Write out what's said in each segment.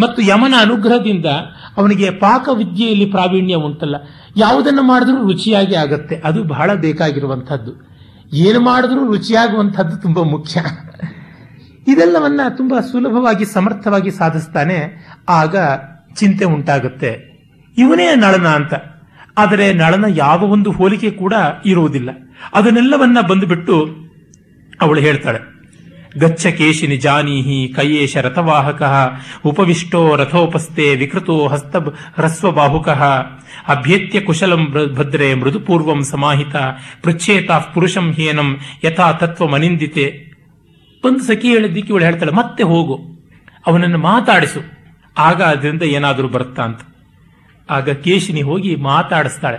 ಮತ್ತು ಯಮನ ಅನುಗ್ರಹದಿಂದ ಅವನಿಗೆ ಪಾಕ ವಿದ್ಯೆಯಲ್ಲಿ ಪ್ರಾವೀಣ್ಯ ಉಂಟಲ್ಲ. ಯಾವುದನ್ನು ಮಾಡಿದ್ರೂ ರುಚಿಯಾಗಿ ಆಗತ್ತೆ. ಅದು ಬಹಳ ಬೇಕಾಗಿರುವಂಥದ್ದು. ಏನು ಮಾಡಿದ್ರೂ ರುಚಿಯಾಗುವಂಥದ್ದು ತುಂಬಾ ಮುಖ್ಯ. ಇದೆಲ್ಲವನ್ನ ತುಂಬಾ ಸುಲಭವಾಗಿ, ಸಮರ್ಥವಾಗಿ ಸಾಧಿಸ್ತಾನೆ ಆಗ ಚಿಂತೆ ಉಂಟಾಗುತ್ತೆ. ಇವನೇ ನಳನ ಅಂತ. ಆದರೆ ನಳನ ಯಾವ ಒಂದು ಹೋಲಿಕೆ ಕೂಡ ಇರುವುದಿಲ್ಲ. ಅದನ್ನೆಲ್ಲವನ್ನ ಬಂದುಬಿಟ್ಟು ಅವಳು ಹೇಳ್ತಾಳೆ. ಗಚ್ಚ ಕೇಶಿ ಜಾನೀಹಿ ಕೈಯೇಶ ರಥವಾಹಕ ಉಪವಿಷ್ಟೋ ರಥೋಪಸ್ಥೆ ವಿಕೃತೋ ಹಸ್ತ ಹ್ರಸ್ವ ಬಾಹುಕ ಅಭ್ಯೇತ್ಯ ಕುಶಲಂ ಭದ್ರೆ ಮೃದುಪೂರ್ವಂ ಸಮಾಹಿತ ಪೃಚ್ಛೇತ ಪುರುಷಂ ಹೇನಂ ಯಥಾ ತತ್ವ ಮನಿಂದಿತೆ ಒಂದು ಸಖಿ ಹೇಳಿದ್ದಕ್ಕೆ ಇವಳು ಹೇಳ್ತಾಳೆ, ಮತ್ತೆ ಹೋಗು, ಅವನನ್ನು ಮಾತಾಡಿಸು, ಆಗ ಅದರಿಂದ ಏನಾದರೂ ಬರುತ್ತಾ ಅಂತ. ಆಗ ಕೇಶಿನಿ ಹೋಗಿ ಮಾತಾಡಿಸ್ತಾಳೆ.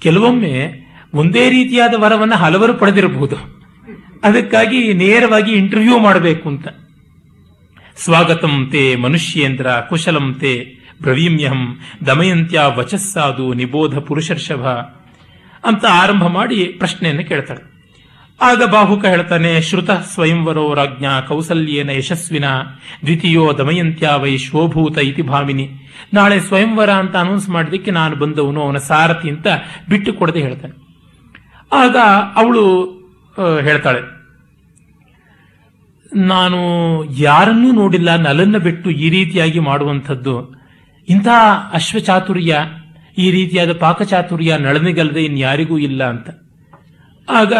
ಕೆಲವೊಮ್ಮೆ ಒಂದೇ ರೀತಿಯಾದ ವರವನ್ನು ಹಲವರು ಪಡೆದಿರಬಹುದು. ಅದಕ್ಕಾಗಿ ನೇರವಾಗಿ ಇಂಟರ್ವ್ಯೂ ಮಾಡಬೇಕು ಅಂತ ಸ್ವಾಗತಂತೆ ಮನುಷ್ಯೇಂದ್ರ ಕುಶಲಂ ತೇ ಬ್ರವೀಮ್ಯಹಂ ದಮಯಂತ್ಯ ವಚಸ್ಸಾದು ನಿಬೋಧ ಪುರುಷರ್ಷಭ ಅಂತ ಆರಂಭ ಮಾಡಿ ಪ್ರಶ್ನೆಯನ್ನು ಕೇಳ್ತಾಳೆ. ಆಗ ಬಾಹುಕ ಹೇಳ್ತಾನೆ, ಶ್ರುತ ಸ್ವಯಂವರೋ ರಾಜ್ಞ ಕೌಸಲ್ಯೇನ ಯಶಸ್ವಿನ, ದ್ವಿತೀಯೋ ದಮಯಂತ್ಯ ವೈ ಶೋಭೂತ ಇತಿ ಭಾಮಿನಿ ನಾಳೆ ಸ್ವಯಂವರ ಅಂತ ಅನೌನ್ಸ್ ಮಾಡಿದಕ್ಕೆ ನಾನು ಬಂದವನು, ಅವನ ಸಾರಥಿ ಅಂತ ಬಿಟ್ಟು ಕೊಡದೆ ಹೇಳ್ತಾನೆ. ಆಗ ಅವಳು ಹೇಳ್ತಾಳೆ ನಾನು ಯಾರನ್ನೂ ನೋಡಿಲ್ಲ, ನಲನ್ನ ಬಿಟ್ಟು ಈ ರೀತಿಯಾಗಿ ಮಾಡುವಂಥದ್ದು. ಇಂಥ ಅಶ್ವಚಾತುರ್ಯ, ಈ ರೀತಿಯಾದ ಪಾಕಚಾತುರ್ಯ ನಳನಿಗಲ್ಲದೆ ಇನ್ಯಾರಿಗೂ ಇಲ್ಲ ಅಂತ. ಆಗ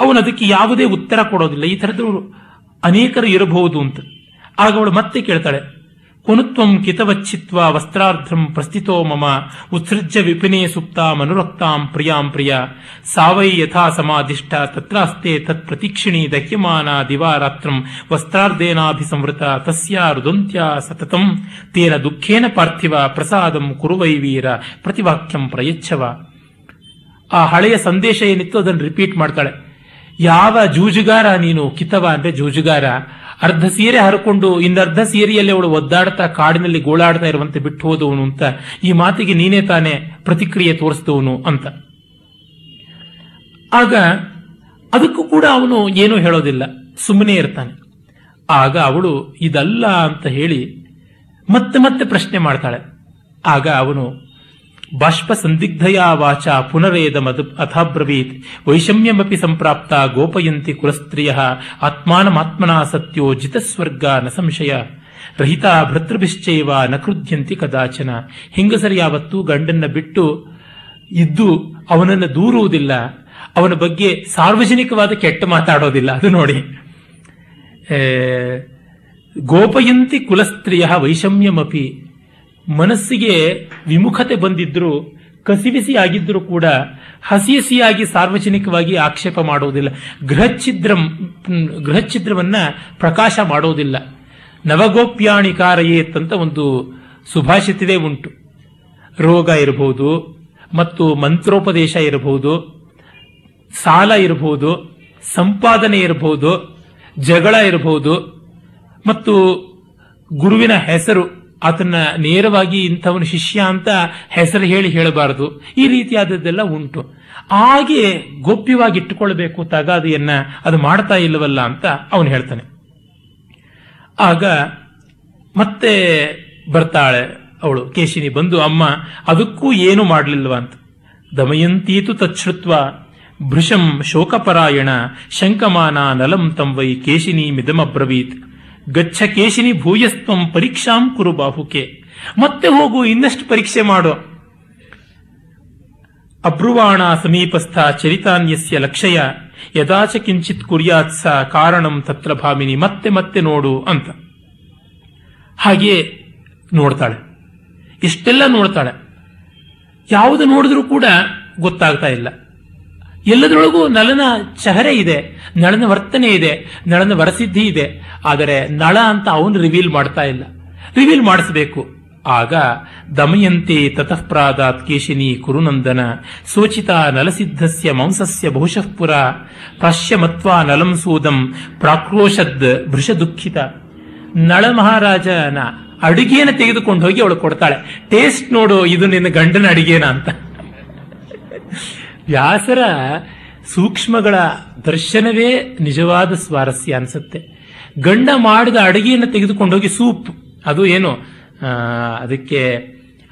ಅವನು ಅದಕ್ಕೆ ಯಾವುದೇ ಉತ್ತರ ಕೊಡೋದಿಲ್ಲ. ಈ ಥರದವರು ಅನೇಕರು ಇರಬಹುದು ಅಂತ. ಆಗ ಅವಳು ಮತ್ತೆ ಕೇಳ್ತಾಳೆ ಕೊನುತ್ವಂ ಕಿತವಚ್ಛಿತ್ವ ವಸ್ತ್ರಾರ್ಧಂ ಪ್ರಸ್ಥಿತೋ ಮಮ, ಉತ್ಸೃಜ್ಯ ವಿಪಿನೇ ಸುಪ್ತ ಮನುರಕ್ತಾಂ ಪ್ರಿಯಾಂ ಪ್ರಿಯ. ಸಾವೈ ಯಥಾ ಸಮಾಧಿಷ್ಠ ತತ್ರಾಸ್ತೆ ತತ್ ಪ್ರತೀಕ್ಷಿಣಿ ದಹ್ಯಮಾನ ದಿವಾರಾತ್ರಂ ವಸ್ತ್ರಾರ್ಧೇನಾಭಿಸಂವೃತ ತಸ್ಯ ರುದಂತ್ಯ ಸತತಂ. ತೇನ ದುಃಖೇನ ಪಾರ್ಥಿವ ಪ್ರಸಾದಂ ಕುರುವೈ ವೀರ ಪ್ರತಿವಾಕ್ಯಂ ಪ್ರಯಚ್ಛವ. ಆ ಹಳೆಯ ಸಂದೇಶ ಏನಿತ್ತು ಅದನ್ನು ರಿಪೀಟ್ ಮಾಡ್ತಾಳೆ. ಯಾವ ಜೂಜುಗಾರ ನೀನು ಕಿತವ ಅಂದ್ರೆ ಜೂಜುಗಾರ? ಅರ್ಧ ಸೀರೆ ಹರಕೊಂಡು ಇನ್ನರ್ಧ ಸೀರೆಯಲ್ಲಿ ಅವಳು ಒದ್ದಾಡ್ತಾ ಕಾಡಿನಲ್ಲಿ ಗೋಳಾಡ್ತಾ ಇರುವಂತೆ ಬಿಟ್ಟು ಹೋದವನು ಅಂತ ಈ ಮಾತಿಗೆ ನೀನೇ ತಾನೇ ಪ್ರತಿಕ್ರಿಯೆ ತೋರಿಸಿದವನು ಅಂತ. ಆಗ ಅದಕ್ಕೂ ಕೂಡ ಅವನು ಏನೂ ಹೇಳೋದಿಲ್ಲ, ಸುಮ್ಮನೆ ಇರ್ತಾನೆ. ಆಗ ಅವಳು ಇದಲ್ಲ ಅಂತ ಹೇಳಿ ಮತ್ತೆ ಮತ್ತೆ ಪ್ರಶ್ನೆ ಮಾಡ್ತಾಳೆ. ಆಗ ಅವನು ಬಾಷ್ಪ ಸಂದಿಗ್ಧಯಾ ವಾಚ ಪುನರೇದ ಮದ ಅಥಾಬ್ರವೀತ್ ವೈಷಮ್ಯಮಿ ಸಂಪ್ರಾಪ್ತ ಗೋಪಯಂತಿ ಕುಲಸ್ತ್ರಿಯ ಆತ್ಮಾನಮಾತ್ಮನಾ ಸತ್ಯೋ ಜಿತಸ್ವರ್ಗ ನ ಸಂಶಯ ರಹಿತ ಭೃತೃಭಿಶ್ಚೈವ ನ ಕೃದ್ಯಂತಿ ಕದಾಚನ ಹೆಂಗಸರು ಯಾವತ್ತೂ ಗಂಡನ್ನ ಬಿಟ್ಟು ಇದ್ದು ಅವನನ್ನು ದೂರುವುದಿಲ್ಲ। ಅವನ ಬಗ್ಗೆ ಸಾರ್ವಜನಿಕವಾದ ಕೆಟ್ಟ ಮಾತಾಡೋದಿಲ್ಲ, ಅದು ನೋಡಿ. ಗೋಪಯಂತಿ ಕುಲಸ್ತ್ರೀಯ ವೈಷಮ್ಯಮಪಿ ಮನಸ್ಸಿಗೆ ವಿಮುಖತೆ ಬಂದಿದ್ರು ಕಸಿವಿಸಿ ಆಗಿದ್ದರೂ ಕೂಡ ಹಸಿ ಹಸಿಯಾಗಿ ಸಾರ್ವಜನಿಕವಾಗಿ ಆಕ್ಷೇಪ ಮಾಡುವುದಿಲ್ಲ. ಗೃಹಛಿದ್ರ ಗೃಹಛಿದ್ರವನ್ನ ಪ್ರಕಾಶ ಮಾಡೋದಿಲ್ಲ ನವಗೋಪ್ಯಾಣಿಕಾರಯೇತ್ ಅಂತ ಒಂದು ಸುಭಾಷಿತವೇ ಉಂಟು. ರೋಗ ಇರಬಹುದು, ಮತ್ತು ಮಂತ್ರೋಪದೇಶ ಇರಬಹುದು, ಸಾಲ ಇರಬಹುದು, ಸಂಪಾದನೆ ಇರಬಹುದು, ಜಗಳ ಇರಬಹುದು, ಮತ್ತು ಗುರುವಿನ ಹೆಸರು ಆತನ ನೇರವಾಗಿ ಇಂಥವನ ಶಿಷ್ಯ ಅಂತ ಹೆಸರು ಹೇಳಿ ಹೇಳಬಾರದು. ಈ ರೀತಿಯಾದದ್ದೆಲ್ಲ ಉಂಟು. ಹಾಗೆ ಗೋಪ್ಯವಾಗಿ ಇಟ್ಟುಕೊಳ್ಬೇಕು ತಗಾದಿಯನ್ನ ಅದು ಮಾಡ್ತಾ ಇಲ್ಲವಲ್ಲ ಅಂತ ಅವನು ಹೇಳ್ತಾನೆ. ಆಗ ಮತ್ತೆ ಬರ್ತಾಳೆ ಅವಳು. ಕೇಶಿನಿ ಬಂದು, ಅಮ್ಮ, ಅದಕ್ಕೂ ಏನು ಮಾಡಲಿಲ್ವ? ಅಂತ. ದಮಯಂತೀತು ತಚ್ಛೃತ್ವ, ಭೃಶಂ ಶೋಕಪರಾಯಣ ಶಂಕಮಾನ ನಲಂ ತಂವೈ ಕೇಶಿನಿ ಮಿದಮಬ್ರವೀತ್ ಗಚ್ಚ ಕೇಶಿನಿ ಭೂಯಸ್ತ್ವಂ ಪರೀಕ್ಷಾಂ ಕುರು ಬಾಹುಕೆ. ಮತ್ತೆ ಹೋಗು, ಇನ್ನಷ್ಟು ಪರೀಕ್ಷೆ ಮಾಡು. ಅಬ್ರುವಾಣ ಸಮೀಪಸ್ಥ ಚರಿತಾನ್ಯಸ್ಯ ಲಕ್ಷಯ, ಯದಾಚ ಕಿಂಚಿತ್ ಕುರಿಯಾತ್ಸ ಕಾರಣಂ ತತ್ರ ಭಾಮಿನಿ, ಮತ್ತೆ ಮತ್ತೆ ನೋಡು ಅಂತ. ಹಾಗೆ ನೋಡ್ತಾಳೆ. ಇಷ್ಟೆಲ್ಲ ನೋಡ್ತಾಳೆ. ಯಾವುದು ನೋಡಿದ್ರೂ ಕೂಡ ಗೊತ್ತಾಗ್ತಾ ಇಲ್ಲ. ಎಲ್ಲದರೊಳಗೂ ನಳನ ಚಹರೆ ಇದೆ, ನಳನ ವರ್ತನೆ ಇದೆ, ನಳನ ವರಸಿದ್ಧಿ ಇದೆ. ಆದರೆ ನಳ ಅಂತ ಅವನು ರಿವೀಲ್ ಮಾಡ್ತಾ ಇಲ್ಲ. ರಿವೀಲ್ ಮಾಡಿಸಬೇಕು. ಆಗ ದಮಯಂತೆ ತತಃಪ್ರಾದಾತ್ ಕೇಶಿನಿ ಕುರುನಂದನ ಸೋಚಿತ ನಲಸಿದ್ಧಸ್ಯ ಮಾಂಸಸ್ಯ ಬಹುಶಃಪುರ ಪುರ ಪ್ರಾಶ್ಯಮತ್ವ ನಲಂ ಸೂದಂ ಪ್ರಾಕ್ರೋಶದ್ ಭೃಷ ದುಃಖಿತ ನಳ ಮಹಾರಾಜನ ಅಡುಗೆಯನ್ನು ತೆಗೆದುಕೊಂಡು ಹೋಗಿ ಅವಳು ಕೊಡ್ತಾಳೆ. ಟೇಸ್ಟ್ ನೋಡು, ಇದು ನಿನ್ನ ಗಂಡನ ಅಡುಗೆನ ಅಂತ. ವ್ಯಾಸರ ಸೂಕ್ಷ್ಮಗಳ ದರ್ಶನವೇ ನಿಜವಾದ ಸ್ವಾರಸ್ಯ ಅನಿಸುತ್ತೆ. ಗಂಡ ಮಾಡಿದ ಅಡುಗೆಯನ್ನು ತೆಗೆದುಕೊಂಡೋಗಿ ಸೂಪ್, ಅದು ಏನು? ಅದಕ್ಕೆ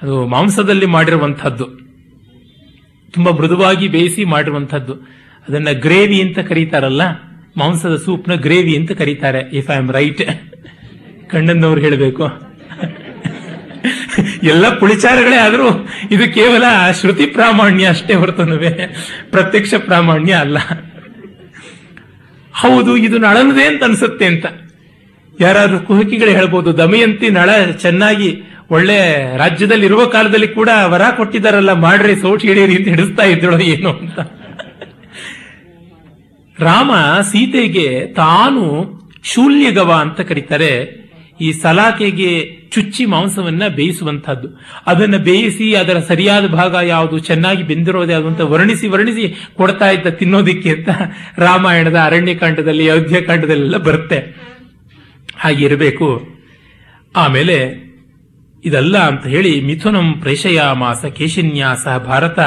ಅದು ಮಾಂಸದಲ್ಲಿ ಮಾಡಿರುವಂಥದ್ದು. ತುಂಬಾ ಮೃದುವಾಗಿ ಬೇಯಿಸಿ ಮಾಡಿರುವಂಥದ್ದು. ಅದನ್ನ ಗ್ರೇವಿ ಅಂತ ಕರೀತಾರಲ್ಲ? ಮಾಂಸದ ಸೂಪ್ನ ಗ್ರೇವಿ ಅಂತ ಕರೀತಾರೆ ಇಫ್ ಐ ಆಮ್ ರೈಟ್ ಕಣ್ಣನ್ನವ್ರು ಹೇಳಬೇಕು. ಎಲ್ಲ ಪುಳಿಚಾರಗಳೇ ಆದರೂ ಇದು ಕೇವಲ ಶ್ರುತಿ ಪ್ರಾಮಾಣ್ಯ ಅಷ್ಟೇ ಹೊರತನುವೆ. ಪ್ರತ್ಯಕ್ಷ ಪ್ರಾಮಾಣ್ಯ ಅಲ್ಲ. ಹೌದು, ಇದು ನಳನದೆ ಅಂತ ಅನ್ಸುತ್ತೆ ಅಂತ. ಯಾರಾದ್ರೂ ಕುಹಕಿಗಳು ಹೇಳ್ಬೋದು, ದಮಯಂತಿ ನಳ ಚೆನ್ನಾಗಿ ಒಳ್ಳೆ ರಾಜ್ಯದಲ್ಲಿ ಇರುವ ಕಾಲದಲ್ಲಿ ಕೂಡ ವರ ಕೊಟ್ಟಿದ್ದಾರಲ್ಲ, ಮಾಡ್ರಿ, ಸೋಟ್ ಹಿಡಿಯರಿ ಅಂತ ಹಿಡಿಸ್ತಾ ಇದ್ದಳು ಏನು ಅಂತ. ರಾಮ ಸೀತೆಗೆ ತಾನು ಶೂಲ್ಯಗವ ಅಂತ ಕರೀತಾರೆ. ಈ ಸಲಾಕೆಗೆ ಚುಚ್ಚಿ ಮಾಂಸವನ್ನ ಬೇಯಿಸುವಂತಹದ್ದು ಅದನ್ನ ಬೇಯಿಸಿ ಅದರ ಸರಿಯಾದ ಭಾಗ ಯಾವುದು, ಚೆನ್ನಾಗಿ ಬೆಂದಿರೋದು ಯಾವುದು ಅಂತ ವರ್ಣಿಸಿ ವರ್ಣಿಸಿ ಕೊಡ್ತಾ ಇದ್ದ ತಿನ್ನೋದಿಕ್ಕೆ ಅಂತ ರಾಮಾಯಣದ ಅರಣ್ಯಕಾಂಡದಲ್ಲಿ, ಅಯೋಧ್ಯಕಾಂಡದಲ್ಲೆಲ್ಲ ಬರುತ್ತೆ. ಹಾಗಿರಬೇಕು ಆಮೇಲೆ ಇದಲ್ಲ ಅಂತ ಹೇಳಿ ಮಿಥುನಂ ಪ್ರೇಷಯಾಮಾಸ ಕೇಶಿನ್ಯಾಸ ಭಾರತ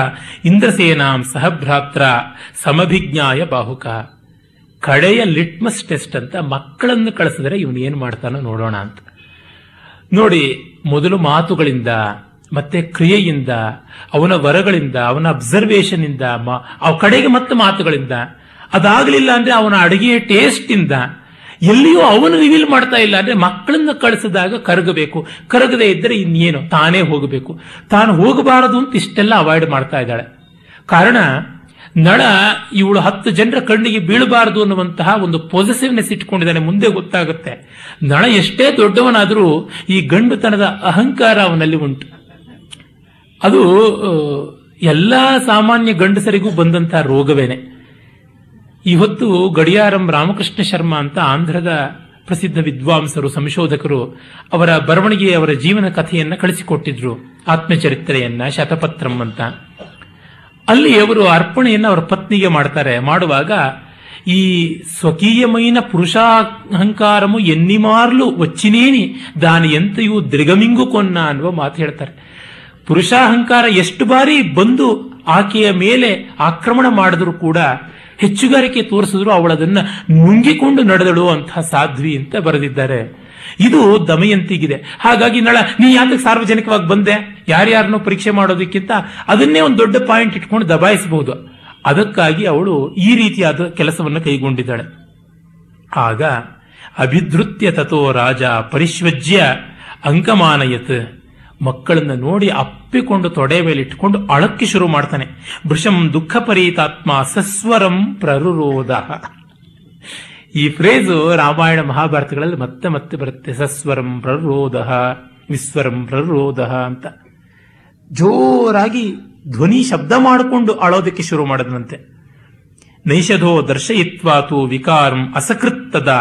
ಇಂದ್ರಸೇನಾಂ ಸಹಭ್ರಾತ್ರ ಸಮಭಿಜ್ಞಾಯ ಬಾಹುಕ. ಕಡೆಯ ಲಿಟ್ಮಸ್ ಟೆಸ್ಟ್ ಅಂತ ಮಕ್ಕಳನ್ನು ಕಳಿಸಿದ್ರೆ ಇವನು ಏನು ಮಾಡ್ತಾನೋ ನೋಡೋಣ ಅಂತ. ನೋಡಿ, ಮೊದಲು ಮಾತುಗಳಿಂದ, ಮತ್ತೆ ಕ್ರಿಯೆಯಿಂದ, ಅವನ ವರಗಳಿಂದ, ಅವನ ಅಬ್ಸರ್ವೇಷನ್ ಇಂದ ಅವ ಕಡೆಗೆ ಮತ್ತೆ ಮಾತುಗಳಿಂದ, ಅದಾಗಲಿಲ್ಲ ಅಂದ್ರೆ ಅವನ ಅಡುಗೆಯ ಟೇಸ್ಟ್ ಇಂದ ಎಲ್ಲಿಯೂ ಅವನು ರಿವೀಲ್ ಮಾಡ್ತಾ ಇಲ್ಲ ಅಂದ್ರೆ ಮಕ್ಕಳನ್ನ ಕಳಿಸಿದಾಗ ಕರಗಬೇಕು. ಕರಗದೆ ಇದ್ದರೆ ಇನ್ನೇನು? ತಾನೇ ಹೋಗಬೇಕು. ತಾನು ಹೋಗಬಾರದು ಅಂತ ಇಷ್ಟೆಲ್ಲ ಅವಾಯ್ಡ್ ಮಾಡ್ತಾ ಇದ್ದಾಳೆ. ಕಾರಣ ನಳ ಇವಳು ಹತ್ತು ಜನರ ಕಣ್ಣಿಗೆ ಬೀಳಬಾರದು ಅನ್ನುವಂತಹ ಒಂದು ಪೊಸೆಸಿವ್ನೆಸ್ ಇಟ್ಕೊಂಡಿದ್ದಾನೆ. ಮುಂದೆ ಗೊತ್ತಾಗುತ್ತೆ. ನಳ ಎಷ್ಟೇ ದೊಡ್ಡವನಾದರೂ ಈ ಗಂಡುತನದ ಅಹಂಕಾರ ಅವನಲ್ಲಿ ಉಂಟು. ಅದು ಎಲ್ಲ ಸಾಮಾನ್ಯ ಗಂಡಸರಿಗೂ ಬಂದಂತಹ ರೋಗವೇನೆ. ಇವತ್ತು ಗಡಿಯಾರಂ ರಾಮಕೃಷ್ಣ ಶರ್ಮಾ ಅಂತ ಆಂಧ್ರದ ಪ್ರಸಿದ್ಧ ವಿದ್ವಾಂಸರು, ಸಂಶೋಧಕರು ಅವರ ಬರವಣಿಗೆ ಅವರ ಜೀವನ ಕಥೆಯನ್ನ ಕಳಿಸಿಕೊಟ್ಟಿದ್ರು. ಆತ್ಮಚರಿತ್ರೆಯನ್ನ, ಶತಪತ್ರಂ ಅಂತ. ಅಲ್ಲಿ ಅವರು ಅರ್ಪಣೆಯನ್ನು ಅವರ ಪತ್ನಿಗೆ ಮಾಡ್ತಾರೆ. ಮಾಡುವಾಗ ಈ స్వకీయమైన పురుషాహంకారము ఎన్ని ವಚ್ಚಿನೇನಿ వచ్చినేని దాని ದೃಗಮಿಂಗು ಕೊನ್ನ ಅನ್ನುವ ಮಾತು ಹೇಳ್ತಾರೆ. ಪುರುಷಾಹಂಕಾರ ಎಷ್ಟು ಬಾರಿ ಬಂದು ಆಕೆಯ ಮೇಲೆ ಆಕ್ರಮಣ ಮಾಡಿದ್ರು ಕೂಡ ಹೆಚ್ಚುಗಾರಿಕೆ ತೋರಿಸಿದ್ರು ಅವಳದನ್ನ ಮುಂಗಿಕೊಂಡು ನಡೆದಳು ಅಂತಹ ಸಾಧ್ವಿ ಅಂತ ಬರೆದಿದ್ದಾರೆ. ಇದು ದಮಯಂತಿಗಿದೆ. ಹಾಗಾಗಿ ನಳ, ನೀ ಯಾತಕ್ಕೆ ಸಾರ್ವಜನಿಕವಾಗಿ ಬಂದೆ? ಯಾರ್ಯಾರನ್ನೋ ಪರೀಕ್ಷೆ ಮಾಡೋದಕ್ಕಿಂತ ಅದನ್ನೇ ಒಂದು ದೊಡ್ಡ ಪಾಯಿಂಟ್ ಇಟ್ಕೊಂಡು ದಬಾಯಿಸಬಹುದು ಅದಕ್ಕಾಗಿ ಅವಳು ಈ ರೀತಿಯಾದ ಕೆಲಸವನ್ನು ಕೈಗೊಂಡಿದ್ದಾಳೆ. ಆಗ ಅಭಿದೃತ್ಯ ತಥೋ ರಾಜ ಪರಿಶ್ವಜ್ಯ ಅಂಕಮಾನಯತ್ ಮಕ್ಕಳನ್ನ ನೋಡಿ ಅಪ್ಪಿಕೊಂಡು ತೊಡೆ ಮೇಲೆ ಇಟ್ಕೊಂಡು ಅಳಕ್ಕೆ ಶುರು ಮಾಡ್ತಾನೆ. ಭೃಶಂ ದುಃಖ ಪರೀತಾತ್ಮ ಸಸ್ವರಂ ಪ್ರರುರೋಧ ಈ ಫ್ರೇಜು ರಾಮಾಯಣ ಮಹಾಭಾರತಗಳಲ್ಲಿ ಮತ್ತೆ ಮತ್ತೆ ಬರುತ್ತೆ. ಸಸ್ವರಂ ಪ್ರರೋಧ ವಿಸ್ವರಂ ಪ್ರರೋಧ ಅಂತ. ಜೋರಾಗಿ ಧ್ವನಿ ಶಬ್ದ ಮಾಡಿಕೊಂಡು ಅಳೋದಕ್ಕೆ ಶುರು ಮಾಡದಂತೆ ನೈಷಧೋ ದರ್ಶಯಿತ್ವಾತು ವಿಕಾರಂ ಅಸಕೃತ್ತದ.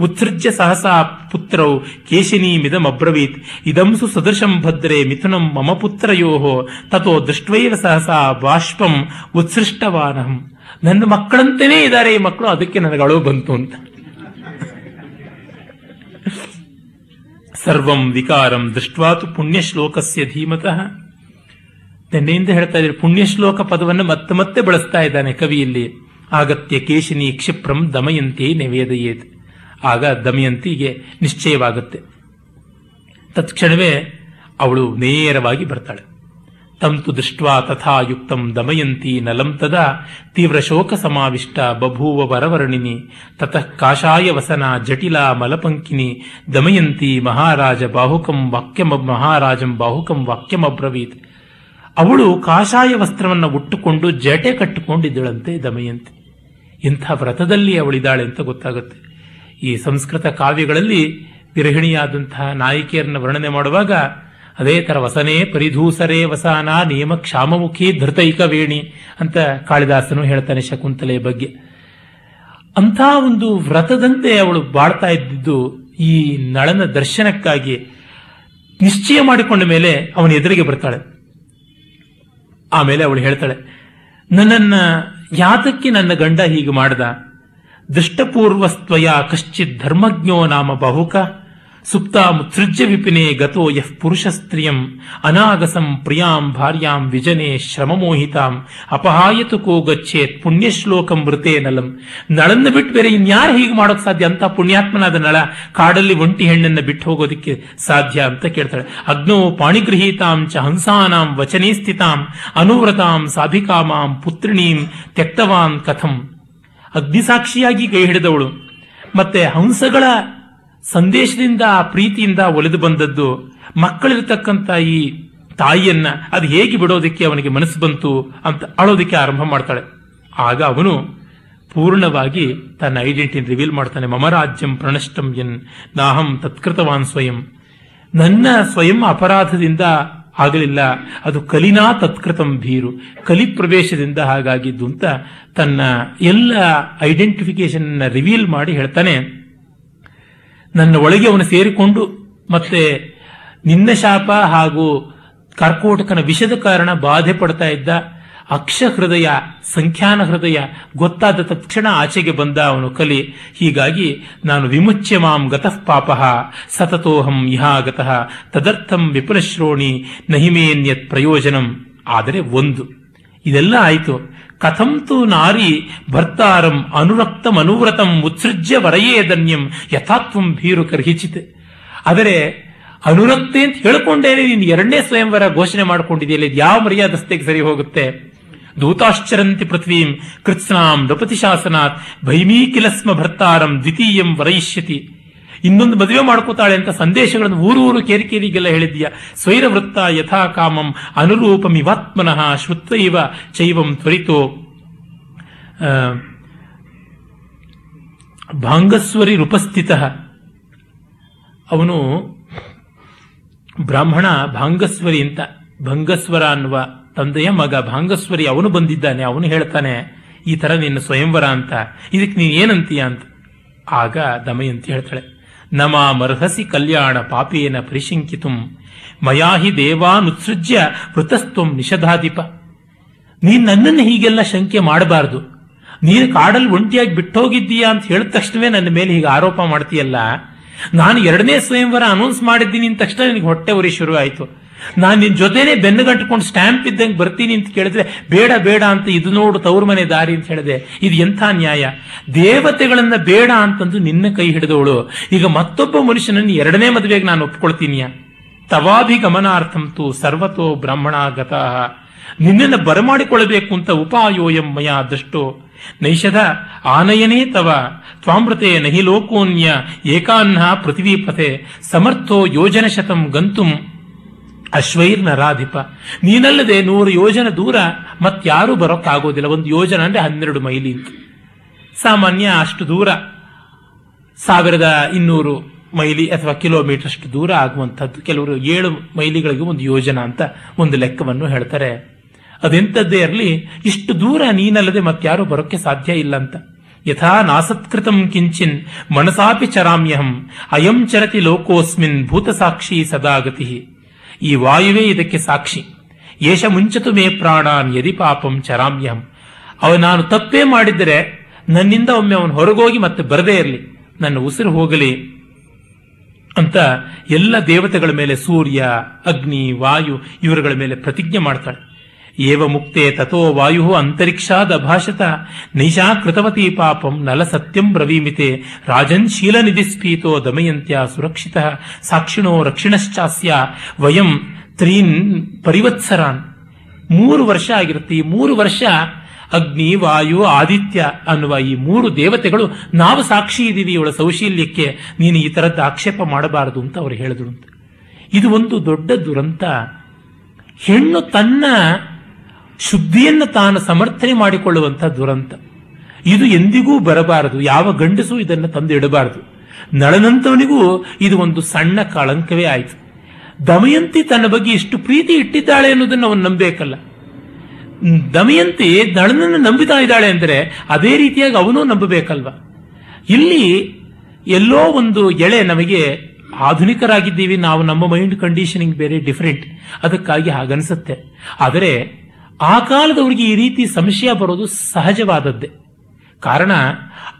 ಉತ್ಸೃಜ್ಯ ಸಹಸಾ ಪುತ್ರೌ ಕೇಶಿನೀಮಿದಮಬ್ರವೀತ್ ಇದಂಸು ಸದೃಶಂ ಭದ್ರೇ ಮಿಥುನಂ ಮಮ ಪುತ್ರಯೋ. ತಥೋ ದೃಷ್ಟ್ವೈವ ಸಹಸಾ ಬಾಷ್ಪಂ ಉತ್ಸೃಷ್ಟವಾನಹಂ. ನನ್ನ ಮಕ್ಕಳಂತೆಯೇ ಇದ್ದಾರೆ ಈ ಮಕ್ಕಳು, ಅದಕ್ಕೆ ನನಗೆ ಅಳು ಬಂತು ಅಂತ. ಸರ್ವಂ ವಿಕಾರಂ ದೃಷ್ಟ್ವಾತು ಪುಣ್ಯಶ್ಲೋಕಸ್ಯ ಧೀಮತಃ. ನಿನ್ನೆಯಿಂದ ಹೇಳ್ತಾ ಇದ್ದರೆ ಪುಣ್ಯ ಶ್ಲೋಕ ಪದವನ್ನು ಮತ್ತೆ ಮತ್ತೆ ಬಳಸ್ತಾ ಇದ್ದಾನೆ ಕವಿಯಲ್ಲಿ. ಆಗತ್ಯ ಕೇಶಿನಿ ಕ್ಷಿಪ್ರಂ ದಮಯಂತಿ ನಿವೇದಯೇತ್. ಆಗ ದಮಯಂತಿಗೆ ನಿಶ್ಚಯವಾಗುತ್ತೆ. ತತ್ಕ್ಷಣವೇ ಅವಳು ನೇರವಾಗಿ ಬರ್ತಾಳೆ. ತಂತು ದೃಷ್ಟ್ವಾ ತಥಾ ಯುಕ್ತಂ ದಮಯಂತಿ ನಲಂ ತದ ತೀವ್ರ ಶೋಕ ಸಮಾವಿಷ್ಟ ಬಭೂವ ವರವರ್ಣಿನಿ ತತಃ ಕಾಷಾಯ ವಸನ ಜಟಿಲ ಮಲಪಂಕಿನಿ ದಮಯಂತಿ ಮಹಾರಾಜ ಬಾಹುಕಂ ವಾಕ್ಯಮ ಮಹಾರಾಜಂ ಬಾಹುಕಂ ವಾಕ್ಯಮಬ್ರವೀತ್ ಅವಳು ಕಾಷಾಯ ವಸ್ತ್ರವನ್ನು ಉಟ್ಟುಕೊಂಡು ಜಟೆ ಕಟ್ಟಿಕೊಂಡಿದ್ದಳಂತೆ ದಮಯಂತಿ. ಇಂಥ ವ್ರತದಲ್ಲಿ ಅವಳಿದ್ದಾಳೆ ಅಂತ ಗೊತ್ತಾಗುತ್ತೆ. ಈ ಸಂಸ್ಕೃತ ಕಾವ್ಯಗಳಲ್ಲಿ ಗೃಹಿಣಿಯಾದಂತಹ ನಾಯಕಿಯರನ್ನು ವರ್ಣನೆ ಮಾಡುವಾಗ ಅದೇ ಥರ ವಸನೇ ಪರಿಧೂಸರೇ ವಸಾನ ನಿಯಮ ಕ್ಷಾಮಮುಖಿ ಧೃತೈಕ ವೇಣಿ ಅಂತ ಕಾಳಿದಾಸನು ಹೇಳ್ತಾನೆ ಶಕುಂತಲೆಯ ಬಗ್ಗೆ. ಅಂಥ ಒಂದು ವ್ರತದಂತೆ ಅವಳು ಬಾಳ್ತಾ ಇದ್ದಿದ್ದು ಈ ನಳನ ದರ್ಶನಕ್ಕಾಗಿ ನಿಶ್ಚಯ ಮಾಡಿಕೊಂಡ ಮೇಲೆ ಅವನ ಎದುರಿಗೆ ಬರ್ತಾಳೆ. ಆಮೇಲೆ ಅವಳು ಹೇಳ್ತಾಳೆ, ನನ್ನನ್ನ ಯಾತಕ್ಕೆ ನನ್ನ ಗಂಡ ಹೀಗೆ ಮಾಡ್ದ? ದೃಷ್ಟಪೂರ್ವಸ್ತ್ವಯ ಕಶ್ಚಿತ್ ಧರ್ಮಜ್ಞೋ ನಾಮ ಬಹುಕ? ಸುಪ್ತಾಮುತ್ಸೃಜ್ಯ ವಿಪಿನೆ ಗತೋ ಯಃ ಪುರುಷ ಸ್ತ್ರೀಯಂ ಅನಾಗಸಂ ಪ್ರಿಯಾಂ ಭಾರ್ಯಾಂ ವಿಜನೆ ಶ್ರಮಮೋಹಿತಾಂ ಅಪಹಾಯತು ಕೋ ಗಚ್ಚೇತ್ ಪುಣ್ಯಶ್ಲೋಕಂ ವೃತೆ ನಲಂ ನಳನ್ನ ಬಿಟ್ಟು ಬೇರೆ ಇನ್ಯಾರು ಹೀಗೆ ಮಾಡೋಕ್ ಸಾಧ್ಯ? ಅಂತ ಪುಣ್ಯಾತ್ಮನಾದ ನಳ ಕಾಡಲ್ಲಿ ಒಂಟಿ ಹೆಣ್ಣನ್ನ ಬಿಟ್ಟು ಹೋಗೋದಕ್ಕೆ ಸಾಧ್ಯ ಅಂತ ಕೇಳ್ತಾಳೆ. ಅಗ್ನೋ ಪಾಣಿಗೃಹೀತಾಂ ಚ ಹಂಸಾನಾಂ ವಚನೆ ಸ್ಥಿತಾಂ, ಅನುವ್ರತಾಂ ಸಾಧಿಕಾಮಾಂ ಪುತ್ರಿಣೀಂ ತ್ಯಕ್ತವಾನ್ ಕಥಂ। ಅಗ್ನಿಸಾಕ್ಷಿಯಾಗಿ ಕೈ ಹಿಡಿದವಳು। ಮತ್ತೆ ಹಂಸಗಳ ಸಂದೇಶದಿಂದ ಆ ಪ್ರೀತಿಯಿಂದ ಒಲಿದು ಬಂದದ್ದು ಮಕ್ಕಳಿರ್ತಕ್ಕಂಥ ಈ ತಾಯಿಯನ್ನ ಅದು ಹೇಗೆ ಬಿಡೋದಕ್ಕೆ ಅವನಿಗೆ ಮನಸ್ಸು ಬಂತು ಅಂತ ಅಳೋದಕ್ಕೆ ಆರಂಭ ಮಾಡ್ತಾಳೆ. ಆಗ ಅವನು ಪೂರ್ಣವಾಗಿ ತನ್ನ ಐಡೆಂಟಿಟಿ ರಿವೀಲ್ ಮಾಡ್ತಾನೆ. ಮಮರಾಜ್ಯಂ ಪ್ರಣಷ್ಟಂ ಎನ್ ನಾಹಂ ತತ್ಕೃತವಾನ್ ಸ್ವಯಂ. ನನ್ನ ಸ್ವಯಂ ಅಪರಾಧದಿಂದ ಆಗಲಿಲ್ಲ. ಅದು ಕಲಿನಾ ತತ್ಕೃತಂ ಭೀರು. ಕಲಿ ಪ್ರವೇಶದಿಂದ ಹಾಗಾಗಿದ್ದು ಅಂತ ತನ್ನ ಎಲ್ಲ ಐಡೆಂಟಿಫಿಕೇಶನ್ ರಿವೀಲ್ ಮಾಡಿ ಹೇಳ್ತಾನೆ. ನನ್ನ ಒಳಗೆ ಅವನು ಸೇರಿಕೊಂಡು ಮತ್ತೆ ನಿನ್ನ ಶಾಪ ಹಾಗೂ ಕರ್ಕೋಟಕನ ವಿಷದ ಕಾರಣ ಬಾಧೆ ಪಡ್ತಾ ಇದ್ದ ಅಕ್ಷ ಹೃದಯ ಸಂಖ್ಯಾನ ಹೃದಯ ಗೊತ್ತಾದ ತಕ್ಷಣ ಆಚೆಗೆ ಬಂದ ಅವನು ಕಲಿ, ಹೀಗಾಗಿ ನಾನು ವಿಮುಚ್ಯ ಮಾಂ ಗತಃ ಪಾಪ, ಸತತೋಹಂ ಇಹಾಗತಃ ತದರ್ಥಂ ವಿಪುಲಶ್ರೋಣಿ ನಹಿಮೇನ್ಯತ್ ಪ್ರಯೋಜನಂ, ಆದರೆ ಒಂದು. ಇದೆಲ್ಲ ಆಯಿತು. ಕಥಂತು ನಾರಿ ಭರ್ತಾರಂ ಅನುರಕ್ತಂ ಅನುವ್ರತಂ ಉತ್ಸೃಜ್ಯ ವರಯೇ ಧನ್ಯಂ ಯಥಾತ್ವಂ ಭೀರು ಕರ್ಹಿಚಿತ್. ಆದರೆ ಅನುರಕ್ತೆ ಅಂತ ಹೇಳ್ಕೊಂಡೇನೆ ನೀನು ಎರಡನೇ ಸ್ವಯಂವರ ಘೋಷಣೆ ಮಾಡಿಕೊಂಡಿದೆಯಲ್ಲಿ ಯಾವ ಮರ್ಯಾದಸ್ತೆಗೆ ಸರಿ ಹೋಗುತ್ತೆ? ದೂತಾಶ್ಚರಂತಿ ಪೃಥ್ವೀಂ ಕೃತ್ಸ್ನಾಂ ನೃಪತಿ ಶಾಸನಾತ್ ಭೈಮೀಕಿಲಸ್ಮ ಭರ್ತಾರಂ ದ್ವಿತೀಯಂ ವರಯಿಷ್ಯತಿ. ಇನ್ನೊಂದು ಮದುವೆ ಮಾಡ್ಕೋತಾಳೆ ಅಂತ ಸಂದೇಶಗಳನ್ನು ಊರೂರು ಕೇರಿಕೇರಿಗೆಲ್ಲ ಹೇಳಿದ್ಯಾ ಸ್ವೈರ ವೃತ್ತ ಯಥಾ ಕಾಮಂ ಅನುರೂಪಮಿವಾತ್ಮನಃ ಶ್ರುತ್ವೈವ ಚೈವಂ ತ್ವರಿತೋ. ಭಾಂಗಸ್ವರಿ ರೂಪಸ್ಥಿತ. ಅವನು ಬ್ರಾಹ್ಮಣ ಭಾಂಗಸ್ವರಿ ಅಂತ, ಭಂಗಸ್ವರ ಅನ್ನುವ ತಂದೆಯ ಮಗ ಭಾಂಗಸ್ವರಿ ಅವನು ಬಂದಿದ್ದಾನೆ, ಅವನು ಹೇಳ್ತಾನೆ, ಈ ತರ ನಿನ್ನ ಸ್ವಯಂವರ ಅಂತ, ಇದಕ್ಕೆ ನೀನು ಏನಂತೀಯ ಅಂತ. ಆಗ ದಮಯಂತಿ ಹೇಳ್ತಾಳೆ ನಮ ಮರ್ಹಸಿ ಕಲ್ಯಾಣ ಪಾಪೇನ ಪರಿಶಂಕಿತುಂ ಮಯಾಹಿ ದೇವಾನುತ್ಸೃಜ್ಯ ವೃತಸ್ತ್ವಂ ನಿಷಧಾಧಿಪ. ನೀನ್ ನನ್ನನ್ನು ಹೀಗೆಲ್ಲ ಶಂಕೆ ಮಾಡಬಾರದು. ನೀನು ಕಾಡಲ್ಲಿ ಒಂಟಿಯಾಗಿ ಬಿಟ್ಟೋಗಿದ್ದೀಯಾ ಅಂತ ಹೇಳಿದ ತಕ್ಷಣವೇ ನನ್ನ ಮೇಲೆ ಹೀಗೆ ಆರೋಪ ಮಾಡ್ತೀಯಲ್ಲ. ನಾನು ಎರಡನೇ ಸ್ವಯಂವರ ಅನೌನ್ಸ್ ಮಾಡಿದ್ದೀನಿ ತಕ್ಷಣ ನಿನಗೆ ಹೊಟ್ಟೆ ಉರಿ ಶುರು ಆಯ್ತು ನಾನು ನಿನ್ ಜೊತೆನೆ ಬೆನ್ನುಗಂಟ್ಕೊಂಡು ಸ್ಟ್ಯಾಂಪ್ ಇದ್ದಂಗೆ ಬರ್ತೀನಿ ಅಂತ ಕೇಳಿದ್ರೆ, ಬೇಡ ಬೇಡ ಅಂತ ಇದು ನೋಡು ತವ್ರ ಮನೆ ದಾರಿ ಅಂತ ಹೇಳಿದೆ. ಇದು ಎಂಥ ನ್ಯಾಯ? ದೇವತೆಗಳನ್ನ ಬೇಡ ಅಂತಂದು ನಿನ್ನ ಕೈ ಹಿಡಿದವಳು. ಈಗ ಮತ್ತೊಬ್ಬ ಮನುಷ್ಯನನ್ನು ಎರಡನೇ ಮದುವೆಗೆ ನಾನು ಒಪ್ಕೊಳ್ತೀನಿಯ ತವಾಭಿಗಮನಾರ್ಥಂ ತು ಸರ್ವತೋ ಬ್ರಾಹ್ಮಣಾಗತ. ನಿನ್ನನ್ನು ಬರಮಾಡಿಕೊಳ್ಳಬೇಕು ಅಂತ ಉಪಾಯೋಯಂ ಮಯ ದೃಷ್ಟೋ. ನೈಷಧ, ಆನಯನೇ ತವ. ತ್ವಾಮೃತೆ ನಹಿ ಲೋಕೋನ್ಯ ಏಕಾನ್ನ ಪೃಥ್ವೀಪಥೆ ಸಮರ್ಥೋ ಯೋಜನ ಶತಂ ಗಂತುಂ. ಅಶ್ವೈರ್ ರಾಧಿಪ. ನೀನಲ್ಲದೆ ನೂರು ಯೋಜನ ದೂರ ಮತ್ತಾರೂ ಬರೋಕ್ಕಾಗೋದಿಲ್ಲ. ಒಂದು ಯೋಜನ ಅಂದ್ರೆ ಹನ್ನೆರಡು ಮೈಲಿ ಅಂತ. ಸಾಮಾನ್ಯ ಅಷ್ಟು ದೂರ. ಸಾವಿರದ ಇನ್ನೂರು ಮೈಲಿ ಅಥವಾ ಕಿಲೋಮೀಟರ್ ಅಷ್ಟು ದೂರ ಆಗುವಂಥದ್ದು. ಕೆಲವರು ಏಳು ಮೈಲಿಗಳಿಗೆ ಒಂದು ಯೋಜನ ಅಂತ ಒಂದು ಲೆಕ್ಕವನ್ನು ಹೇಳ್ತಾರೆ. ಅದೆಂಥದ್ದೇ ಇರಲಿ, ಇಷ್ಟು ದೂರ ನೀನಲ್ಲದೆ ಮತ್ತಾರು ಬರೋಕ್ಕೆ ಸಾಧ್ಯ ಇಲ್ಲ ಅಂತ. ಯಥಾ ನಾಸತ್ಕೃತಂ ಕಿಂಚಿನ್ ಮನಸಾಪಿ ಚರಾಮ್ಯಹಂ, ಅಯಂ ಚರತಿ ಲೋಕೋಸ್ಮಿನ್ ಭೂತಸಾಕ್ಷಿ ಸದಾಗತಿ ಈ ವಾಯುವೇ ಇದಕ್ಕೆ ಸಾಕ್ಷಿ. ಯೇಷ ಮುಂಚತು ಮೇ ಪ್ರಾಣಾನ್ ಯದಿ ಪಾಪಂ ಚರಾಮ್ಯಹಂ. ಅವ ನಾನು ತಪ್ಪೇ ಮಾಡಿದರೆ ನನ್ನಿಂದ ಒಮ್ಮೆ ಅವನು ಹೊರಗೋಗಿ ಮತ್ತೆ ಬರದೇ ಇರಲಿ. ನನ್ನ ಉಸಿರು ಹೋಗಲಿ ಅಂತ ಎಲ್ಲ ದೇವತೆಗಳ ಮೇಲೆ ಸೂರ್ಯ, ಅಗ್ನಿ, ವಾಯು ಇವರುಗಳ ಮೇಲೆ ಪ್ರತಿಜ್ಞೆ ಮಾಡ್ತಾಳೆ. ಏವ ಮುಕ್ತೆ ತಥೋ ವಾಯು ಅಂತರಿಕ್ಷಾದ ಭಾಷತ ನೈಷಾ ಕೃತವತಿ ಪಾಪಂ ನಲ ಸತ್ಯಂ ಬ್ರವೀಮಿತೆ, ರಾಜನ್ ಶೀಲ ನಿಧಿಸ್ಫೀತೋ ದಮಯಂತ್ಯ ಸುರಕ್ಷಿತ, ಸಾಕ್ಷಿಣೋ ರಕ್ಷಿಣಶ್ಚಾಸ್ಯ, ವಯಂ ತ್ರೀನ್ ಪರಿವತ್ಸರಾನ್. ಮೂರು ವರ್ಷ ಆಗಿರುತ್ತೆ. ಈ ಮೂರು ವರ್ಷ ಅಗ್ನಿ, ವಾಯು, ಆದಿತ್ಯ ಅನ್ನುವ ಈ ಮೂರು ದೇವತೆಗಳು ನಾವು ಸಾಕ್ಷಿ ಇದ್ದೀವಿ ಇವಳ ಸೌಶೀಲ್ಯಕ್ಕೆ. ನೀನು ಈ ತರದ್ದು ಆಕ್ಷೇಪ ಮಾಡಬಾರದು ಅಂತ ಅವರು ಹೇಳಿದ್ರು ಅಂತ. ಇದು ಒಂದು ದೊಡ್ಡ ದುರಂತ. ಹೆಣ್ಣು ತನ್ನ ಶುದ್ಧಿಯನ್ನು ತಾನು ಸಮರ್ಥನೆ ಮಾಡಿಕೊಳ್ಳುವಂಥ ದುರಂತ. ಇದು ಎಂದಿಗೂ ಬರಬಾರದು. ಯಾವ ಗಂಡಸು ಇದನ್ನು ತಂದು ಇಡಬಾರದು. ನಳನಂತವನಿಗೂ ಇದು ಒಂದು ಸಣ್ಣ ಕಳಂಕವೇ ಆಯಿತು. ದಮಯಂತಿ ತನ್ನ ಬಗ್ಗೆ ಇಷ್ಟು ಪ್ರೀತಿ ಇಟ್ಟಿದ್ದಾಳೆ ಅನ್ನೋದನ್ನು ಅವನು ನಂಬೇಕಲ್ಲ. ದಮಯಂತಿ ನಳನನ್ನು ನಂಬಿತಾ ಇದ್ದಾಳೆ ಅಂದರೆ ಅದೇ ರೀತಿಯಾಗಿ ಅವನು ನಂಬಬೇಕಲ್ವ? ಇಲ್ಲಿ ಎಲ್ಲೋ ಒಂದು ಎಳೆ ನಮಗೆ ಆಧುನಿಕರಾಗಿದ್ದೀವಿ. ನಾವು ನಮ್ಮ ಮೈಂಡ್ ಕಂಡೀಷನಿಂಗ್ ಬೇರೆ ಡಿಫರೆಂಟ್. ಅದಕ್ಕಾಗಿ ಹಾಗನ್ಸುತ್ತೆ. ಆದರೆ ಆ ಕಾಲದವರಿಗೆ ಈ ರೀತಿ ಸಂಶಯ ಬರೋದು ಸಹಜವಾದದ್ದೇ. ಕಾರಣ,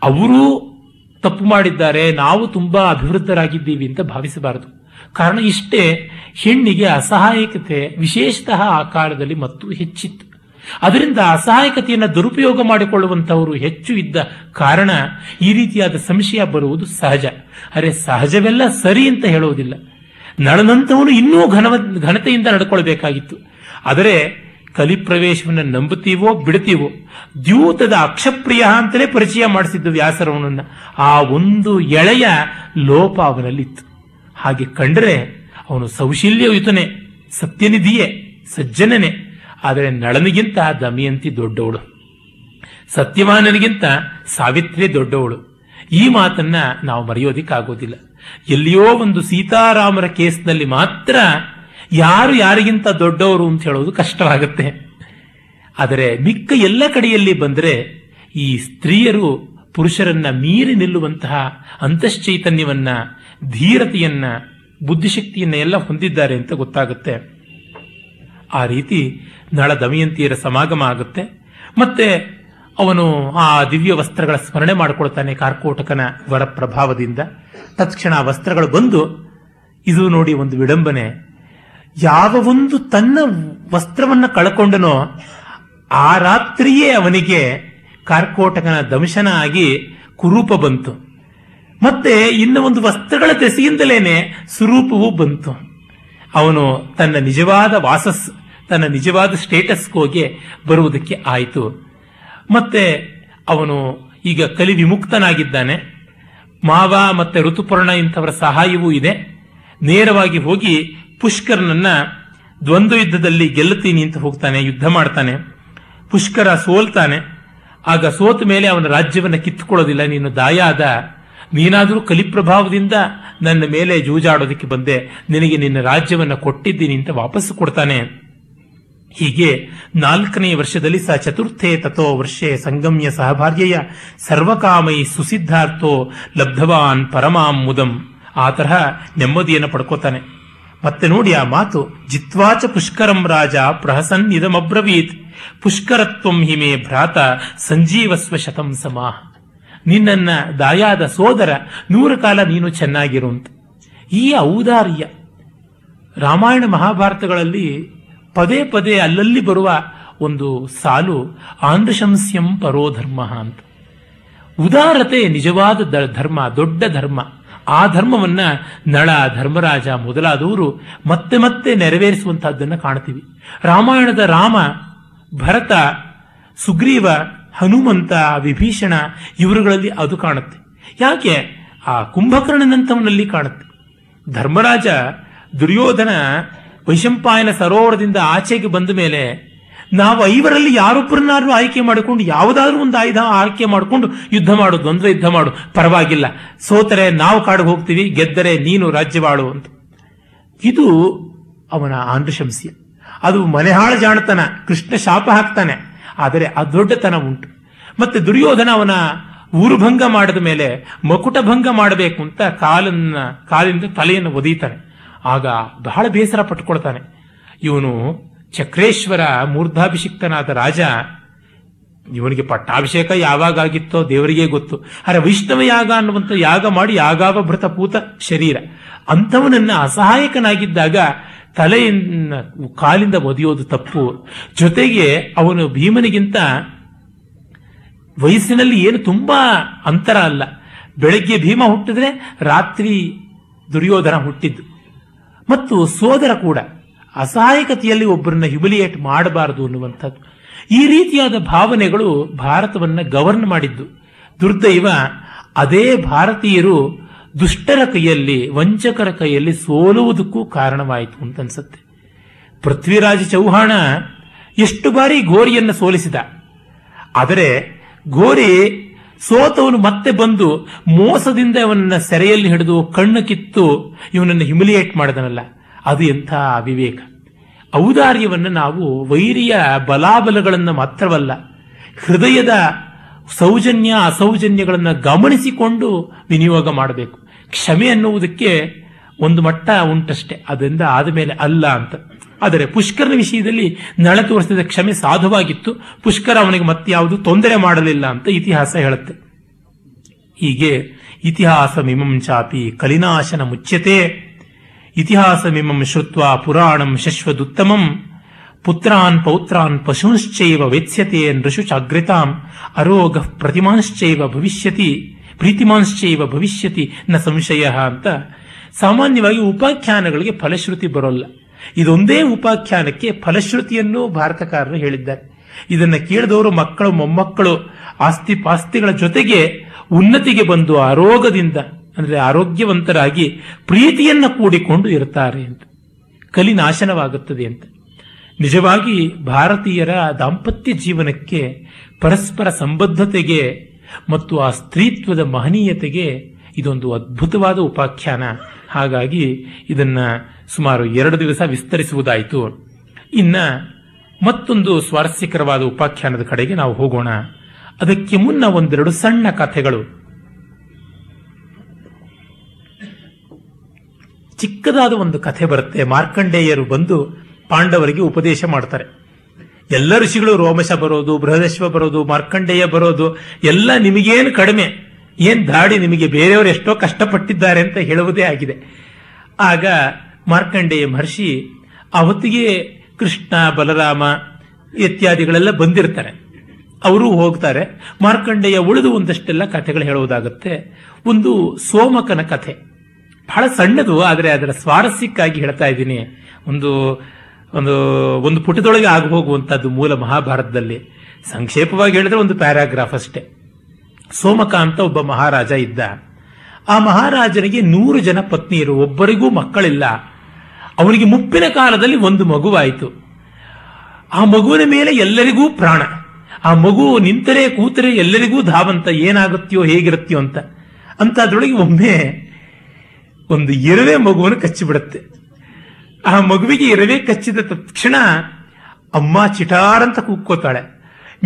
ಅವರು ತಪ್ಪು ಮಾಡಿದ್ದಾರೆ, ನಾವು ತುಂಬಾ ಅಭಿವೃದ್ಧರಾಗಿದ್ದೀವಿ ಅಂತ ಭಾವಿಸಬಾರದು. ಕಾರಣ ಇಷ್ಟೇ, ಹೆಣ್ಣಿಗೆ ಅಸಹಾಯಕತೆ ವಿಶೇಷತಃ ಆ ಕಾಲದಲ್ಲಿ ಮತ್ತು ಹೆಚ್ಚಿತ್ತು. ಅದರಿಂದ ಅಸಹಾಯಕತೆಯನ್ನು ದುರುಪಯೋಗ ಮಾಡಿಕೊಳ್ಳುವಂತವರು ಹೆಚ್ಚು ಇದ್ದ ಕಾರಣ ಈ ರೀತಿಯಾದ ಸಂಶಯ ಬರುವುದು ಸಹಜ. ಅರೆ, ಸಹಜವೆಲ್ಲ ಸರಿ ಅಂತ ಹೇಳುವುದಿಲ್ಲ ನಳನಂತವನು ಇನ್ನೂ ಘನ ಘನತೆಯಿಂದ ನಡ್ಕೊಳ್ಬೇಕಾಗಿತ್ತು. ಆದರೆ ಕಲಿಪ್ರವೇಶವನ್ನು ನಂಬುತ್ತೀವೋ ಬಿಡ್ತೀವೋ ದ್ಯೂತದ ಅಕ್ಷಪ್ರಿಯ ಅಂತಲೇ ಪರಿಚಯ ಮಾಡಿಸಿದ್ದು ವ್ಯಾಸರವನನ್ನ ಆ ಒಂದು ಎಳೆಯ ಲೋಪ ಅವನಲ್ಲಿತ್ತು. ಹಾಗೆ ಕಂಡರೆ ಅವನು ಸೌಶಲ್ಯಯುತನೇ ಸತ್ಯನಿಧಿಯೇ, ಸಜ್ಜನನೇ. ಆದರೆ ನಳನಿಗಿಂತ ದಮಯಂತಿ ದೊಡ್ಡವಳು. ಸತ್ಯವಾನನಿಗಿಂತ ಸಾವಿತ್ರಿ ದೊಡ್ಡವಳು. ಈ ಮಾತನ್ನ ನಾವು ಮರೆಯೋದಿಕ್ಕಾಗೋದಿಲ್ಲ. ಎಲ್ಲಿಯೋ ಒಂದು ಸೀತಾರಾಮರ ಕೇಸ್ನಲ್ಲಿ ಮಾತ್ರ ಯಾರು ಯಾರಿಗಿಂತ ದೊಡ್ಡವರು ಅಂತ ಹೇಳೋದು ಕಷ್ಟವಾಗುತ್ತೆ. ಆದರೆ ಮಿಕ್ಕ ಎಲ್ಲ ಕಡೆಯಲ್ಲಿ ಬಂದರೆ ಈ ಸ್ತ್ರೀಯರು ಪುರುಷರನ್ನ ಮೀರಿ ನಿಲ್ಲುವಂತಹ ಅಂತಶ್ಚೈತನ್ಯವನ್ನ, ಧೀರತೆಯನ್ನ, ಬುದ್ಧಿಶಕ್ತಿಯನ್ನ ಎಲ್ಲ ಹೊಂದಿದ್ದಾರೆ ಅಂತ ಗೊತ್ತಾಗುತ್ತೆ. ಆ ರೀತಿ ನಳ ದಮಯಂತಿಯರ ಸಮಾಗಮ ಆಗುತ್ತೆ. ಮತ್ತೆ ಅವನು ಆ ದಿವ್ಯ ವಸ್ತ್ರಗಳ ಸ್ಮರಣೆ ಮಾಡಿಕೊಳ್ತಾನೆ ಕಾರ್ಕೋಟಕನ ವರ ಪ್ರಭಾವದಿಂದ ತತ್ಕ್ಷಣ ವಸ್ತ್ರಗಳು ಬಂದು, ಇದು ನೋಡಿ ಒಂದು ವಿಡಂಬನೆ. ಯಾವ ಒಂದು ತನ್ನ ವಸ್ತ್ರವನ್ನ ಕಳ್ಕೊಂಡನೋ ಆ ರಾತ್ರಿಯೇ ಅವನಿಗೆ ಕಾರ್ಕೋಟಕನ ದಂಶನ ಆಗಿ ಕುರೂಪ ಬಂತು. ಮತ್ತೆ ಇನ್ನು ಒಂದು ವಸ್ತ್ರಗಳ ದೆಸೆಯಿಂದಲೇನೆ ಸುರೂಪವೂ ಬಂತು. ಅವನು ತನ್ನ ನಿಜವಾದ ವಾಸಸ್, ತನ್ನ ನಿಜವಾದ ಸ್ಟೇಟಸ್ಗೋಗೆ ಬರುವುದಕ್ಕೆ ಆಯಿತು. ಮತ್ತೆ ಅವನು ಈಗ ಕಲಿ ವಿಮುಕ್ತನಾಗಿದ್ದಾನೆ ಮಾವ ಮತ್ತೆ ಋತುಪರ್ಣ ಇಂಥವರ ಸಹಾಯವೂ ಇದೆ. ನೇರವಾಗಿ ಹೋಗಿ ಪುಷ್ಕರನನ್ನ ದ್ವಂದ್ವ ಯುದ್ಧದಲ್ಲಿ ಗೆಲ್ಲುತ್ತೀನಿ ಅಂತ ಹೋಗ್ತಾನೆ, ಯುದ್ಧ ಮಾಡ್ತಾನೆ. ಪುಷ್ಕರ ಸೋಲ್ತಾನೆ. ಆಗ ಸೋತ ಮೇಲೆ ಅವನ ರಾಜ್ಯವನ್ನು ಕಿತ್ತುಕೊಳ್ಳೋದಿಲ್ಲ. ನೀನು ದಾಯಾದ ನೀನಾದರೂ ಕಲಿಪ್ರಭಾವದಿಂದ ನನ್ನ ಮೇಲೆ ಜೂಜಾಡೋದಕ್ಕೆ ಬಂದೆ. ನಿನಗೆ ನಿನ್ನ ರಾಜ್ಯವನ್ನು ಕೊಟ್ಟಿದ್ದೀನಿ ಅಂತ ವಾಪಸ್ಸು ಕೊಡ್ತಾನೆ. ಹೀಗೆ ನಾಲ್ಕನೇ ವರ್ಷದಲ್ಲಿ ಸ ಚತುರ್ಥೇ ತಥೋ ವರ್ಷೆ ಸಂಗಮ್ಯ ಸಹಭಾರ್ಯೆಯ ಸರ್ವಕಾಮೈ ಸುಸಿದ್ಧಾರ್ಥೋ ಲಬ್ಧವಾನ್ ಪರಮಾಂ ಮುದಂ. ಆ ತರಹ ನೆಮ್ಮದಿಯನ್ನು ಪಡ್ಕೋತಾನೆ. ಮತ್ತೆ ನೋಡಿ ಆ ಮಾತು. ಜಿತ್ವಾಚ ಪುಷ್ಕರಂ ರಾಜ ಪ್ರಹಸನ್ ಪುಷ್ಕರತ್ವಂ ಹಿಮೆ ಭ್ರಾತ ಸಂಜೀವಸ್ವ ಶತಂ ಸಮಾ ನಿನ್ನನ್ನ ದಾಯಾದ ಸೋದರ ನೂರು ಕಾಲ ನೀನು ಚೆನ್ನಾಗಿರುಂತ ಈ ಔದಾರ್ಯ ರಾಮಾಯಣ ಮಹಾಭಾರತಗಳಲ್ಲಿ ಪದೇ ಪದೇ ಅಲ್ಲಲ್ಲಿ ಬರುವ ಒಂದು ಸಾಲು ಆಂಧ್ರಶಂಸ್ಯಂ ಪರೋಧರ್ಮ ಅಂತ. ಉದಾರತೆ ನಿಜವಾದ ಧರ್ಮ, ದೊಡ್ಡ ಧರ್ಮ. ಆ ಧರ್ಮವನ್ನ ನಳ, ಧರ್ಮರಾಜ ಮೊದಲಾದವರು ಮತ್ತೆ ಮತ್ತೆ ನೆರವೇರಿಸುವಂತಹದ್ದನ್ನು ಕಾಣ್ತೀವಿ. ರಾಮಾಯಣದ ರಾಮ, ಭರತ, ಸುಗ್ರೀವ, ಹನುಮಂತ, ವಿಭೀಷಣ ಇವರುಗಳಲ್ಲಿ ಅದು ಕಾಣುತ್ತೆ. ಯಾಕೆ? ಆ ಕುಂಭಕರ್ಣನಂತವನಲ್ಲಿ ಕಾಣುತ್ತೆ. ಧರ್ಮರಾಜ ದುರ್ಯೋಧನ ವೈಶಂಪಾಯನ ಸರೋವರದಿಂದ ಆಚೆಗೆ ಬಂದ ಮೇಲೆ ನಾವು ಐವರಲ್ಲಿ ಯಾರೊಬ್ಬರನ್ನಾದ್ರೂ ಆಯ್ಕೆ ಮಾಡಿಕೊಂಡು, ಯಾವುದಾದ್ರೂ ಒಂದು ಆಯುಧ ಆಯ್ಕೆ ಮಾಡಿಕೊಂಡು ಯುದ್ಧ ಮಾಡು ದ್ವಂದ್ವ ಯುದ್ಧ ಮಾಡು. ಪರವಾಗಿಲ್ಲ. ಸೋತರೆ ನಾವು ಕಾಡಿಗೆ ಹೋಗ್ತೀವಿ, ಗೆದ್ದರೆ ನೀನು ರಾಜ್ಯವಾಳು ಅಂತ. ಇದು ಅವನ ಆಂಧ್ರಶಂಸ್ಯ ಅದು ಮನೆಹಾಳ ಜಾಣತನ. ಕೃಷ್ಣ ಶಾಪ ಹಾಕ್ತಾನೆ. ಆದರೆ ಆ ದೊಡ್ಡತನ ಉಂಟು. ಮತ್ತೆ ದುರ್ಯೋಧನ ಅವನ ಊರು ಭಂಗ ಮಾಡಿದ ಮೇಲೆ ಮಕುಟ ಭಂಗ ಮಾಡಬೇಕು ಅಂತ ಕಾಲನ್ನ ಕಾಲಿಂದ ತಲೆಯನ್ನು ಒದೀತಾನೆ. ಆಗ ಬಹಳ ಬೇಸರ ಪಟ್ಕೊಳ್ತಾನೆ ಇವನು ಚಕ್ರೇಶ್ವರ ಮೂರ್ಧಾಭಿಷಿಕ್ತನಾದ ರಾಜ, ಇವನಿಗೆ ಪಟ್ಟಾಭಿಷೇಕ ಯಾವಾಗಾಗಿತ್ತೋ ದೇವರಿಗೆ ಗೊತ್ತು. ಅರೆ ವೈಷ್ಣವ ಯಾಗ ಅನ್ನುವಂಥ ಯಾಗ ಮಾಡಿ ಯಾಗಾವಭೃತ ಪೂತ ಶರೀರ. ಅಂಥವನನ್ನ ಅಸಹಾಯಕನಾಗಿದ್ದಾಗ ತಲೆಯಿಂದ ಕಾಲಿಂದ ಒದೆಯೋದು ತಪ್ಪು. ಜೊತೆಗೆ ಅವನು ಭೀಮನಿಗಿಂತ ವಯಸ್ಸಿನಲ್ಲಿ ಏನು ತುಂಬಾ ಅಂತರ ಅಲ್ಲ. ಬೆಳಗ್ಗೆ ಭೀಮ ಹುಟ್ಟಿದ್ರೆ ರಾತ್ರಿ ದುರ್ಯೋಧನ ಹುಟ್ಟಿದ್ದು. ಮತ್ತು ಸೋದರ ಕೂಡ. ಅಸಹಾಯಕತೆಯಲ್ಲಿ ಒಬ್ಬರನ್ನ ಹ್ಯುಮಿಲಿಯೇಟ್ ಮಾಡಬಾರದು ಅನ್ನುವಂಥದ್ದು. ಈ ರೀತಿಯಾದ ಭಾವನೆಗಳು ಭಾರತವನ್ನ ಗವರ್ನ್ ಮಾಡಿದ್ದು. ದುರ್ದೈವ, ಅದೇ ಭಾರತೀಯರು ದುಷ್ಟರ ಕೈಯಲ್ಲಿ, ವಂಚಕರ ಕೈಯಲ್ಲಿ ಸೋಲುವುದಕ್ಕೂ ಕಾರಣವಾಯಿತು ಅಂತ ಅನ್ಸುತ್ತೆ ಪೃಥ್ವಿರಾಜ ಚೌಹಾಣ ಎಷ್ಟು ಬಾರಿ ಘೋರಿಯನ್ನು ಸೋಲಿಸಿದ. ಆದರೆ ಗೋರಿ ಸೋತವನು ಮತ್ತೆ ಬಂದು ಮೋಸದಿಂದ ಅವನನ್ನ ಸೆರೆಯಲ್ಲಿ ಹಿಡಿದು ಕಣ್ಣು ಕಿತ್ತು ಇವನನ್ನು ಹ್ಯುಮಿಲಿಯೇಟ್ ಮಾಡಿದನಲ್ಲ. ಅದು ಎಂಥ ಅವಿವೇಕ. ಔದಾರ್ಯವನ್ನು ನಾವು ವೈರಿಯ ಬಲಾಬಲಗಳನ್ನು ಮಾತ್ರವಲ್ಲ, ಹೃದಯದ ಸೌಜನ್ಯ ಅಸೌಜನ್ಯಗಳನ್ನು ಗಮನಿಸಿಕೊಂಡು ವಿನಿಯೋಗ ಮಾಡಬೇಕು. ಕ್ಷಮೆ ಅನ್ನುವುದಕ್ಕೆ ಒಂದು ಮಟ್ಟ ಉಂಟಷ್ಟೇ, ಅದರಿಂದ ಆದಮೇಲೆ ಅಲ್ಲ ಅಂತ. ಆದರೆ ಪುಷ್ಕರನ ವಿಷಯದಲ್ಲಿ ನಳ ತೋರಿಸಿದ ಕ್ಷಮೆ ಸಾಧುವಾಗಿತ್ತು. ಪುಷ್ಕರ ಅವನಿಗೆ ಮತ್ತಾವುದು ತೊಂದರೆ ಮಾಡಲಿಲ್ಲ ಅಂತ ಇತಿಹಾಸ ಹೇಳುತ್ತೆ. ಹೀಗೆ ಇತಿಹಾಸ ಚಾಪಿ ಕಲಿನಾಶನ ಮುಚ್ಯತೆ. ಇತಿಹಾಸಮಿಮಂ ಶ್ರುತ್ವ ಪುರಾಣಂ ಶಶ್ವದುತ್ತಮಂ. ಪುತ್ರಾನ್ ಪೌತ್ರಾನ್ ಪಶುಂಶ್ಚೈವ ವೇತ್ಸ್ಯತೆ ನೃಷು ಚಾಗ್ರಿತಾಂ. ಅರೋಗ ಪ್ರತಿಮಾಂಶ್ಚೈವ ಭವಿಷ್ಯತಿ. ಪ್ರೀತಿಮಾಂಶ್ಚೈವ ಭವಿಷ್ಯತಿ ನ ಸಂಶಯ ಅಂತ. ಸಾಮಾನ್ಯವಾಗಿ ಉಪಾಖ್ಯಾನಗಳಿಗೆ ಫಲಶ್ರುತಿ ಬರೋಲ್ಲ. ಇದೊಂದೇ ಉಪಾಖ್ಯಾನಕ್ಕೆ ಫಲಶ್ರುತಿಯನ್ನು ಭಾರತಕಾರರು ಹೇಳಿದ್ದಾರೆ. ಇದನ್ನು ಕೇಳಿದವರು ಮಕ್ಕಳು, ಮೊಮ್ಮಕ್ಕಳು, ಆಸ್ತಿ ಪಾಸ್ತಿಗಳ ಜೊತೆಗೆ ಉನ್ನತಿಗೆ ಬಂದು ಆರೋಗದಿಂದ ಅಂದ್ರೆ ಆರೋಗ್ಯವಂತರಾಗಿ ಪ್ರೀತಿಯನ್ನು ಕೂಡಿಕೊಂಡು ಇರ್ತಾರೆ ಅಂತ. ಕಲಿ ನಾಶನವಾಗುತ್ತದೆ ಅಂತ. ನಿಜವಾಗಿ ಭಾರತೀಯರ ದಾಂಪತ್ಯ ಜೀವನಕ್ಕೆ ಪರಸ್ಪರ ಸಂಬದ್ಧತೆಗೆ ಮತ್ತು ಆ ಸ್ತ್ರೀತ್ವದ ಮಹನೀಯತೆಗೆ ಇದೊಂದು ಅದ್ಭುತವಾದ ಉಪಾಖ್ಯಾನ. ಹಾಗಾಗಿ ಇದನ್ನ ಸುಮಾರು ಎರಡು ದಿವಸ ವಿಸ್ತರಿಸುವುದಾಯಿತು. ಇನ್ನ ಮತ್ತೊಂದು ಸ್ವಾರಸ್ಯಕರವಾದ ಉಪಾಖ್ಯಾನದ ಕಡೆಗೆ ನಾವು ಹೋಗೋಣ. ಅದಕ್ಕೆ ಮುನ್ನ ಒಂದೆರಡು ಸಣ್ಣ ಕಥೆಗಳು. ಚಿಕ್ಕದಾದ ಒಂದು ಕಥೆ ಬರುತ್ತೆ. ಮಾರ್ಕಂಡೇಯರು ಬಂದು ಪಾಂಡವರಿಗೆ ಉಪದೇಶ ಮಾಡ್ತಾರೆ. ಎಲ್ಲ ಋಷಿಗಳು ರೋಮಶ ಬರೋದು, ಬೃಹದಶ್ವ ಬರೋದು, ಮಾರ್ಕಂಡೇಯ ಬರೋದು, ಎಲ್ಲ ನಿಮಗೇನು ಕಡಿಮೆ, ಏನ್ ದಾಡಿ ನಿಮಗೆ ಬೇರೆಯವರು ಎಷ್ಟೋ ಕಷ್ಟಪಟ್ಟಿದ್ದಾರೆ ಅಂತ ಹೇಳುವುದೇ ಆಗಿದೆ. ಆಗ ಮಾರ್ಕಂಡೇಯ ಮಹರ್ಷಿ ಅವತ್ತಿಗೆ ಕೃಷ್ಣ, ಬಲರಾಮ ಇತ್ಯಾದಿಗಳೆಲ್ಲ ಬಂದಿರ್ತಾರೆ. ಅವರು ಹೋಗ್ತಾರೆ. ಮಾರ್ಕಂಡೇಯ ಉಳಿದು ಒಂದಷ್ಟೆಲ್ಲ ಕಥೆಗಳು ಹೇಳುವುದಾಗುತ್ತೆ. ಒಂದು ಸೋಮಕನ ಕಥೆ. ಬಹಳ ಸಣ್ಣದು, ಆದರೆ ಅದರ ಸ್ವಾರಸ್ಯಕ್ಕಾಗಿ ಹೇಳ್ತಾ ಇದ್ದೀನಿ. ಒಂದು ಒಂದು ಒಂದು ಪುಟದೊಳಗೆ ಆಗ ಹೋಗುವಂತದ್ದು ಮೂಲ ಮಹಾಭಾರತದಲ್ಲಿ. ಸಂಕ್ಷೇಪವಾಗಿ ಹೇಳಿದ್ರೆ ಒಂದು ಪ್ಯಾರಾಗ್ರಾಫ್ ಅಷ್ಟೇ. ಸೋಮಕ ಅಂತ ಒಬ್ಬ ಮಹಾರಾಜ ಇದ್ದ. ಆ ಮಹಾರಾಜನಿಗೆ ನೂರು ಜನ ಪತ್ನಿಯರು, ಒಬ್ಬರಿಗೂ ಮಕ್ಕಳಿಲ್ಲ. ಅವನಿಗೆ ಮುಪ್ಪಿನ ಕಾಲದಲ್ಲಿ ಒಂದು ಮಗುವಾಯಿತು. ಆ ಮಗುವಿನ ಮೇಲೆ ಎಲ್ಲರಿಗೂ ಪ್ರಾಣ. ಆ ಮಗು ನಿಂತರೆ ಕೂತರೆ ಎಲ್ಲರಿಗೂ ಧಾವಂತ, ಏನಾಗುತ್ತೆಯೋ ಹೇಗಿರುತ್ತೆಯೋ ಅಂತ. ಅಂತ ಅದ್ರೊಳಗೆ ಒಮ್ಮೆ ಒಂದು ಇರವೆ ಮಗುವನ್ನು ಕಚ್ಚಿಬಿಡುತ್ತೆ. ಆ ಮಗುವಿಗೆ ಇರವೆ ಕಚ್ಚಿದ ತಕ್ಷಣ ಅಮ್ಮ ಚಿಟಾರ್ ಅಂತ ಕೂಕ್ಕೋತಾಳೆ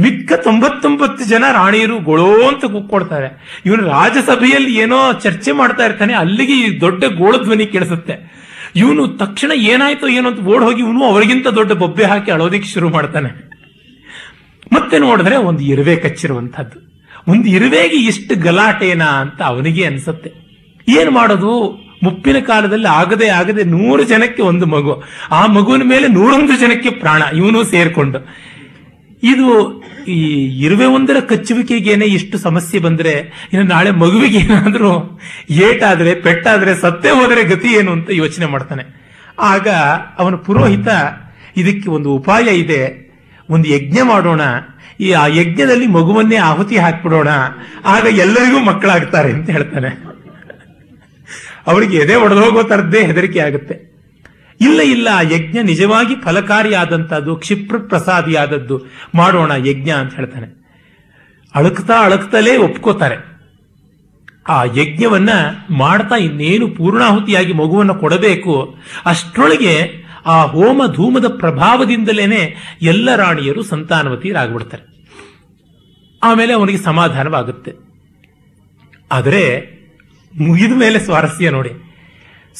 ಮಿಕ್ಕ ತೊಂಬತ್ತೊಂಬತ್ತು ಜನ ರಾಣಿಯರು ಗೋಳೋ ಅಂತ ಕೂಕ್ಕೊಡ್ತಾರೆ ಇವನು ರಾಜಸಭೆಯಲ್ಲಿ ಏನೋ ಚರ್ಚೆ ಮಾಡ್ತಾ ಇರ್ತಾನೆ, ಅಲ್ಲಿಗೆ ಈ ದೊಡ್ಡ ಗೋಳ ಧ್ವನಿ ಕೇಳಿಸುತ್ತೆ. ಇವನು ತಕ್ಷಣ ಏನಾಯ್ತು ಏನೋ ಅಂತ ಓಡ್ ಹೋಗಿ ಇವನು ಅವರಿಗಿಂತ ದೊಡ್ಡ ಬೊಬ್ಬೆ ಹಾಕಿ ಅಳೋದಿಕ್ಕೆ ಶುರು ಮಾಡ್ತಾನೆ. ಮತ್ತೆ ನೋಡಿದ್ರೆ ಒಂದು ಇರುವೆ ಕಚ್ಚಿರುವಂತಹದ್ದು ಒಂದು ಇರುವೆಗೆ ಇಷ್ಟು ಗಲಾಟೆನಾ ಅಂತ ಅವನಿಗೆ ಅನ್ಸುತ್ತೆ. ಏನು ಮಾಡೋದು? ಮುಪ್ಪಿನ ಕಾಲದಲ್ಲಿ ಆಗದೆ ಆಗದೆ ನೂರು ಜನಕ್ಕೆ ಒಂದು ಮಗು. ಆ ಮಗುವಿನ ಮೇಲೆ ನೂರೊಂದು ಜನಕ್ಕೆ ಪ್ರಾಣ. ಇವನು ಸೇರ್ಕೊಂಡು. ಇದು ಈ ಇರುವೆ ಒಂದರ ಕಚ್ಚುವಿಕೆಗೇನೆ ಇಷ್ಟು ಸಮಸ್ಯೆ ಬಂದ್ರೆ, ಇನ್ನು ನಾಳೆ ಮಗುವಿಗೆ ಏನಾದರೂ ಏಟಾದ್ರೆ, ಪೆಟ್ಟಾದ್ರೆ, ಸತ್ತೇ ಹೋದರೆ ಗತಿ ಏನು ಅಂತ ಯೋಚನೆ ಮಾಡ್ತಾನೆ. ಆಗ ಅವನ ಪುರೋಹಿತ ಇದಕ್ಕೆ ಒಂದು ಉಪಾಯ ಇದೆ. ಒಂದು ಯಜ್ಞ ಮಾಡೋಣ. ಈ ಆ ಯಜ್ಞದಲ್ಲಿ ಮಗುವನ್ನೇ ಆಹುತಿ ಹಾಕ್ಬಿಡೋಣ. ಆಗ ಎಲ್ಲರಿಗೂ ಮಕ್ಕಳಾಗ್ತಾರೆ ಅಂತ ಹೇಳ್ತಾನೆ. ಅವರಿಗೆ ಎದೆ ಒಡೆದು ಹೋಗೋ ತರದ್ದೇ ಹೆದರಿಕೆ ಆಗುತ್ತೆ. ಇಲ್ಲ ಇಲ್ಲ, ಆ ಯಜ್ಞ ನಿಜವಾಗಿ ಫಲಕಾರಿಯಾದಂಥದ್ದು ಕ್ಷಿಪ್ರ ಪ್ರಸಾದಿಯಾದದ್ದು. ಮಾಡೋಣ ಯಜ್ಞ ಅಂತ ಹೇಳ್ತಾನೆ. ಅಳಕ್ತಾ ಅಳಕ್ತಲೇ ಒಪ್ಕೋತಾರೆ. ಆ ಯಜ್ಞವನ್ನ ಮಾಡ್ತಾ ಇನ್ನೇನು ಪೂರ್ಣಾಹುತಿಯಾಗಿ ಮಗುವನ್ನು ಕೊಡಬೇಕು, ಅಷ್ಟರೊಳಗೆ ಆ ಹೋಮ ಧೂಮದ ಪ್ರಭಾವದಿಂದಲೇನೆ ಎಲ್ಲ ರಾಣಿಯರು ಸಂತಾನವತಿಯರಾಗ್ಬಿಡ್ತಾರೆ. ಆಮೇಲೆ ಅವನಿಗೆ ಸಮಾಧಾನವಾಗುತ್ತೆ. ಆದರೆ ಮುಗಿದ ಮೇಲೆ ಸ್ವಾರಸ್ಯ ನೋಡಿ.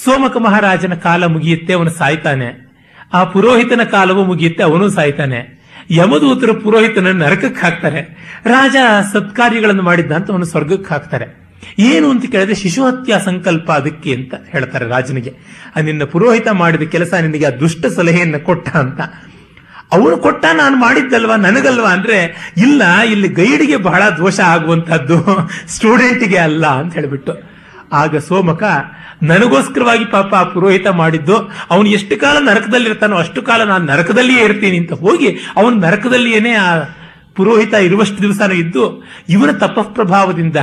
ಸೋಮಕ ಮಹಾರಾಜನ ಕಾಲ ಮುಗಿಯುತ್ತೆ, ಅವನು ಸಾಯ್ತಾನೆ. ಆ ಪುರೋಹಿತನ ಕಾಲವೂ ಮುಗಿಯುತ್ತೆ, ಅವನು ಸಾಯ್ತಾನೆ. ಯಮದೂತರು ಪುರೋಹಿತನ ನರಕಕ್ಕೆ ಹಾಕ್ತಾರೆ. ರಾಜ ಸತ್ಕಾರ್ಯಗಳನ್ನು ಮಾಡಿದ್ದ ಅಂತ ಅವನು ಸ್ವರ್ಗಕ್ಕೆ ಹಾಕ್ತಾರೆ. ಏನು ಅಂತ ಕೇಳಿದ್ರೆ ಶಿಶು ಹತ್ಯಾ ಸಂಕಲ್ಪ ಅದಕ್ಕೆ ಅಂತ ಹೇಳ್ತಾರೆ ರಾಜನಿಗೆ. ಆ ನಿನ್ನ ಪುರೋಹಿತ ಮಾಡಿದ ಕೆಲಸ ನಿನಗೆ ಆ ದುಷ್ಟ ಸಲಹೆಯನ್ನು ಕೊಟ್ಟ ಅಂತ. ಅವನು ಕೊಟ್ಟ, ನಾನು ಮಾಡಿದ್ದಲ್ವಾ, ನನಗಲ್ವಾ ಅಂದ್ರೆ, ಇಲ್ಲ, ಇಲ್ಲಿ ಗೈಡ್ಗೆ ಬಹಳ ದೋಷ ಆಗುವಂತಹದ್ದು ಸ್ಟೂಡೆಂಟ್ಗೆ ಅಲ್ಲ ಅಂತ ಹೇಳ್ಬಿಟ್ಟು. ಆಗ ಸೋಮಕ, ನನಗೋಸ್ಕರವಾಗಿ ಪಾಪ ಆ ಪುರೋಹಿತ ಮಾಡಿದ್ದು, ಅವನು ಎಷ್ಟು ಕಾಲ ನರಕದಲ್ಲಿರ್ತಾನೋ ಅಷ್ಟು ಕಾಲ ನಾನು ನರಕದಲ್ಲಿಯೇ ಇರ್ತೀನಿ, ಅಂತ ಹೋಗಿ ಅವನು ನರಕದಲ್ಲಿಯೇನೆ ಆ ಪುರೋಹಿತ ಇರುವಷ್ಟು ದಿವಸನೂ ಇದ್ದು, ಇವನ ತಪಃಪ್ರಭಾವದಿಂದ,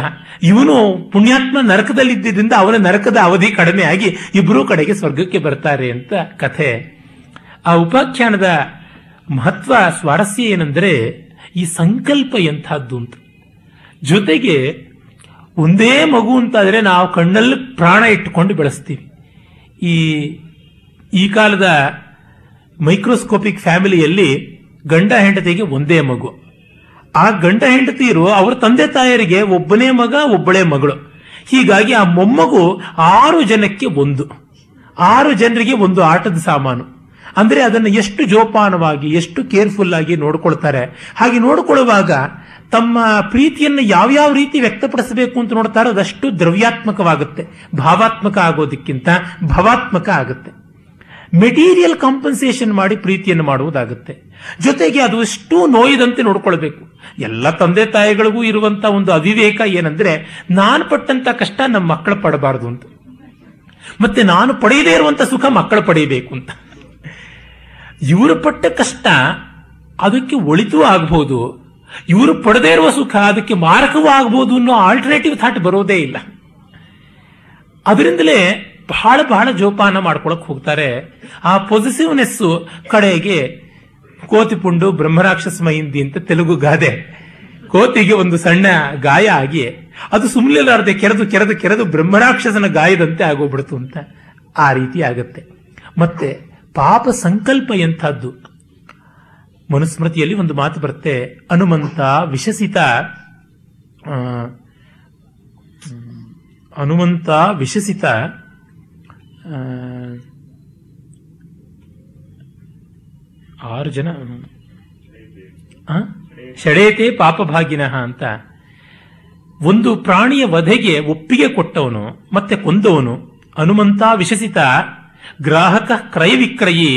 ಇವನು ಪುಣ್ಯಾತ್ಮ ನರಕದಲ್ಲಿದ್ದರಿಂದ ಅವನ ನರಕದ ಅವಧಿ ಕಡಿಮೆ ಆಗಿ ಇಬ್ಬರೂ ಕಡೆಗೆ ಸ್ವರ್ಗಕ್ಕೆ ಬರ್ತಾರೆ, ಅಂತ ಕಥೆ. ಆ ಉಪಾಖ್ಯಾನದ ಮಹತ್ವ, ಸ್ವಾರಸ್ಯ ಏನೆಂದರೆ ಈ ಸಂಕಲ್ಪ ಎಂಥದ್ದು ಅಂತ. ಜೊತೆಗೆ ಒಂದೇ ಮಗು ಅಂತಾದರೆ ನಾವು ಕಣ್ಣಲ್ಲಿ ಪ್ರಾಣ ಇಟ್ಟುಕೊಂಡು ಬೆಳೆಸ್ತೀವಿ. ಈ ಈ ಕಾಲದ ಮೈಕ್ರೋಸ್ಕೋಪಿಕ್ ಫ್ಯಾಮಿಲಿಯಲ್ಲಿ ಗಂಡ ಹೆಂಡತಿಗೆ ಒಂದೇ ಮಗು. ಆ ಗಂಡ ಹೆಂಡತಿಯರು ಅವರ ತಂದೆ ತಾಯರಿಗೆ ಒಬ್ಬನೇ ಮಗ, ಒಬ್ಬಳೇ ಮಗಳು. ಹೀಗಾಗಿ ಆ ಮೊಮ್ಮಗು ಆರು ಜನಕ್ಕೆ ಒಂದು. ಆರು ಜನರಿಗೆ ಒಂದು ಆಟದ ಸಾಮಾನು. ಅಂದರೆ ಅದನ್ನು ಎಷ್ಟು ಜೋಪಾನವಾಗಿ, ಎಷ್ಟು ಕೇರ್ಫುಲ್ ಆಗಿ ನೋಡ್ಕೊಳ್ತಾರೆ. ಹಾಗೆ ನೋಡ್ಕೊಳ್ಳುವಾಗ ತಮ್ಮ ಪ್ರೀತಿಯನ್ನು ಯಾವ್ಯಾವ ರೀತಿ ವ್ಯಕ್ತಪಡಿಸಬೇಕು ಅಂತ ನೋಡ್ತಾರೋ ಅದಷ್ಟು ದ್ರವ್ಯಾತ್ಮಕವಾಗುತ್ತೆ. ಭಾವಾತ್ಮಕ ಆಗೋದಕ್ಕಿಂತ ಭವಾತ್ಮಕ ಆಗುತ್ತೆ. ಮೆಟೀರಿಯಲ್ ಕಾಂಪನ್ಸೇಷನ್ ಮಾಡಿ ಪ್ರೀತಿಯನ್ನು ಮಾಡುವುದಾಗುತ್ತೆ. ಜೊತೆಗೆ ಅದು ಎಷ್ಟು ನೋಯದಂತೆ ನೋಡ್ಕೊಳ್ಬೇಕು. ಎಲ್ಲ ತಂದೆ ತಾಯಿಗಳಿಗೂ ಇರುವಂತ ಒಂದು ಅವಿವೇಕ ಏನಂದ್ರೆ, ನಾನು ಪಟ್ಟಂತ ಕಷ್ಟ ನಮ್ಮ ಮಕ್ಕಳು ಪಡಬಾರದು ಅಂತ. ಮತ್ತೆ ನಾನು ಪಡೆಯದೇ ಇರುವಂತ ಸುಖ ಮಕ್ಕಳು ಪಡೆಯಬೇಕು ಅಂತ. ಇವರು ಪಟ್ಟ ಕಷ್ಟ ಅದಕ್ಕೆ ಒಳಿತು ಆಗ್ಬೋದು. ಇವರು ಪಡೆದೇ ಇರುವ ಸುಖ, ಅದಕ್ಕೆ ಮಾರಕವೂ ಆಗ್ಬೋದು ಅನ್ನೋ ಆಲ್ಟರ್ನೇಟಿವ್ ಥಾಟ್ ಬರೋದೇ ಇಲ್ಲ. ಅದರಿಂದಲೇ ಬಹಳ ಬಹಳ ಜೋಪಾನ ಮಾಡ್ಕೊಳಕ್ ಹೋಗ್ತಾರೆ. ಆ ಪೊಸಿಟಿವ್ನೆಸ್ ಕಡೆಗೆ ಕೋತಿಪುಂಡು ಬ್ರಹ್ಮರಾಕ್ಷಸ ಮಹಿಂದಿ ಅಂತ ತೆಲುಗು ಗಾದೆ. ಕೋತಿಗೆ ಒಂದು ಸಣ್ಣ ಗಾಯ ಆಗಿ ಅದು ಸುಮ್ಮನಿಲ್ಲಾರದೆ ಕೆರೆದು ಕೆರೆದು ಕೆರೆದು ಬ್ರಹ್ಮರಾಕ್ಷಸನ ಗಾಯದಂತೆ ಆಗೋಗ್ಬಿಡ್ತು ಅಂತ ಆ ರೀತಿ ಆಗತ್ತೆ. ಮತ್ತೆ ಪಾಪ ಸಂಕಲ್ಪ ಎಂಥದ್ದು ಮನುಸ್ಮೃತಿಯಲ್ಲಿ ಒಂದು ಮಾತು ಬರುತ್ತೆ ಹನುಮಂತ ವಿಶಸಿತ ಆ, ಹನುಮಂತ ವಿಶಸಿತ ಆರು ಜನ? ಷಡೇತೆ ಪಾಪಭಾಗಿನಃ ಅಂತ ಒಂದು ಪ್ರಾಣಿಯ ವಧೆಗೆ ಒಪ್ಪಿಗೆ ಕೊಟ್ಟವನು ಮತ್ತೆ ಕೊಂದವನು ಹನುಮಂತ ವಿಶಸಿತ ಗ್ರಾಹಕ ಕ್ರಯ ವಿಕ್ರಯಿ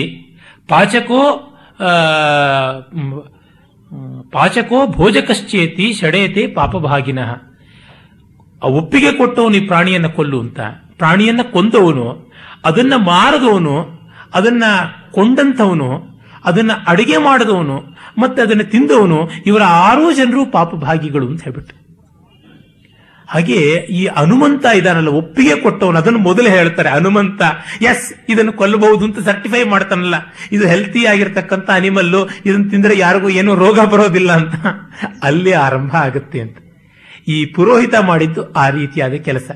ಪಾಚಕೋ ಪಾಚಕೋ ಭೋಜಕಶ್ಚೇತಿ ಷಡೇತೆ ಪಾಪಭಾಗಿನಃ. ಆ ಒಪ್ಪಿಗೆ ಕೊಟ್ಟವನು ಈ ಪ್ರಾಣಿಯನ್ನ ಕೊಲ್ಲು ಅಂತ. ಪ್ರಾಣಿಯನ್ನ ಕೊಂದವನು, ಅದನ್ನ ಮಾರದವನು, ಅದನ್ನ ಕೊಂಡಂಥವನು, ಅದನ್ನ ಅಡಿಗೆ ಮಾಡಿದವನು, ಮತ್ತೆ ಅದನ್ನ ತಿಂದವನು, ಇವರ ಆರೂ ಜನರು ಪಾಪಭಾಗಿಗಳು ಅಂತ ಹೇಳ್ಬಿಟ್ಟು. ಹಾಗೆ ಈ ಹನುಮಂತ ಇದಾನಲ್ಲ, ಒಪ್ಪಿಗೆ ಕೊಟ್ಟವನು, ಅದನ್ನು ಮೊದಲು ಹೇಳ್ತಾರೆ, ಹನುಮಂತ. ಎಸ್ ಇದನ್ನು ಕೊಲ್ಲಬಹುದು ಅಂತ ಸರ್ಟಿಫೈ ಮಾಡ್ತಾನಲ್ಲ. ಇದು ಹೆಲ್ತಿ ಆಗಿರ್ತಕ್ಕಂಥ ಅನಿಮಲ್ಲು ಇದನ್ನು ತಿಂದರೆ ಯಾರಿಗೂ ಏನೋ ರೋಗ ಬರೋದಿಲ್ಲ ಅಂತ. ಅಲ್ಲಿ ಆರಂಭ ಆಗುತ್ತೆ ಅಂತ. ಈ ಪುರೋಹಿತ ಮಾಡಿದ್ದು ಆ ರೀತಿಯಾದ ಕೆಲಸ.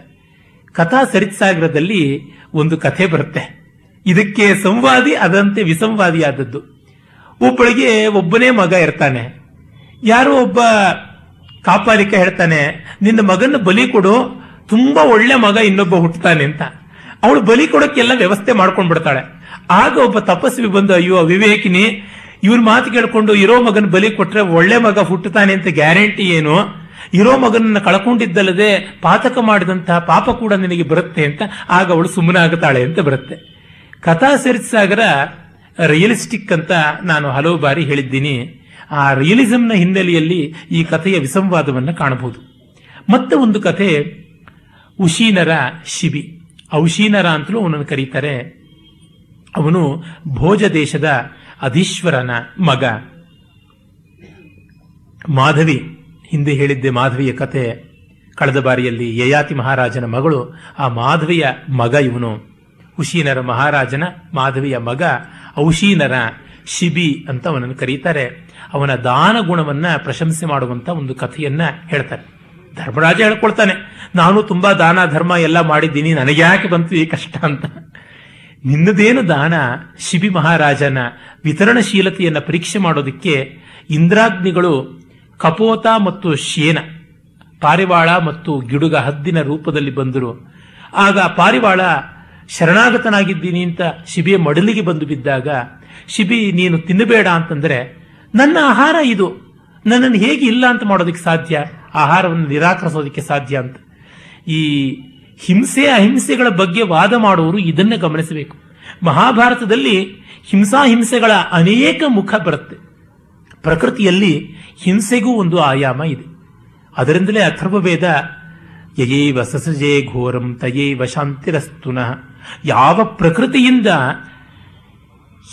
ಕಥಾ ಸರಿತ್ಸಾಗರದಲ್ಲಿ ಒಂದು ಕಥೆ ಬರುತ್ತೆ. ಇದಕ್ಕೆ ಸಂವಾದಿ ಅದಂತೆ ವಿಸಂವಾದಿಯಾದದ್ದು. ಒಬ್ಬಳಿಗೆ ಒಬ್ಬನೇ ಮಗ ಇರ್ತಾನೆ. ಯಾರೋ ಒಬ್ಬ ಕಾಪಾಲಿಕ ಹೇಳ್ತಾನೆ, ನಿನ್ನ ಮಗನ ಬಲಿ ಕೊಡು, ತುಂಬಾ ಒಳ್ಳೆ ಮಗ ಇನ್ನೊಬ್ಬ ಹುಟ್ಟುತ್ತಾನೆ ಅಂತ. ಅವಳು ಬಲಿ ಕೊಡೋಕ್ಕೆಲ್ಲ ವ್ಯವಸ್ಥೆ ಮಾಡ್ಕೊಂಡು ಬಿಡ್ತಾಳೆ ಆಗ ಒಬ್ಬ ತಪಸ್ವಿ ಬಂದು, ಅಯ್ಯೋ ವಿವೇಕಿನಿ ಇವ್ರ ಮಾತು ಕೇಳ್ಕೊಂಡು ಇರೋ ಮಗನ ಬಲಿ ಕೊಟ್ರೆ ಒಳ್ಳೆ ಮಗ ಹುಟ್ಟುತ್ತಾನೆ ಅಂತ ಗ್ಯಾರಂಟಿ ಏನು? ಇರೋ ಮಗನನ್ನ ಕಳ್ಕೊಂಡಿದ್ದಲ್ಲದೆ ಪಾತಕ ಮಾಡಿದಂತಹ ಪಾಪ ಕೂಡ ನಿನಗೆ ಬರುತ್ತೆ ಅಂತ. ಆಗ ಅವಳು ಸುಮ್ಮನಾಗುತ್ತಾಳೆ ಅಂತ ಬರುತ್ತೆ. ಕಥಾ ಸರಿಸಾಗರ ರಿಯಲಿಸ್ಟಿಕ್ ಅಂತ ನಾನು ಹಲವು ಬಾರಿ ಹೇಳಿದ್ದೀನಿ. ಆ ರಿಯಲಿಸಂನ ಹಿನ್ನೆಲೆಯಲ್ಲಿ ಈ ಕಥೆಯ ವಿಸಂವಾದವನ್ನು ಕಾಣಬಹುದು. ಮತ್ತೆ ಒಂದು ಕಥೆ, ಉಶೀನರ ಶಿಬಿ. ಔಶೀನರ ಅಂತಲೂ ಅವನನ್ನು ಕರೀತಾರೆ. ಅವನು ಭೋಜ ದೇಶದ ಅಧೀಶ್ವರನ ಮಗ. ಮಾಧವಿ, ಹಿಂದೆ ಹೇಳಿದ್ದೆ ಮಾಧವಿಯ ಕತೆ ಕಳೆದ ಬಾರಿಯಲ್ಲಿ ಯಯಾತಿ ಮಹಾರಾಜನ ಮಗಳು, ಆ ಮಾಧವಿಯ ಮಗ ಇವನು. ಉಶೀನರ ಮಹಾರಾಜನ ಮಾಧವಿಯ ಮಗ ಔಶೀನರ ಶಿಬಿ ಅಂತ ಅವನನ್ನು ಕರೀತಾರೆ. ಅವನ ದಾನ ಗುಣವನ್ನ ಪ್ರಶಂಸೆ ಮಾಡುವಂತ ಒಂದು ಕಥೆಯನ್ನ ಹೇಳ್ತಾನೆ. ಧರ್ಮರಾಜ ಹೇಳ್ಕೊಳ್ತಾನೆ, ನಾನು ತುಂಬಾ ದಾನ, ಧರ್ಮ ಎಲ್ಲ ಮಾಡಿದ್ದೀನಿ ನನಗೆ ಯಾಕೆ ಬಂತು ಈ ಕಷ್ಟ ಅಂತ? ನಿನ್ನದೇನು ದಾನ, ಶಿಬಿ ಮಹಾರಾಜನ ವಿತರಣಶೀಲತೆಯನ್ನ ಪರೀಕ್ಷೆ ಮಾಡೋದಕ್ಕೆ ಇಂದ್ರಾಗ್ನಿಗಳು ಕಪೋತ ಮತ್ತು ಶೇನ, ಪಾರಿವಾಳ ಮತ್ತು ಗಿಡುಗ ಹದ್ದಿನ ರೂಪದಲ್ಲಿ ಬಂದರು. ಆಗ ಪಾರಿವಾಳ, ಶರಣಾಗತನಾಗಿದ್ದೀನಿ ಅಂತ ಶಿಬಿಯ ಮಡಲಿಗೆ ಬಂದು ಬಿದ್ದಾಗ, ಶಿಬಿ, ನೀನು ತಿನ್ನಬೇಡ ಅಂತಂದ್ರೆ ನನ್ನ ಆಹಾರ ಇದು. ನನ್ನನ್ನು ಹೇಗೆ ಇಲ್ಲ ಅಂತ ಮಾಡೋದಕ್ಕೆ ಸಾಧ್ಯ? ಆಹಾರವನ್ನು ನಿರಾಕರಿಸೋದಕ್ಕೆ ಸಾಧ್ಯ ಅಂತ. ಈ ಹಿಂಸೆ, ಅಹಿಂಸೆಗಳ ಬಗ್ಗೆ ವಾದ ಮಾಡುವರು ಇದನ್ನೇ ಗಮನಿಸಬೇಕು. ಮಹಾಭಾರತದಲ್ಲಿ ಹಿಂಸಾ, ಹಿಂಸೆಗಳ ಅನೇಕ ಮುಖ ಬರುತ್ತೆ. ಪ್ರಕೃತಿಯಲ್ಲಿ ಹಿಂಸೆಗೂ ಒಂದು ಆಯಾಮ ಇದೆ. ಅದರಿಂದಲೇ ಅಥರ್ವವೇದ, ಯಯೈವ ಸಸಜೇ ಘೋರಂ ತಯೈವ ಶಾಂತಿರಸ್ತುನಃ, ಯಾವ ಪ್ರಕೃತಿಯಿಂದ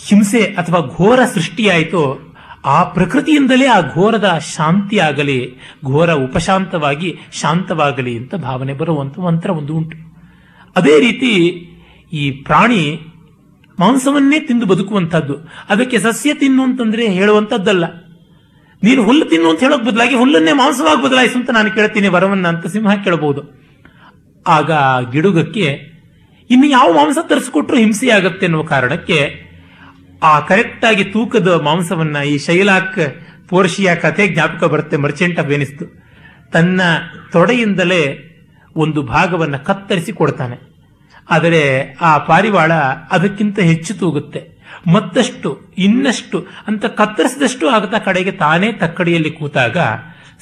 ಹಿಂಸೆ ಅಥವಾ ಘೋರ ಸೃಷ್ಟಿಯಾಯಿತೋ ಆ ಪ್ರಕೃತಿಯಿಂದಲೇ ಆ ಘೋರದ ಶಾಂತಿ ಆಗಲಿ ಘೋರ ಉಪಶಾಂತವಾಗಿ ಶಾಂತವಾಗಲಿ ಅಂತ ಭಾವನೆ ಬರುವಂತ ಮಂತ್ರ ಒಂದು ಉಂಟು. ಅದೇ ರೀತಿ ಈ ಪ್ರಾಣಿ ಮಾಂಸವನ್ನೇ ತಿಂದು ಬದುಕುವಂತಹದ್ದು ಅದಕ್ಕೆ ಸಸ್ಯ ತಿನ್ನು ಅಂತಂದ್ರೆ ಹೇಳುವಂತದ್ದಲ್ಲ ನೀನು ಹುಲ್ಲು ತಿನ್ನು ಅಂತ ಹೇಳೋಕ್ ಬದಲಾಗಿ ಹುಲ್ಲನ್ನೇ ಮಾಂಸವಾಗಿ ಬದಲಾಯಿಸು ಅಂತ ನಾನು ಕೇಳ್ತೀನಿ, ವರವನ್ನ ಅಂತ ಸಿಂಹ ಕೇಳಬಹುದು. ಆಗ ಗಿಡುಗಕ್ಕೆ, ಇನ್ನು ಯಾವ ಮಾಂಸ ತರಿಸಿಕೊಟ್ರು ಹಿಂಸೆಯಾಗತ್ತೆ ಅನ್ನುವ ಕಾರಣಕ್ಕೆ ಆ ಕರೆಕ್ಟಾಗಿ ತೂಕದ ಮಾಂಸವನ್ನ ಈ ಶೈಲಾಕ್ ಪೋರ್ಷಿಯ ಕಥೆ ಜ್ಞಾಪಕ ಬರುತ್ತೆ ಮರ್ಚೆಂಟ್ ಆಫ್ ಎನಿಸ್ತು ತನ್ನ ತೊಡೆಯಿಂದಲೇ ಒಂದು ಭಾಗವನ್ನ ಕತ್ತರಿಸಿ ಕೊಡ್ತಾನೆ. ಆದರೆ ಆ ಪಾರಿವಾಳ ಅದಕ್ಕಿಂತ ಹೆಚ್ಚು ತೂಗುತ್ತೆ. ಮತ್ತಷ್ಟು, ಇನ್ನಷ್ಟು ಅಂತ ಕತ್ತರಿಸಿದಷ್ಟು ಆಗುತ್ತಾ ಕಡೆಗೆ ತಾನೇ ತಕ್ಕಡಿಯಲ್ಲಿ ಕೂತಾಗ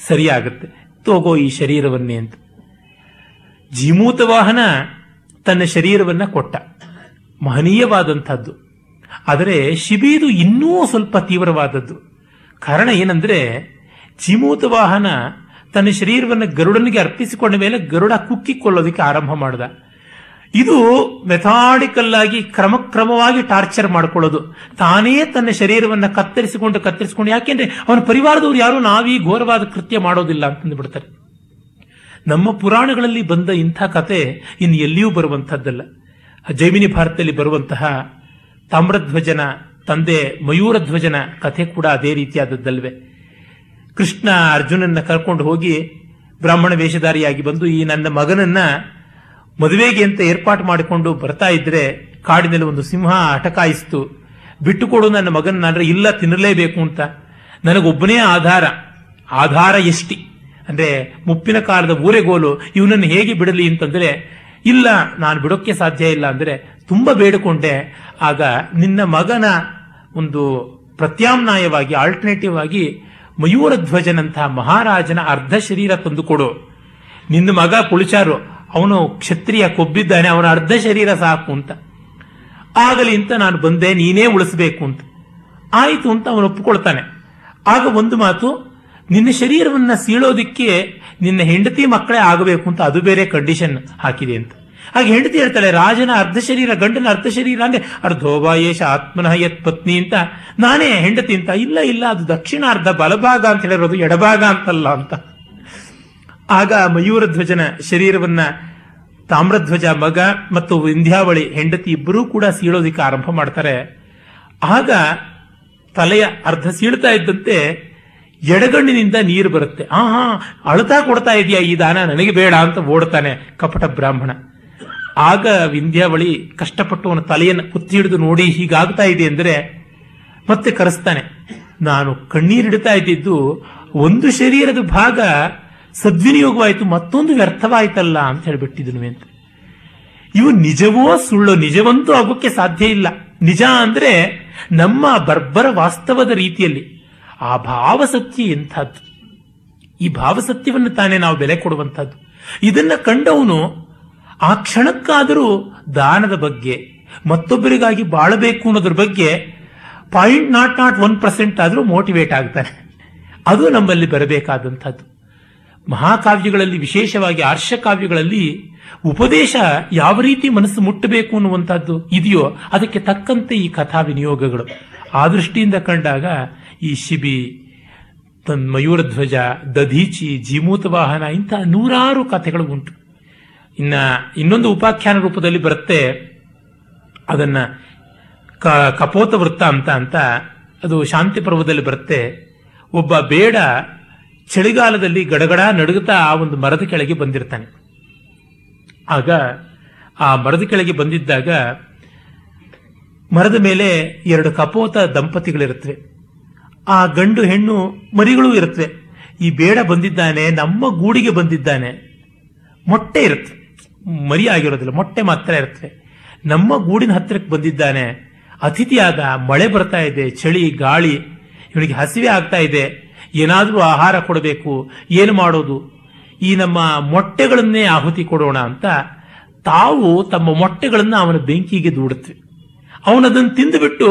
ಸರಿಯಾಗುತ್ತೆ. ತೋಗೋ ಈ ಶರೀರವನ್ನೇ ಅಂತ. ಜೀಮೂತ ವಾಹನ ತನ್ನ ಶರೀರವನ್ನ ಕೊಟ್ಟ. ಮಹನೀಯವಾದಂಥದ್ದು. ಆದರೆ ಶಿಬೀದು ಇನ್ನೂ ಸ್ವಲ್ಪ ತೀವ್ರವಾದದ್ದು. ಕಾರಣ ಏನಂದ್ರೆ ಜೀಮೂತ ವಾಹನ ತನ್ನ ಶರೀರವನ್ನು ಗರುಡನಿಗೆ ಅರ್ಪಿಸಿಕೊಂಡ ಮೇಲೆ ಗರುಡ ಕುಕ್ಕಿಕೊಳ್ಳೋದಕ್ಕೆ ಆರಂಭ ಮಾಡಿದ. ಇದು ಮೆಥಾಡಿಕಲ್ ಆಗಿ ಕ್ರಮಕ್ರಮವಾಗಿ ಟಾರ್ಚರ್ ಮಾಡ್ಕೊಳ್ಳೋದು. ತಾನೇ ತನ್ನ ಶರೀರವನ್ನು ಕತ್ತರಿಸಿಕೊಂಡು ಕತ್ತರಿಸಿಕೊಂಡು, ಯಾಕೆಂದ್ರೆ ಅವನ ಪರಿವಾರದವ್ರು ಯಾರು ನಾವೀ ಘೋರವಾದ ಕೃತ್ಯ ಮಾಡೋದಿಲ್ಲ ಅಂತಂದು ಬಿಡ್ತಾರೆ. ನಮ್ಮ ಪುರಾಣಗಳಲ್ಲಿ ಬಂದ ಇಂಥ ಕತೆ ಇನ್ನು ಎಲ್ಲಿಯೂ ಬರುವಂತಹದ್ದಲ್ಲ ಜೈಮಿನಿ ಭಾರತದಲ್ಲಿ ಬರುವಂತಹ ತಾಮ್ರಧ್ವಜನ, ತಂದೆ ಮಯೂರಧ್ವಜನ ಕಥೆ ಕೂಡ ಅದೇ ರೀತಿಯಾದದ್ದಲ್ವೇ. ಕೃಷ್ಣ ಅರ್ಜುನನ್ನ ಕರ್ಕೊಂಡು ಹೋಗಿ ಬ್ರಾಹ್ಮಣ ವೇಷಧಾರಿಯಾಗಿ ಬಂದು ಈ ನನ್ನ ಮಗನನ್ನ ಮದುವೆಗೆ ಅಂತ ಏರ್ಪಾಟು ಮಾಡಿಕೊಂಡು ಬರ್ತಾ ಇದ್ರೆ ಕಾಡಿನಲ್ಲಿ ಒಂದು ಸಿಂಹ ಅಟಕಾಯಿಸ್ತು. ಬಿಟ್ಟುಕೊಡು ನನ್ನ ಮಗನ ಅಂದ್ರೆ ಇಲ್ಲ, ತಿನ್ನಲೇಬೇಕು ಅಂತ. ನನಗೊಬ್ಬನೇ ಆಧಾರ. ಆಧಾರ ಎಷ್ಟಿ? ಅಂದ್ರೆ ಮುಪ್ಪಿನ ಕಾಲದ ಊರೆಗೋಲು, ಇವನನ್ನು ಹೇಗೆ ಬಿಡಲಿ ಅಂತಂದ್ರೆ ಇಲ್ಲ, ನಾನು ಬಿಡೋಕ್ಕೆ ಸಾಧ್ಯ ಇಲ್ಲ ಅಂದರೆ ತುಂಬ ಬೇಡಿಕೊಂಡೆ. ಆಗ ನಿನ್ನ ಮಗನ ಒಂದು ಪ್ರತ್ಯಾಮ್ನಾಯವಾಗಿ ಆಲ್ಟರ್ನೇಟಿವ್ ಆಗಿ ಮಯೂರ ಧ್ವಜನಂತಹ ಮಹಾರಾಜನ ಅರ್ಧ ಶರೀರ ತಂದುಕೊಡು ನಿನ್ನ ಮಗ ಕುಳಿಚಾರು, ಅವನು ಕ್ಷತ್ರಿಯ ಕೊಬ್ಬಿದ್ದಾನೆ, ಅವನ ಅರ್ಧ ಶರೀರ ಸಾಕು ಅಂತ. ಆಗಲಿ ಅಂತ ನಾನು ಬಂದೆ, ನೀನೇ ಉಳಿಸಬೇಕು ಅಂತ. ಆಯಿತು ಅಂತ ಅವನು ಒಪ್ಪಿಕೊಳ್ತಾನೆ. ಆಗ ಒಂದು ಮಾತು, ನಿನ್ನ ಶರೀರವನ್ನು ಸೀಳೋದಿಕ್ಕೆ ನಿನ್ನ ಹೆಂಡತಿ ಮಕ್ಕಳೇ ಆಗಬೇಕು ಅಂತ ಅದು ಬೇರೆ ಕಂಡೀಷನ್ ಹಾಕಿದೆ ಅಂತ. ಹಾಗೆ ಹೆಂಡತಿ ಹೇಳ್ತಾಳೆ, ರಾಜನ ಅರ್ಧ ಶರೀರ ಗಂಡನ ಅರ್ಧ ಶರೀರ ಅಂದ್ರೆ ಅರ್ಧೋಬಾಯೇಶ ಆತ್ಮನಃ ಯತ್ ಪತ್ನಿ ಅಂತ. ನಾನೇ ಹೆಂಡತಿ ಅಂತ. ಇಲ್ಲ ಇಲ್ಲ, ಅದು ದಕ್ಷಿಣಾರ್ಧ ಬಲಭಾಗ ಅಂತ ಹೇಳಿರೋದು ಎಡಭಾಗ ಅಂತಲ್ಲ ಅಂತ. ಆಗ ಮಯೂರ ಧ್ವಜನ ಶರೀರವನ್ನ ತಾಮ್ರಧ್ವಜ, ಮಗ ಮತ್ತು ವಿಂಧ್ಯಾವಳಿ ಹೆಂಡತಿ ಇಬ್ಬರೂ ಕೂಡ ಸೀಳೋದಿಕ್ಕೆ ಆರಂಭ ಮಾಡ್ತಾರೆ. ಆಗ ತಲೆಯ ಅರ್ಧ ಸೀಳ್ತಾ ಇದ್ದಂತೆ ಎಡಗಣ್ಣಿನಿಂದ ನೀರು ಬರುತ್ತೆ. ಆ ಹಾ ಅಳ್ತಾ ಕೊಡ್ತಾ ಇದೆಯಾ ಈ ದಾನ? ನನಗೆ ಬೇಡ ಅಂತ ಓಡ್ತಾನೆ ಕಪಟ ಬ್ರಾಹ್ಮಣ. ಆಗ ವಿಂಧ್ಯಾವಳಿ ಕಷ್ಟಪಟ್ಟು ಅವನ ತಲೆಯನ್ನು ಕುತ್ತಿ ಹಿಡಿದು ನೋಡಿ ಹೀಗಾಗ್ತಾ ಇದೆ ಅಂದ್ರೆ ಮತ್ತೆ ಕರೆಸ್ತಾನೆ, ನಾನು ಕಣ್ಣೀರಿಡ್ತಾ ಇದ್ದಿದ್ದು ಒಂದು ಶರೀರದ ಭಾಗ ಸದ್ವಿನಿಯೋಗವಾಯಿತು, ಮತ್ತೊಂದು ವ್ಯರ್ಥವಾಯ್ತಲ್ಲ ಅಂತ ಹೇಳ್ಬಿಟ್ಟಿದನು ಅಂತ. ಇವು ನಿಜವೋ ಸುಳ್ಳು ನಿಜವಂತೂ ಆಗೋಕ್ಕೆ ಸಾಧ್ಯ ಇಲ್ಲ. ನಿಜ ಅಂದ್ರೆ ನಮ್ಮ ಬರ್ಬರ ವಾಸ್ತವದ ರೀತಿಯಲ್ಲಿ ಆ ಭಾವಸತ್ಯ ಎಂಥದ್ದು ಈ ಭಾವಸತ್ಯವನ್ನು ತಾನೇ ನಾವು ಬೆಲೆ ಕೊಡುವಂಥದ್ದು. ಇದನ್ನ ಕಂಡವನು ಆ ಕ್ಷಣಕ್ಕಾದರೂ ದಾನದ ಬಗ್ಗೆ, ಮತ್ತೊಬ್ಬರಿಗಾಗಿ ಬಾಳಬೇಕು ಅನ್ನೋದ್ರ ಬಗ್ಗೆ point not not one percent ಆದರೂ ಮೋಟಿವೇಟ್ ಆಗ್ತಾನೆ. ಅದು ನಮ್ಮಲ್ಲಿ ಬರಬೇಕಾದಂಥದ್ದು. ಮಹಾಕಾವ್ಯಗಳಲ್ಲಿ, ವಿಶೇಷವಾಗಿ ಆರ್ಷ ಕಾವ್ಯಗಳಲ್ಲಿ ಉಪದೇಶ ಯಾವ ರೀತಿ ಮನಸ್ಸು ಮುಟ್ಟಬೇಕು ಅನ್ನುವಂಥದ್ದು ಇದೆಯೋ ಅದಕ್ಕೆ ತಕ್ಕಂತೆ ಈ ಕಥಾ ವಿನಿಯೋಗಗಳು ಆ ದೃಷ್ಟಿಯಿಂದ ಕಂಡಾಗ ಈ ಶಿಬಿ, ತನ್ ಮಯೂರಧ್ವಜ ದಧೀಚಿ ಜೀಮೂತ ವಾಹನ ಇಂಥ ನೂರಾರು ಕಥೆಗಳು ಉಂಟು. ಇನ್ನ ಇನ್ನೊಂದು ಉಪಾಖ್ಯಾನ ರೂಪದಲ್ಲಿ ಬರುತ್ತೆ. ಅದನ್ನ ಕ- ಕಪೋತ ವೃತ್ತ ಅಂತ ಅಂತ ಅದು ಶಾಂತಿ ಪರ್ವದಲ್ಲಿ ಬರುತ್ತೆ. ಒಬ್ಬ ಬೇಡ ಚಳಿಗಾಲದಲ್ಲಿ ಗಡಗಡ ನಡುಗುತ್ತಾ ಆ ಒಂದು ಮರದ ಕೆಳಗೆ ಬಂದಿರ್ತಾನೆ. ಆಗ ಆ ಮರದ ಕೆಳಗೆ ಬಂದಿದ್ದಾಗ ಮರದ ಮೇಲೆ ಎರಡು ಕಪೋತ ದಂಪತಿಗಳಿರುತ್ತವೆ. ಆ ಗಂಡು ಹೆಣ್ಣು ಮರಿಗಳು ಇರುತ್ತವೆ ಈ ಬೇಡ ಬಂದಿದ್ದಾನೆ, ನಮ್ಮ ಗೂಡಿಗೆ ಬಂದಿದ್ದಾನೆ. ಮೊಟ್ಟೆ ಇರುತ್ತೆ. ಮರಿ ಆಗಿರೋದಿಲ್ಲ, ಮೊಟ್ಟೆ ಮಾತ್ರ ಇರುತ್ತೆ. ನಮ್ಮ ಗೂಡಿನ ಹತ್ತಿರಕ್ಕೆ ಬಂದಿದ್ದಾನೆ. ಅತಿಥಿಯಾದ ಮಳೆ ಬರ್ತಾ ಇದೆ, ಚಳಿ, ಗಾಳಿ, ಇವನಿಗೆ ಹಸಿವೆ ಆಗ್ತಾ ಇದೆ. ಏನಾದರೂ ಆಹಾರ ಕೊಡಬೇಕು, ಏನು ಮಾಡೋದು? ಈ ನಮ್ಮ ಮೊಟ್ಟೆಗಳನ್ನೇ ಆಹುತಿ ಕೊಡೋಣ ಅಂತ ತಾವು ತಮ್ಮ ಮೊಟ್ಟೆಗಳನ್ನ ಅವನ ಬೆಂಕಿಗೆ ದೂಡುತ್ತೆ. ಅವನದನ್ನು ತಿಂದುಬಿಟ್ಟು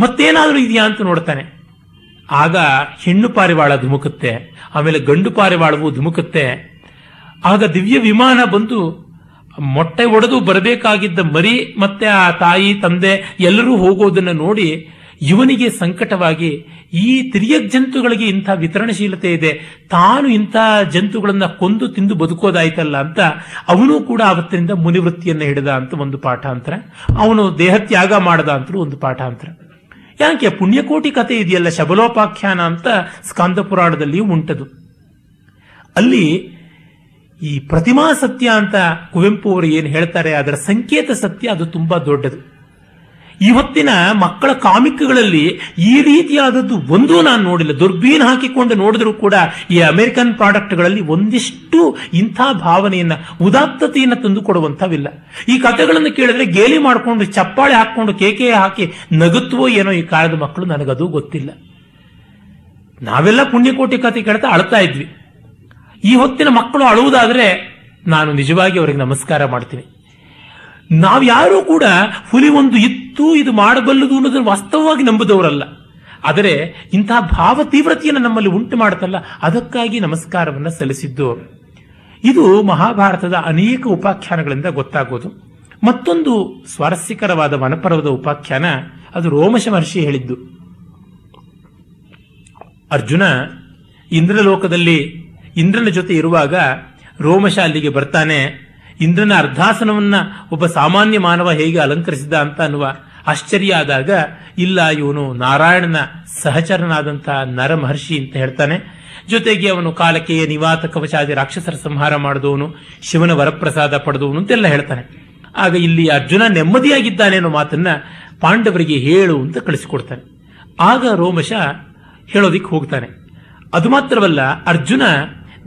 ಮತ್ತೇನಾದರೂ ಇದೆಯಾ ಅಂತ ನೋಡ್ತಾನೆ. ಆಗ ಹೆಣ್ಣು ಪಾರಿವಾಳ ಧುಮುಕುತ್ತೆ, ಆಮೇಲೆ ಗಂಡು ಪಾರಿವಾಳವು ಧುಮುಕುತ್ತೆ. ಆಗ ದಿವ್ಯ ವಿಮಾನ ಬಂದು ಮೊಟ್ಟೆ ಒಡೆದು ಬರಬೇಕಾಗಿದ್ದ ಮರಿ ಮತ್ತೆ ಆ ತಾಯಿ, ತಂದೆ ಎಲ್ಲರೂ ಹೋಗೋದನ್ನ ನೋಡಿ ಇವನಿಗೆ ಸಂಕಟವಾಗಿ ಈ ತಿರಿಯ ಜಂತುಗಳಿಗೆ ಇಂಥ ವಿತರಣಶೀಲತೆ ಇದೆ. ತಾನು ಇಂಥ ಜಂತುಗಳನ್ನ ಕೊಂದು ತಿಂದು ಬದುಕೋದಾಯ್ತಲ್ಲ ಅಂತ ಅವನು ಕೂಡ ಅವತ್ತಿನಿಂದ ಮುನಿವೃತ್ತಿಯನ್ನು ಹಿಡಿದ ಅಂತ ಒಂದು ಪಾಠಾಂತರ, ಅವನು ದೇಹತ್ಯಾಗ ಮಾಡದ ಅಂತಲೂ ಒಂದು ಪಾಠಾಂತರ. ಯಾಕೆ ಪುಣ್ಯಕೋಟಿ ಕಥೆ ಇದೆಯಲ್ಲ ಶಬಲೋಪಾಖ್ಯಾನ ಅಂತ ಸ್ಕಂದ ಪುರಾಣದಲ್ಲಿಯೂ ಉಂಟದು. ಅಲ್ಲಿ ಈ ಪ್ರತಿಮಾ ಸತ್ಯ ಅಂತ ಕುವೆಂಪು ಅವರು ಏನು ಹೇಳ್ತಾರೆ, ಅದರ ಸಂಕೇತ ಸತ್ಯ ಅದು ತುಂಬಾ ದೊಡ್ಡದು. ಇವತ್ತಿನ ಮಕ್ಕಳ ಕಾಮಿಕ್ಗಳಲ್ಲಿ ಈ ರೀತಿಯಾದದ್ದು ಒಂದೂ ನಾನು ನೋಡಿಲ್ಲ. ದುರ್ಬೀನ್ ಹಾಕಿಕೊಂಡು ನೋಡಿದ್ರು ಕೂಡ ಈ ಅಮೆರಿಕನ್ ಪ್ರಾಡಕ್ಟ್ಗಳಲ್ಲಿ ಒಂದಿಷ್ಟು ಇಂಥ ಭಾವನೆಯನ್ನ, ಉದಾತ್ತತೆಯನ್ನು ತಂದು ಕೊಡುವಂಥವಿಲ್ಲ ಈ ಕಥೆಗಳನ್ನು ಕೇಳಿದ್ರೆ ಗೇಲಿ ಮಾಡಿಕೊಂಡು, ಚಪ್ಪಾಳೆ ಹಾಕೊಂಡು ಕೇಕೆ ಹಾಕಿ ನಗುತ್ತವೋ ಏನೋ ಈ ಕಾಲದ ಮಕ್ಕಳು ನನಗದು ಗೊತ್ತಿಲ್ಲ. ನಾವೆಲ್ಲ ಪುಣ್ಯಕೋಟಿ ಕಥೆ ಕೇಳ್ತಾ ಅಳ್ತಾ ಇದ್ವಿ. ಈ ಹೊತ್ತಿನ ಮಕ್ಕಳು ಅಳುವುದಾದ್ರೆ ನಾನು ನಿಜವಾಗಿ ಅವರಿಗೆ ನಮಸ್ಕಾರ ಮಾಡ್ತೀನಿ. ನಾವು ಯಾರೂ ಕೂಡ ಹುಲಿ ಒಂದು ಇತ್ತು, ಇದು ಮಾಡಬಲ್ಲದು ಅನ್ನೋದನ್ನು ವಾಸ್ತವವಾಗಿ ನಂಬುದವರಲ್ಲ. ಆದರೆ ಇಂತಹ ಭಾವ ತೀವ್ರತೆಯನ್ನು ನಮ್ಮಲ್ಲಿ ಉಂಟು ಮಾಡುತ್ತಲ್ಲ, ಅದಕ್ಕಾಗಿ ನಮಸ್ಕಾರವನ್ನು ಸಲ್ಲಿಸಿದ್ದು. ಇದು ಮಹಾಭಾರತದ ಅನೇಕ ಉಪಾಖ್ಯಾನಗಳಿಂದ ಗೊತ್ತಾಗೋದು. ಮತ್ತೊಂದು ಸ್ವಾರಸ್ಯಕರವಾದ ವನಪರ್ವದ ಉಪಾಖ್ಯಾನ, ಅದು ರೋಮಶ ಮಹರ್ಷಿ ಹೇಳಿದ್ದು. ಅರ್ಜುನ ಇಂದ್ರಲೋಕದಲ್ಲಿ ಇಂದ್ರನ ಜೊತೆ ಇರುವಾಗ ರೋಮಶ ಅಲ್ಲಿಗೆ ಬರ್ತಾನೆ. ಇಂದ್ರನ ಅರ್ಧಾಸನವನ್ನ ಒಬ್ಬ ಸಾಮಾನ್ಯ ಮಾನವ ಹೇಗೆ ಅಲಂಕರಿಸಿದ ಅಂತ ಅನ್ನುವ ಆಶ್ಚರ್ಯ ಆದಾಗ, ಇಲ್ಲ, ಇವನು ನಾರಾಯಣನ ಸಹಚರನಾದಂತಹ ನರ ಮಹರ್ಷಿ ಅಂತ ಹೇಳ್ತಾನೆ. ಜೊತೆಗೆ ಅವನು ಕಾಲಕೆಯ ನಿವಾತ ಕವಚಾದಿ ರಾಕ್ಷಸರ ಸಂಹಾರ ಮಾಡಿದವನು, ಶಿವನ ವರಪ್ರಸಾದ ಪಡೆದವನು ಅಂತೆಲ್ಲ ಹೇಳ್ತಾನೆ. ಆಗ ಇಲ್ಲಿ ಅರ್ಜುನ ನೆಮ್ಮದಿಯಾಗಿದ್ದಾನೆ ಅನ್ನೋ ಮಾತನ್ನ ಪಾಂಡವರಿಗೆ ಹೇಳು ಅಂತ ಕಳಿಸಿಕೊಡ್ತಾನೆ. ಆಗ ರೋಮಶ ಹೇಳೋದಿಕ್ಕೆ ಹೋಗ್ತಾನೆ. ಅದು ಮಾತ್ರವಲ್ಲ, ಅರ್ಜುನ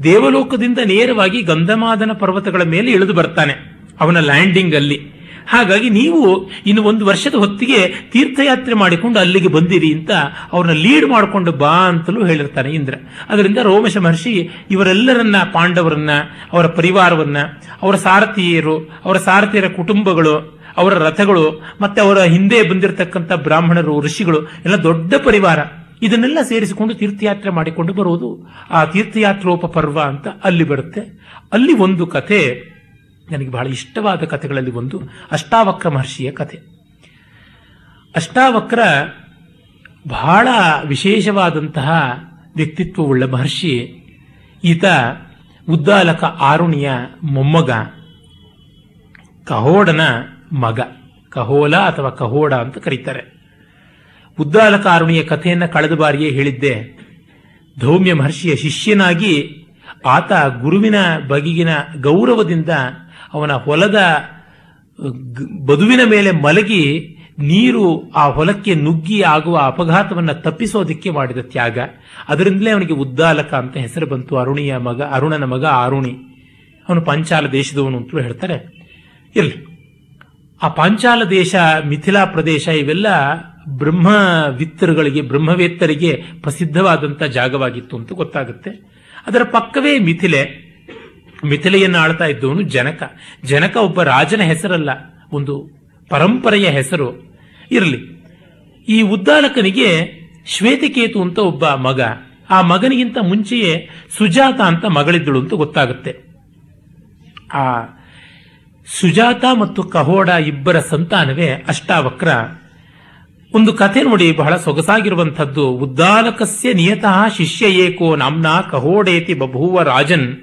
ದೇವಲೋಕದಿಂದ ನೇರವಾಗಿ ಗಂಧಮಾದನ ಪರ್ವತಗಳ ಮೇಲೆ ಇಳಿದು ಬರ್ತಾನೆ ಅವನ ಲ್ಯಾಂಡಿಂಗ್ ಅಲ್ಲಿ. ಹಾಗಾಗಿ ನೀವು ಇನ್ನು ಒಂದು ವರ್ಷದ ಹೊತ್ತಿಗೆ ತೀರ್ಥಯಾತ್ರೆ ಮಾಡಿಕೊಂಡು ಅಲ್ಲಿಗೆ ಬಂದಿರಿ ಅಂತ ಅವ್ರನ್ನ ಲೀಡ್ ಮಾಡಿಕೊಂಡು ಬಾ ಅಂತಲೂ ಹೇಳಿರ್ತಾನೆ ಇಂದ್ರ. ಅದರಿಂದ ರೋಮಶ ಮಹರ್ಷಿ ಇವರೆಲ್ಲರನ್ನ, ಪಾಂಡವರನ್ನ, ಅವರ ಪರಿವಾರವನ್ನ, ಅವರ ಸಾರಥಿಯರು, ಅವರ ಸಾರಥಿಯರ ಕುಟುಂಬಗಳು, ಅವರ ರಥಗಳು, ಮತ್ತೆ ಅವರ ಹಿಂದೆ ಬಂದಿರತಕ್ಕಂಥ ಬ್ರಾಹ್ಮಣರು, ಋಷಿಗಳು, ಎಲ್ಲ ದೊಡ್ಡ ಪರಿವಾರ. ಇದನ್ನೆಲ್ಲ ಸೇರಿಸಿಕೊಂಡು ತೀರ್ಥಯಾತ್ರೆ ಮಾಡಿಕೊಂಡು ಬರುವುದು. ಆ ತೀರ್ಥಯಾತ್ರೋಪ ಪರ್ವ ಅಂತ ಅಲ್ಲಿ ಬರುತ್ತೆ. ಅಲ್ಲಿ ಒಂದು ಕಥೆ, ನನಗೆ ಬಹಳ ಇಷ್ಟವಾದ ಕಥೆಗಳಲ್ಲಿ ಒಂದು, ಅಷ್ಟಾವಕ್ರ ಮಹರ್ಷಿಯ ಕಥೆ. ಅಷ್ಟಾವಕ್ರ ಬಹಳ ವಿಶೇಷವಾದಂತಹ ವ್ಯಕ್ತಿತ್ವವುಳ್ಳ ಮಹರ್ಷಿ, ಈತ ಉದ್ದಾಲಕ ಆರುಣಿಯ ಮೊಮ್ಮಗ, ಕಹೋಡನ ಮಗ. ಕಹೋಲ ಅಥವಾ ಕಹೋಡ ಅಂತ ಕರೀತಾರೆ. ಉದ್ದಾಲಕ ಕಥೆಯನ್ನು ಕಥೆಯನ್ನ ಕಳೆದ ಬಾರಿಯೇ ಹೇಳಿದ್ದೆ. ಧೌಮ್ಯ ಮಹರ್ಷಿಯ ಶಿಷ್ಯನಾಗಿ ಆತ ಗುರುವಿನ ಬಗೆಗಿನ ಗೌರವದಿಂದ ಅವನ ಹೊಲದ ಬದುವಿನ ಮೇಲೆ ಮಲಗಿ ನೀರು ಆ ಹೊಲಕ್ಕೆ ನುಗ್ಗಿ ಆಗುವ ಅಪಘಾತವನ್ನು ತಪ್ಪಿಸೋದಕ್ಕೆ ಮಾಡಿದ ತ್ಯಾಗ. ಅದರಿಂದಲೇ ಅವನಿಗೆ ಉದ್ದಾಲಕ ಅಂತ ಹೆಸರು ಬಂತು. ಅರುಣಿಯ ಮಗ, ಅರುಣನ ಮಗ ಅರುಣಿ ಅವನು ಪಂಚಾಲ ದೇಶದವನು ಅಂತಲೂ ಹೇಳ್ತಾರೆ. ಇರಲಿ. ಆ ಪಾಂಚಾಲ ದೇಶ, ಮಿಥಿಲಾ ಪ್ರದೇಶ ಇವೆಲ್ಲ ಬ್ರಹ್ಮವಿತ್ತರುಗಳಿಗೆ, ಬ್ರಹ್ಮವೇತ್ತರಿಗೆ ಪ್ರಸಿದ್ಧವಾದಂಥ ಜಾಗವಾಗಿತ್ತು ಅಂತ ಗೊತ್ತಾಗುತ್ತೆ. ಅದರ ಪಕ್ಕವೇ ಮಿಥಿಲೆ. ಮಿಥಿಲೆಯನ್ನು ಆಳ್ತಾ ಇದ್ದವನು ಜನಕ. ಜನಕ ಒಬ್ಬ ರಾಜನ ಹೆಸರಲ್ಲ, ಒಂದು ಪರಂಪರೆಯ ಹೆಸರು. ಇರಲಿ. ಈ ಉದ್ದಾಲಕನಿಗೆ ಶ್ವೇತಕೇತು ಅಂತ ಒಬ್ಬ ಮಗ. ಆ ಮಗನಿಗಿಂತ ಮುಂಚೆಯೇ ಸುಜಾತ ಅಂತ ಮಗಳಿದ್ದಳು ಅಂತ ಗೊತ್ತಾಗುತ್ತೆ. ಆ ಸುಜಾತ ಮತ್ತು ಕಹೋಡ ಇಬ್ಬರ ಸಂತಾನವೇ ಅಷ್ಟಾವಕ್ರ. ಒಂದು ಕಥೆ ನೋಡಿ, ಬಹಳ ಸೊಗಸಾಗಿರುವಂಥದ್ದು. ಉದ್ದಾಲಕಸ್ಯ ನಿಯತಃ ಶಿಷ್ಯ ಏಕೋ ನಾಮ್ನಾ ಕಹೋಡೇತಿ ಬಭೂವ ರಾಜನ್.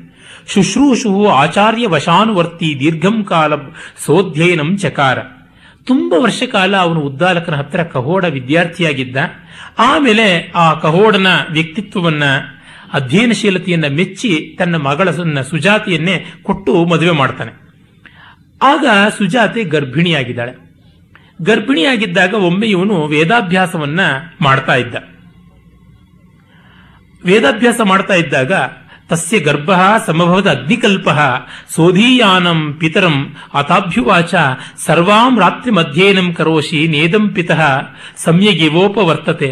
ಶುಶ್ರೂಷು ಆಚಾರ್ಯ ವಶಾನುವರ್ತಿ ದೀರ್ಘಂ ಕಾಲ ಸೋಧ್ಯಯನಂ ಚಕಾರ. ತುಂಬ ವರ್ಷ ಕಾಲ ಅವನು ಉದ್ದಾಲಕನ ಹತ್ರ ಕಹೋಡ ವಿದ್ಯಾರ್ಥಿಯಾಗಿದ್ದ. ಆಮೇಲೆ ಆ ಕಹೋಡನ ವ್ಯಕ್ತಿತ್ವವನ್ನ, ಅಧ್ಯಯನಶೀಲತೆಯನ್ನ ಮೆಚ್ಚಿ ತನ್ನ ಮಗಳ ಸುಜಾತಿಯನ್ನೇ ಕೊಟ್ಟು ಮದುವೆ ಮಾಡ್ತಾನೆ. ಆಗ ಸುಜಾತೆ ಗರ್ಭಿಣಿಯಾಗಿದ್ದಾಳೆ. ಗರ್ಭಿಣಿಯಾಗಿದ್ದಾಗ ಒಮ್ಮೆ ಇವನು ವೇದಾಭ್ಯಾಸವನ್ನ ಮಾಡ್ತಾ ಇದ್ದ. ವೇದಾಭ್ಯಾಸ ಮಾಡ್ತಾ ಇದ್ದಾಗ ತಸ್ಯ ಗರ್ಭ ಸಮಭವದ ಅಗ್ನಿಕಲ್ಪ ಸೋಧೀಯಾನಂ ಪಿತರಂ ಅತಾಭ್ಯುವಾಚ ಸರ್ವಾಂ ರಾತ್ರಿ ಮಧ್ಯೇನಂ ಕರೋಶಿ ನೇದಂ ಪಿತಃ ಸಮ್ಯಗಿವೋಪವರ್ತತೆ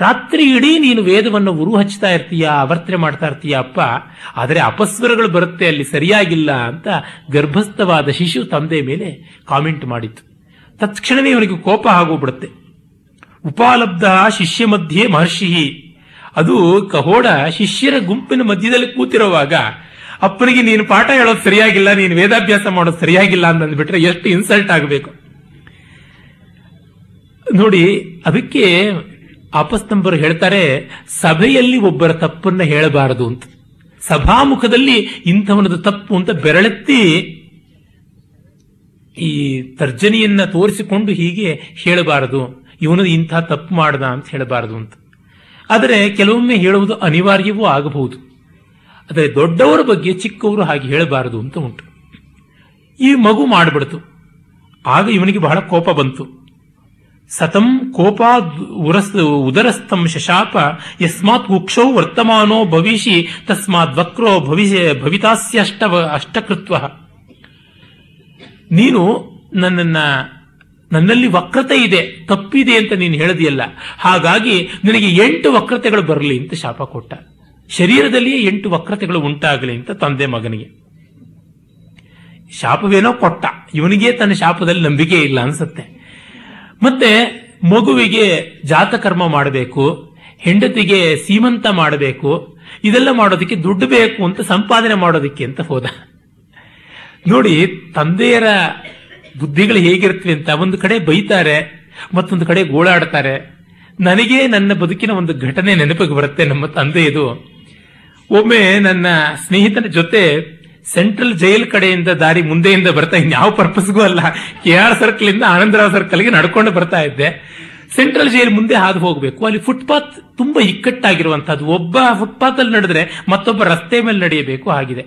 ರಾತ್ರಿ ಇಡೀ ನೀನು ವೇದವನ್ನು ಉರು ಹಚ್ತಾ ಇರ್ತೀಯ ಅವರ್ತನೆ ಮಾಡ್ತಾ ಇರ್ತೀಯ ಅಪ್ಪ, ಆದರೆ ಅಪಸ್ವರಗಳು ಬರುತ್ತೆ ಅಲ್ಲಿ ಸರಿಯಾಗಿಲ್ಲ ಅಂತ ಗರ್ಭಸ್ಥವಾದ ಶಿಶು ತಂದೆ ಮೇಲೆ ಕಾಮೆಂಟ್ ಮಾಡಿತ್ತು. ತತ್ಕ್ಷಣವೇ ಇವನಿಗೆ ಕೋಪ ಆಗೋಗ್ಬಿಡುತ್ತೆ. ಉಪಾಲಬ್ಧ ಶಿಷ್ಯ ಮಧ್ಯೆ ಮಹರ್ಷಿ. ಅದು ಕಹೋಡ ಶಿಷ್ಯರ ಗುಂಪಿನ ಮಧ್ಯದಲ್ಲಿ ಕೂತಿರುವಾಗ, ಅಪ್ಪನಿಗೆ ನೀನು ಪಾಠ ಹೇಳೋದು ಸರಿಯಾಗಿಲ್ಲ, ನೀನು ವೇದಾಭ್ಯಾಸ ಮಾಡೋದು ಸರಿಯಾಗಿಲ್ಲ ಅಂತಂದ್ಬಿಟ್ರೆ ಎಷ್ಟು ಇನ್ಸಲ್ಟ್ ಆಗಬೇಕು. ನೋಡಿ, ಅದಕ್ಕೆ ಆಪಸ್ತಂಬರು ಹೇಳ್ತಾರೆ, ಸಭೆಯಲ್ಲಿ ಒಬ್ಬರ ತಪ್ಪನ್ನ ಹೇಳಬಾರದು ಅಂತ. ಸಭಾಮುಖದಲ್ಲಿ ಇಂಥವನದು ತಪ್ಪು ಅಂತ ಬೆರಳೆತ್ತಿ ಈ ತರ್ಜನಿಯನ್ನ ತೋರಿಸಿಕೊಂಡು ಹೀಗೆ ಹೇಳಬಾರದು. ಇವನು ಇಂಥ ತಪ್ಪು ಮಾಡ್ದ ಅಂತ ಹೇಳಬಾರದು ಅಂತ. ಆದರೆ ಕೆಲವೊಮ್ಮೆ ಹೇಳುವುದು ಅನಿವಾರ್ಯವೂ ಆಗಬಹುದು. ಆದರೆ ದೊಡ್ಡವರ ಬಗ್ಗೆ ಚಿಕ್ಕವರು ಹಾಗೆ ಹೇಳಬಾರದು ಅಂತ ಉಂಟು. ಈ ಮಗು ಮಾಡಿಬಿಡ್ತು. ಆಗ ಇವನಿಗೆ ಬಹಳ ಕೋಪ ಬಂತು. ಸತಂ ಕೋಪ ಉರಸ್ ಉದರಸ್ತಂ ಶಶಾಪ ಯಸ್ಮಾತ್ ಉಕ್ಷೌ ವರ್ತಮಾನೋ ಭವಿಷಿ ತಸ್ಮಾತ್ ವಕ್ರೋ ಭವಿಷ್ಯ ಭವಿತಾಸ್ಯ ಅಷ್ಟ ಅಷ್ಟಕೃತ್ವ. ನೀನು ನನ್ನನ್ನ, ನನ್ನಲ್ಲಿ ವಕ್ರತೆ ಇದೆ, ತಪ್ಪಿದೆ ಅಂತ ನೀನು ಹೇಳದಿಯಲ್ಲ. ಹಾಗಾಗಿ ನಿನಗೆ ಎಂಟು ವಕ್ರತೆಗಳು ಬರಲಿ ಅಂತ ಶಾಪ ಕೊಟ್ಟ. ಶರೀರದಲ್ಲಿಯೇ ಎಂಟು ವಕ್ರತೆಗಳು ಉಂಟಾಗಲಿ ಅಂತ ತಂದೆ ಮಗನಿಗೆ. ಶಾಪವೇನೋ ಕೊಟ್ಟ. ಇವನಿಗೆ ತನ್ನ ಶಾಪದಲ್ಲಿ ನಂಬಿಕೆ ಇಲ್ಲ ಅನ್ಸುತ್ತೆ. ಮತ್ತೆ ಮಗುವಿಗೆ ಜಾತಕರ್ಮ ಮಾಡಬೇಕು, ಹೆಂಡತಿಗೆ ಸೀಮಂತ ಮಾಡಬೇಕು, ಇದೆಲ್ಲ ಮಾಡೋದಕ್ಕೆ ದುಡ್ಡು ಬೇಕು ಅಂತ ಸಂಪಾದನೆ ಮಾಡೋದಕ್ಕೆ ಅಂತ ಹೋದ. ನೋಡಿ, ತಂದೆಯರ ಬುದ್ಧಿಗಳು ಹೇಗಿರ್ತವೆ ಅಂತ ಒಂದು ಕಡೆ ಬೈತಾರೆ, ಮತ್ತೊಂದು ಕಡೆ ಗೋಳಾಡ್ತಾರೆ. ನನಗೆ ನನ್ನ ಬದುಕಿನ ಒಂದು ಘಟನೆ ನೆನಪಿಗೆ ಬರುತ್ತೆ ನಮ್ಮ ತಂದೆಯದು ಒಮ್ಮೆ ನನ್ನ ಸ್ನೇಹಿತನ ಜೊತೆ ಸೆಂಟ್ರಲ್ ಜೈಲ್ ಕಡೆಯಿಂದ ದಾರಿ ಮುಂದೆಯಿಂದ ಬರ್ತಾ ಇನ್ಯಾವ ಪರ್ಪಸ್ಗೂ ಅಲ್ಲ. ಕೆ ಆರ್ ಸರ್ಕಲ್ ಇಂದ ಆನಂದರಾವ್ ಸರ್ಕಲ್ಗೆ ನಡ್ಕೊಂಡು ಬರ್ತಾ ಇದ್ದೆ. ಸೆಂಟ್ರಲ್ ಜೈಲ್ ಮುಂದೆ ಹಾದು ಹೋಗಬೇಕು. ಅಲ್ಲಿ ಫುಟ್ಪಾತ್ ತುಂಬಾ ಇಕ್ಕಟ್ಟಾಗಿರುವಂತಹದ್ದು. ಒಬ್ಬ ಫುಟ್ಪಾತ್ ಅಲ್ಲಿ ನಡೆದ್ರೆ ಮತ್ತೊಬ್ಬ ರಸ್ತೆ ಮೇಲೆ ನಡೆಯಬೇಕು. ಆಗಿದೆ.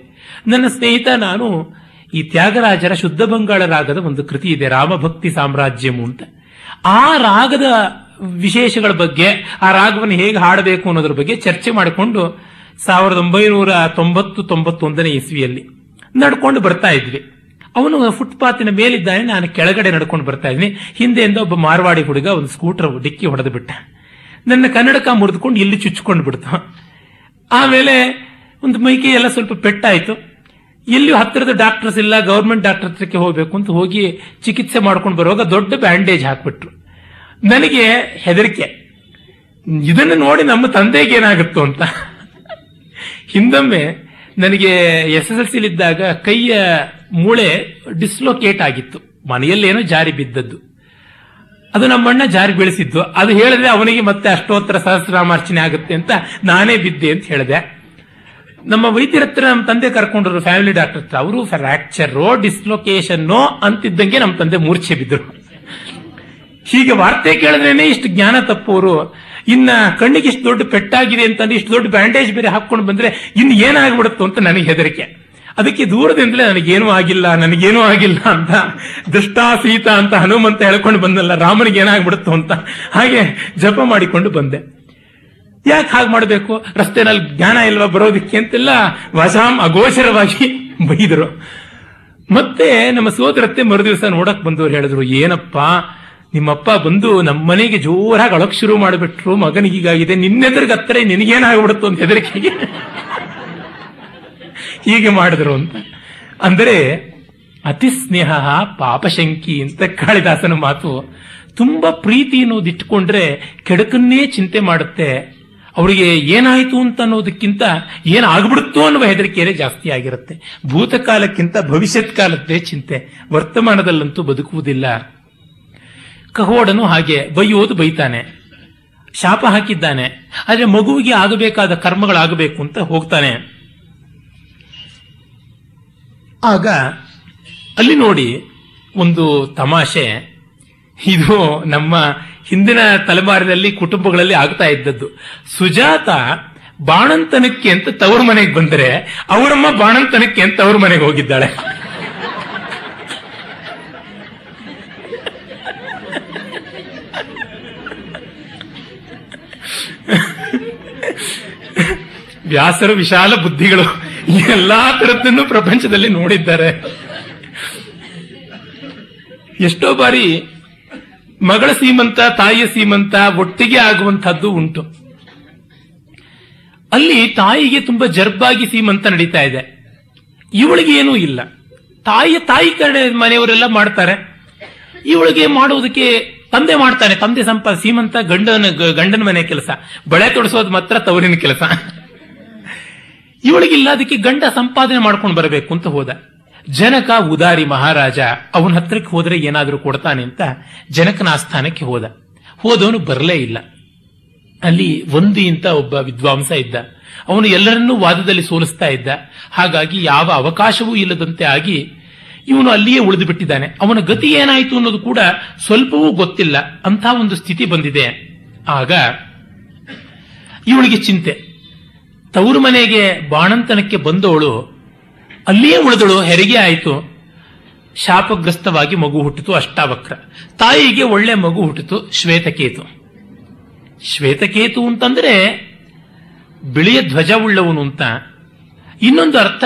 ನನ್ನ ಸ್ನೇಹಿತ, ನಾನು ಈ ತ್ಯಾಗರಾಜರ ಶುದ್ಧ ಬಂಗಾಳ ರಾಗದ ಒಂದು ಕೃತಿ ಇದೆ, ರಾಮಭಕ್ತಿ ಸಾಮ್ರಾಜ್ಯಮು ಅಂತ. ಆ ರಾಗದ ವಿಶೇಷಗಳ ಬಗ್ಗೆ, ಆ ರಾಗವನ್ನು ಹೇಗೆ ಹಾಡಬೇಕು ಅನ್ನೋದ್ರ ಬಗ್ಗೆ ಚರ್ಚೆ ಮಾಡಿಕೊಂಡು ಸಾವಿರದ ಒಂಬೈನೂರ ತೊಂಬತ್ತು, ತೊಂಬತ್ತೊಂದನೇ ಇಸ್ವಿಯಲ್ಲಿ ನಡ್ಕೊಂಡು ಬರ್ತಾ ಇದ್ವಿ. ಅವನು ಫುಟ್ಪಾತಿನ ಮೇಲಿದ್ದಾನೆ, ನಾನು ಕೆಳಗಡೆ ನಡ್ಕೊಂಡು ಬರ್ತಾ ಇದ್ದೀನಿ. ಹಿಂದೆಯಿಂದ ಒಬ್ಬ ಮಾರ್ವಾಡಿ ಹುಡುಗ ಒಂದು ಸ್ಕೂಟರ್ ಡಿಕ್ಕಿ ಹೊಡೆದು ಬಿಟ್ಟ. ನನ್ನ ಕನ್ನಡಕ ಮುರಿದುಕೊಂಡು ಇಲ್ಲಿ ಚುಚ್ಕೊಂಡು ಬಿಡ್ತು. ಆಮೇಲೆ ಒಂದು ಮೈಕೈ ಎಲ್ಲ ಸ್ವಲ್ಪ ಪೆಟ್ಟಾಯ್ತು. ಎಲ್ಲಿಯೂ ಹತ್ತಿರದ ಡಾಕ್ಟರ್ಸ್ ಇಲ್ಲ ಗೌರ್ಮೆಂಟ್ ಡಾಕ್ಟರ್ ಹತ್ರಕ್ಕೆ ಹೋಗಬೇಕು ಅಂತ ಹೋಗಿ ಚಿಕಿತ್ಸೆ ಮಾಡ್ಕೊಂಡು ಬರುವಾಗ ದೊಡ್ಡ ಬ್ಯಾಂಡೇಜ್ ಹಾಕ್ಬಿಟ್ರು. ನನಗೆ ಹೆದರಿಕೆ. ಇದನ್ನು ನೋಡಿ ನಮ್ಮ ತಂದೆಗೆ ಏನಾಗುತ್ತೋ ಅಂತ. ಹಿಂದೊಮ್ಮೆ ನನಗೆ ಎಸ್ ಎಸ್ ಎಲ್ ಸಿಲಿದ್ದಾಗ ಕೈಯ ಮೂಳೆ ಡಿಸ್ಲೋಕೇಟ್ ಆಗಿತ್ತು. ಮನೆಯಲ್ಲೇನೋ ಜಾರಿ ಬಿದ್ದದ್ದು. ಅದು ನಮ್ಮಣ್ಣ ಜಾರಿ ಬೆಳೆಸಿದ್ದು. ಅದು ಹೇಳಿದ್ರೆ ಅವನಿಗೆ ಮತ್ತೆ ಅಷ್ಟೋತ್ತರ ಸಹಸ್ರಾಮಾರ್ಚನೆ ಆಗುತ್ತೆ ಅಂತ ನಾನೇ ಬಿದ್ದೆ ಅಂತ ಹೇಳಿದೆ. ನಮ್ಮ ವೈದ್ಯರ ಹತ್ರ ನಮ್ಮ ತಂದೆ ಕರ್ಕೊಂಡ್ರು ಫ್ಯಾಮಿಲಿ ಡಾಕ್ಟರ್ ಹತ್ರ. ಅವರು ಫ್ರಾಕ್ಚರೋ ಡಿಸ್ಲೊಕೇಶನ್ನೋ ಅಂತಿದ್ದಂಗೆ ನಮ್ಮ ತಂದೆ ಮೂರ್ಛೆ ಬಿದ್ದರು ಹೀಗೆ ವಾರ್ತೆ ಕೇಳಿದ್ರೇನೆ ಇಷ್ಟು ಜ್ಞಾನ ತಪ್ಪೋರು. ಇನ್ನ ಕಣ್ಣಿಗೆ ಇಷ್ಟು ದೊಡ್ಡ ಪೆಟ್ಟಾಗಿದೆ ಅಂತಂದ್ರೆ ಇಷ್ಟು ದೊಡ್ಡ ಬ್ಯಾಂಡೇಜ್ ಬೇರೆ ಹಾಕೊಂಡು ಬಂದ್ರೆ ಇನ್ನು ಏನಾಗ್ಬಿಡುತ್ತೋ ಅಂತ ನನಗೆ ಹೆದರಿಕೆ. ಅದಕ್ಕೆ ದೂರದಿಂದಲೇ ನನಗೇನೂ ಆಗಿಲ್ಲ ನನಗೇನೂ ಆಗಿಲ್ಲ ಅಂತ ದುಷ್ಟಾಸೀತ ಅಂತ ಹನುಮಂತ ಹೇಳ್ಕೊಂಡು ಬಂದಲ್ಲ, ರಾಮನಿಗೆ ಏನಾಗ್ಬಿಡುತ್ತೋ ಅಂತ. ಹಾಗೆ ಜಪ ಮಾಡಿಕೊಂಡು ಬಂದೆ. ಯಾಕೆ ಹಾಗೆ ಮಾಡಬೇಕು? ರಸ್ತೆನಲ್ಲಿ ಜ್ಞಾನ ಇಲ್ವಾ ಬರೋದಕ್ಕೆ ಅಂತೆಲ್ಲ ವಸಾಮ್ ಅಗೋಚರವಾಗಿ ಬೈದರು. ಮತ್ತೆ ನಮ್ಮ ಸೋದರತ್ತೆ ಮರುದಿವಸ ನೋಡಕ್ ಬಂದವರು ಹೇಳಿದ್ರು, ಏನಪ್ಪಾ, ನಿಮ್ಮಪ್ಪ ಬಂದು ನಮ್ಮ ಮನೆಗೆ ಜೋರಾಗಿ ಅಳಕ್ ಶುರು ಮಾಡಿಬಿಟ್ರು ಮಗನಿಗೀಗಾಗಿದೆ ನಿನ್ನೆದ್ರಿಗೆ ಹತ್ತಿರ ನಿನಗೇನಾಗ್ಬಿಡುತ್ತೋ ಅಂತ ಹೆದರಿಕೆಗೆ. ಹೀಗೆ ಮಾಡಿದ್ರು ಅಂತ. ಅಂದರೆ, ಅತಿ ಸ್ನೇಹ, ಪಾಪಶಂಕಿ ಅಂತ ಕಾಳಿದಾಸನ ಮಾತು ತುಂಬಾ ಪ್ರೀತಿ ಅನ್ನೋದು ಕೆಡಕನ್ನೇ ಚಿಂತೆ ಮಾಡುತ್ತೆ. ಅವರಿಗೆ ಏನಾಯಿತು ಅಂತ ಅನ್ನೋದಕ್ಕಿಂತ ಏನಾಗ್ಬಿಡುತ್ತೋ ಅನ್ನುವ ಹೆದರಿಕೆಯೇ ಜಾಸ್ತಿ ಆಗಿರುತ್ತೆ. ಭೂತಕಾಲಕ್ಕಿಂತ ಭವಿಷ್ಯತ್ ಕಾಲದ್ದೇ ಚಿಂತೆ. ವರ್ತಮಾನದಲ್ಲಂತೂ ಬದುಕುವುದಿಲ್ಲ. ಕಹೋಡನು ಹಾಗೆ ಬೈಯೋದು ಬೈತಾನೆ. ಶಾಪ ಹಾಕಿದ್ದಾನೆ. ಆದರೆ ಮಗುವಿಗೆ ಆಗಬೇಕಾದ ಕರ್ಮಗಳಾಗಬೇಕು ಅಂತ ಹೋಗ್ತಾನೆ. ಆಗ ಅಲ್ಲಿ ನೋಡಿ ಒಂದು ತಮಾಷೆ. ಇದು ನಮ್ಮ ಹಿಂದಿನ ತಲೆಮಾರಿನಲ್ಲಿ ಕುಟುಂಬಗಳಲ್ಲಿ ಆಗ್ತಾ ಇದ್ದದ್ದು. ಸುಜಾತ ಬಾಣಂತನಕ್ಕೆ ಅಂತ ತವರು ಮನೆಗೆ ಬಂದರೆ ಅವರಮ್ಮ ಬಾಣಂತನಕ್ಕೆ ಅಂತ ಅವ್ರ ಮನೆಗೆ ಹೋಗಿದ್ದಾಳೆ. ವ್ಯಾಸರು ವಿಶಾಲ ಬುದ್ಧಿಗಳು ಎಲ್ಲಾ ತರದ್ದನ್ನು ಪ್ರಪಂಚದಲ್ಲಿ ನೋಡಿದ್ದಾರೆ. ಎಷ್ಟೋ ಬಾರಿ ಮಗಳ ಸೀಮಂತ, ತಾಯಿಯ ಸೀಮಂತ ಒಟ್ಟಿಗೆ ಆಗುವಂತಹದ್ದು ಉಂಟು. ಅಲ್ಲಿ ತಾಯಿಗೆ ತುಂಬಾ ಜರ್ಬಾಗಿ ಸೀಮಂತ ನಡೀತಾ ಇದೆ. ಇವಳಿಗೆ ಏನೂ ಇಲ್ಲ. ತಾಯಿಯ ತಾಯಿ ಕಡೆ ಮನೆಯವರೆಲ್ಲ ಮಾಡ್ತಾರೆ. ಇವಳಿಗೆ ಮಾಡುವುದಕ್ಕೆ ತಂದೆ ಮಾಡ್ತಾನೆ. ತಂದೆ ಸಂಪ, ಸೀಮಂತ ಗಂಡನ ಗಂಡನ ಮನೆ ಕೆಲಸ. ಬಳೆ ತೊಡಿಸೋದು ಮಾತ್ರ ತವರಿನ ಕೆಲಸ. ಇವಳಿಗಿಲ್ಲ, ಅದಕ್ಕೆ ಗಂಡ ಸಂಪಾದನೆ ಮಾಡ್ಕೊಂಡು ಬರಬೇಕು ಅಂತ ಹೋದ. ಜನಕ ಉದಾರಿ ಮಹಾರಾಜ ಅವನ ಹತ್ರಕ್ಕೆ ಹೋದರೆ ಏನಾದರೂ ಕೊಡ್ತಾನೆ ಅಂತ ಜನಕನ ಆಸ್ಥಾನಕ್ಕೆ ಹೋದ. ಹೋದವನು ಬರಲೇ ಇಲ್ಲ. ಅಲ್ಲಿ ಒಂದು ಇಂತ ಒಬ್ಬ ವಿದ್ವಾಂಸ ಇದ್ದ. ಅವನು ಎಲ್ಲರನ್ನೂ ವಾದದಲ್ಲಿ ಸೋಲಿಸ್ತಾ ಇದ್ದ. ಹಾಗಾಗಿ ಯಾವ ಅವಕಾಶವೂ ಇಲ್ಲದಂತೆ ಆಗಿ ಇವನು ಅಲ್ಲಿಯೇ ಉಳಿದು ಬಿಟ್ಟಿದ್ದಾನೆ. ಅವನ ಗತಿ ಏನಾಯಿತು ಅನ್ನೋದು ಕೂಡ ಸ್ವಲ್ಪವೂ ಗೊತ್ತಿಲ್ಲ. ಅಂತ ಒಂದು ಸ್ಥಿತಿ ಬಂದಿದೆ. ಆಗ ಇವಳಿಗೆ ಚಿಂತೆ. ತವರು ಮನೆಗೆ ಬಾಣಂತನಕ್ಕೆ ಬಂದವಳು ಅಲ್ಲಿಯೇ ಉಳಿದಳು, ಹೆರಿಗೆ ಆಯಿತು. ಶಾಪಗ್ರಸ್ತವಾಗಿ ಮಗು ಹುಟ್ಟಿತು ಅಷ್ಟಾವಕ್ರ. ತಾಯಿಗೆ ಒಳ್ಳೆ ಮಗು ಹುಟ್ಟಿತು, ಶ್ವೇತಕೇತು. ಶ್ವೇತಕೇತು ಅಂತಂದ್ರೆ ಬಿಳಿಯ ಧ್ವಜವುಳ್ಳವನು ಅಂತ. ಇನ್ನೊಂದು ಅರ್ಥ,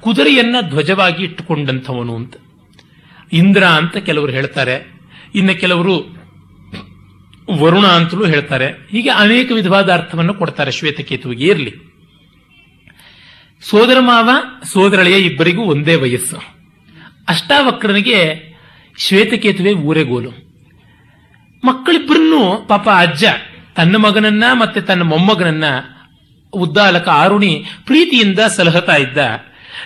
ಕುದುರೆಯನ್ನ ಧ್ವಜವಾಗಿ ಇಟ್ಟುಕೊಂಡಂಥವನು ಅಂತ. ಇಂದ್ರ ಅಂತ ಕೆಲವರು ಹೇಳ್ತಾರೆ. ಇನ್ನು ಕೆಲವರು ವರುಣ ಅಂತಲೂ ಹೇಳ್ತಾರೆ. ಹೀಗೆ ಅನೇಕ ವಿಧವಾದ ಅರ್ಥವನ್ನು ಕೊಡ್ತಾರೆ ಶ್ವೇತಕೇತುವಿಗೆ. ಇರಲಿ. ಸೋದರ ಮಾವ, ಸೋದರಳೆಯ ಇಬ್ಬರಿಗೂ ಒಂದೇ ವಯಸ್ಸು. ಅಷ್ಟಾವಕ್ರನಿಗೆ ಶ್ವೇತಕೇತುವೆ ಊರೆಗೋಲು. ಮಕ್ಕಳಿಬ್ಬರನ್ನು ಪಾಪ ಅಜ್ಜ, ತನ್ನ ಮಗನನ್ನ ಮತ್ತೆ ತನ್ನ ಮೊಮ್ಮಗನನ್ನ ಉದ್ದಾಲಕ ಆರುಣಿ ಪ್ರೀತಿಯಿಂದ ಸಲಹತಾ ಇದ್ದ.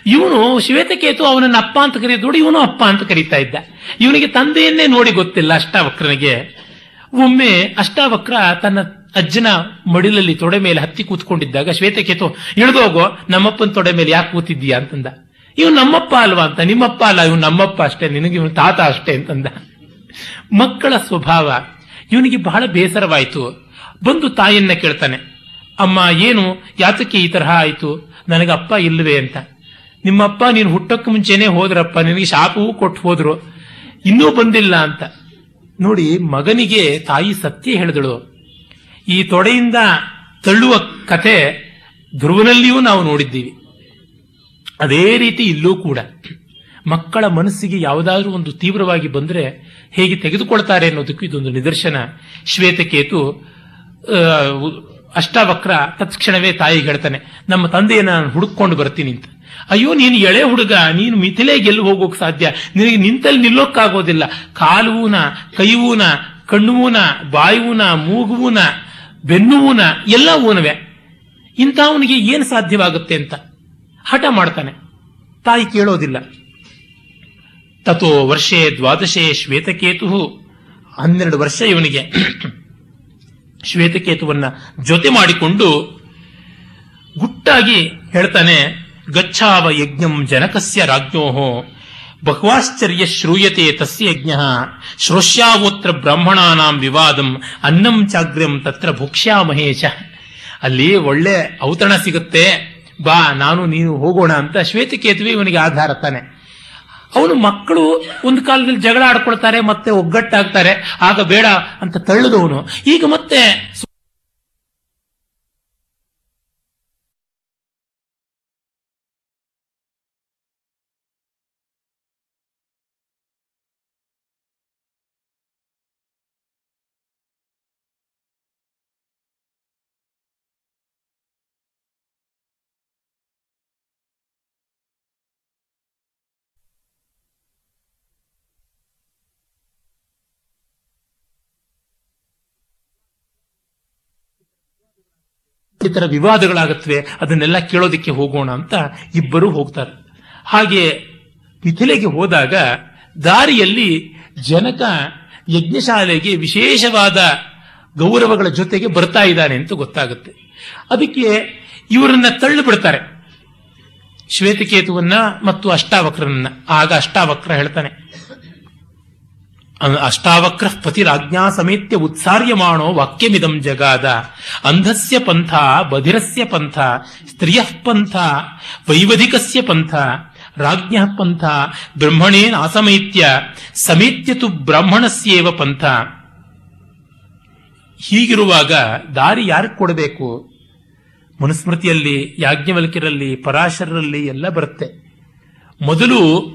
ಇವನು ಶ್ವೇತಕೇತು ಅವನನ್ನ ಅಪ್ಪ ಅಂತ ಕರೆಯೋದು ಇವನು ಅಪ್ಪ ಅಂತ ಕರೀತಾ ಇದ್ದ. ಇವನಿಗೆ ತಂದೆಯನ್ನೇ ನೋಡಿ ಗೊತ್ತಿಲ್ಲ ಅಷ್ಟಾವಕ್ರನಿಗೆ. ಒಮ್ಮೆ ಅಷ್ಟಾವಕ್ರ ತನ್ನ ಅಜ್ಜನ ಮಡಿಲಲ್ಲಿ ತೊಡೆ ಮೇಲೆ ಹತ್ತಿ ಕೂತ್ಕೊಂಡಿದ್ದಾಗ ಶ್ವೇತಕೇತು ಇಳಿದೋಗೋ ನಮ್ಮಪ್ಪನ ತೊಡೆ ಮೇಲೆ ಯಾಕೆ ಕೂತಿದ್ದೀಯಾ? ಅಂತಂದ. ಇವ್ ನಮ್ಮಪ್ಪ ಅಲ್ವಾ? ಅಂತ, ನಿಮ್ಮಪ್ಪ ಅಲ್ಲ ಇವ್ ನಮ್ಮಪ್ಪ ಅಷ್ಟೇ, ನಿನಗೆ ಇವನು ತಾತ ಅಷ್ಟೇ, ಅಂತಂದ. ಮಕ್ಕಳ ಸ್ವಭಾವ, ಇವನಿಗೆ ಬಹಳ ಬೇಸರವಾಯಿತು. ಬಂದು ತಾಯಿಯನ್ನ ಕೇಳ್ತಾನೆ. ಅಮ್ಮ, ಏನು? ಯಾತಕ್ಕೆ ಈ ತರಹ ಆಯಿತು? ನನಗೆ ಅಪ್ಪ ಇಲ್ಲವೇ ಅಂತ. ನಿಮ್ಮಪ್ಪ, ನೀನು ಹುಟ್ಟಕ್ಕೆ ಮುಂಚೆನೆ ಹೋದ್ರಪ್ಪ, ನಿನಗೆ ಶಾಪವೂ ಕೊಟ್ಟು ಹೋದ್ರು. ಇನ್ನೂ ಬಂದಿಲ್ಲ, ಅಂತ. ನೋಡಿ, ಮಗನಿಗೆ ತಾಯಿ ಸತ್ಯ ಹೇಳಿದಳು. ಈ ತೊಡೆಯಿಂದ ತಳ್ಳುವ ಕತೆ ಧ್ರುವನಲ್ಲಿಯೂ ನಾವು ನೋಡಿದ್ದೀವಿ. ಅದೇ ರೀತಿ ಇಲ್ಲೂ ಕೂಡ ಮಕ್ಕಳ ಮನಸ್ಸಿಗೆ ಯಾವುದಾದ್ರೂ ಒಂದು ತೀವ್ರವಾಗಿ ಬಂದರೆ ಹೇಗೆ ತೆಗೆದುಕೊಳ್ತಾರೆ ಅನ್ನೋದಕ್ಕೂ ಇದೊಂದು ನಿದರ್ಶನ. ಶ್ವೇತಕೇತು ಅಷ್ಟಾವಕ್ರ ತತ್ಕ್ಷಣವೇ ತಾಯಿ ಹೇಳ್ತಾನೆ, ನಮ್ಮ ತಂದೆಯನ್ನ ನಾನು ಹುಡುಕೊಂಡು ಬರ್ತೀನಿ ಅಂತ. ಅಯ್ಯೋ, ನೀನು ಎಳೆ ಹುಡುಗ, ನೀನು ಮಿಥಿಲೆ ಗೆಲ್ಲು ಹೋಗೋಕೆ ಸಾಧ್ಯ, ನಿನಗೆ ನಿಂತಲ್ಲಿ ನಿಲ್ಲೋಕ್ಕಾಗೋದಿಲ್ಲ. ಕಾಲುವೂನ, ಕೈವೂನ, ಕಣ್ಣುವೂನ, ಬಾಯುವೂನ, ಮೂಗುವೂನ ಬೆನ್ನುವೂನ ಎಲ್ಲ ಊನವೆ. ಇಂಥವನಿಗೆ ಏನು ಸಾಧ್ಯವಾಗುತ್ತೆ ಅಂತ ಹಠ ಮಾಡ್ತಾನೆ. ತಾಯಿ ಕೇಳೋದಿಲ್ಲ. ತಥೋ ವರ್ಷೇ ದ್ವಾದಶೆ ಶ್ವೇತಕೇತು ಹನ್ನೆರಡು ವರ್ಷ ಇವನಿಗೆ. ಶ್ವೇತಕೇತುವನ್ನ ಜೊತೆ ಮಾಡಿಕೊಂಡು ಗುಟ್ಟಾಗಿ ಹೇಳ್ತಾನೆ ಗಚ್ಚಾವ ಯಜ್ಞಂ ಜನಕಸ್ಯ ರಾಜ್ಞೋ ಬಹ್ವಾಶ್ಚರ್ಯ ಶ್ರೂಯತೆ ತಸ್ಯಜ್ಞ ಶ್ರೋಷ್ಯಾವೋತ್ರ ಬ್ರಾಹ್ಮಣಾನಾಂ ವಿವಾದಂ ಅನ್ನಂ ಚಾಗ್ರ್ಯಂ ತತ್ರ ಭುಕ್ಷ್ಯಾ ಮಹೇಶ ಅಲ್ಲಿ ಒಳ್ಳೆ ಔತಣ ಸಿಗುತ್ತೆ. ಬಾ, ನಾನು, ನೀನು ಹೋಗೋಣ ಅಂತ ಶ್ವೇತಕೇತುವೆ ಇವನಿಗೆ ಆಧಾರ ತಾನೆ. ಅವನು ಮಕ್ಕಳು ಒಂದು ಕಾಲದಲ್ಲಿ ಜಗಳ ಆಡ್ಕೊಳ್ತಾರೆ, ಮತ್ತೆ ಒಗ್ಗಟ್ಟಾಗ್ತಾರೆ. ಆಗ ಬೇಡ ಅಂತ ತಳ್ಳಿದವನು. ಈಗ ಮತ್ತೆ ಇತರ ವಿವಾದಗಳಾಗತ್ವೆ ಅದನ್ನೆಲ್ಲ ಕೇಳೋದಕ್ಕೆ ಹೋಗೋಣ ಅಂತ ಇಬ್ಬರು ಹೋಗ್ತಾರೆ. ಹಾಗೆ ಮಿಥಿಲೆಗೆ ಹೋದಾಗ ದಾರಿಯಲ್ಲಿ ಜನಕ ಯಜ್ಞಶಾಲೆಗೆ ವಿಶೇಷವಾದ ಗೌರವಗಳ ಜೊತೆಗೆ ಬರ್ತಾ ಇದ್ದಾನೆ ಅಂತ ಗೊತ್ತಾಗುತ್ತೆ. ಅದಕ್ಕೆ ಇವರನ್ನ ತಳ್ಳಿ ಬಿಡ್ತಾರೆ. ಶ್ವೇತಕೇತುವನ್ನ ಮತ್ತು ಅಷ್ಟಾವಕ್ರನನ್ನ ಆಗ ಅಷ್ಟಾವಕ್ರ ಹೇಳ್ತಾನೆ ಅಷ್ಟಾವಕ್ರ ಪತಿರಾಜ್ಞಾ ಸಮೇತ್ಯ ಉತ್ಸಾರ್ಯಮಾಣೋ ವಾಕ್ಯಮಿದಂ ಜಗಾದ. ಅಂಧಸ್ಯ ಪಂಥ, ಬಧಿರಸ್ಯ ಪಂಥ, ಸ್ತ್ರೀಯ ಪಂಥ, ವೈವಧಿಕಸ್ಯ ಪಂಥ, ರಾಜ್ಞ ಪಂಥ, ಬ್ರಹ್ಮಣೇನ ಅಸಮೇತ್ಯ ಸಮೇತ್ಯ ತು ಬ್ರಾಹ್ಮಣಸ್ಯೇವ ಪಂಥ. ಹೀಗಿರುವಾಗ ದಾರಿ ಯಾರಿಗೆ ಕೊಡಬೇಕು? ಮನುಸ್ಮೃತಿಯಲ್ಲಿ, ಯಾಜ್ಞವಲ್ಕ್ಯರಲ್ಲಿ, ಪರಾಶರರಲ್ಲಿ ಎಲ್ಲ ಬರುತ್ತೆ. ಮೊದಲು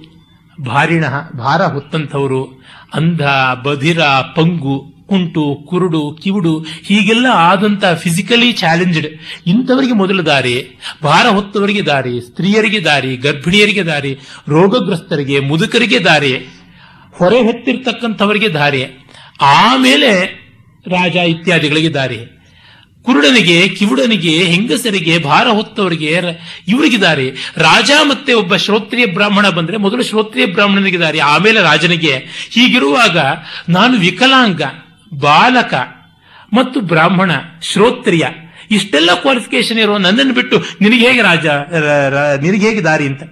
ಭಾರಿಣ, ಭಾರ ಹೊತ್ತಂಥವರು ಅಂಧ, ಬಧಿರ, ಪಂಗು, ಕುಂಟು, ಕುರುಡು, ಕಿವುಡು, ಹೀಗೆಲ್ಲ ಆದಂತ ಫಿಸಿಕಲಿ ಚಾಲೆಂಜ್ಡ್ ಇಂಥವರಿಗೆ ಮೊದಲು ದಾರಿ, ಭಾರ ಹೊತ್ತವರಿಗೆ ದಾರಿ, ಸ್ತ್ರೀಯರಿಗೆ ದಾರಿ, ಗರ್ಭಿಣಿಯರಿಗೆ ದಾರಿ, ರೋಗಗ್ರಸ್ತರಿಗೆ, ಮುದುಕರಿಗೆ ದಾರಿ, ಹೊರೆ ಹೊತ್ತಿರ್ತಕ್ಕಂಥವರಿಗೆ ದಾರಿ, ಆಮೇಲೆ ರಾಜ ಇತ್ಯಾದಿಗಳಿಗೆ ದಾರಿ. ಕುರುಡನಿಗೆ, ಕಿವುಡನಿಗೆ, ಹೆಂಗಸರಿಗೆ, ಭಾರ ಹೊತ್ತವರಿಗೆ ಇವರಿಗಿದ್ದಾರೆ. ದಾರಿ ರಾಜ ಮತ್ತೆ ಒಬ್ಬ ಶ್ರೋತ್ರಿಯ ಬ್ರಾಹ್ಮಣ ಬಂದ್ರೆ ಮೊದಲು ಶ್ರೋತ್ರಿಯ ಬ್ರಾಹ್ಮಣನಿಗಿದ್ದಾರೆ. ದಾರಿ ಆಮೇಲೆ ರಾಜನಿಗೆ. ಹೀಗಿರುವಾಗ ನಾನು ವಿಕಲಾಂಗ, ಬಾಲಕ ಮತ್ತು ಬ್ರಾಹ್ಮಣ, ಶ್ರೋತ್ರಿಯ. ಇಷ್ಟೆಲ್ಲ ಕ್ವಾಲಿಫಿಕೇಶನ್ ಇರೋ ನನ್ನನ್ನು ಬಿಟ್ಟು ನಿನಗೆ ಹೇಗೆ ರಾಜ ನಿನಗೆ ಹೇಗೆ ದಾರಿ ಅಂತ?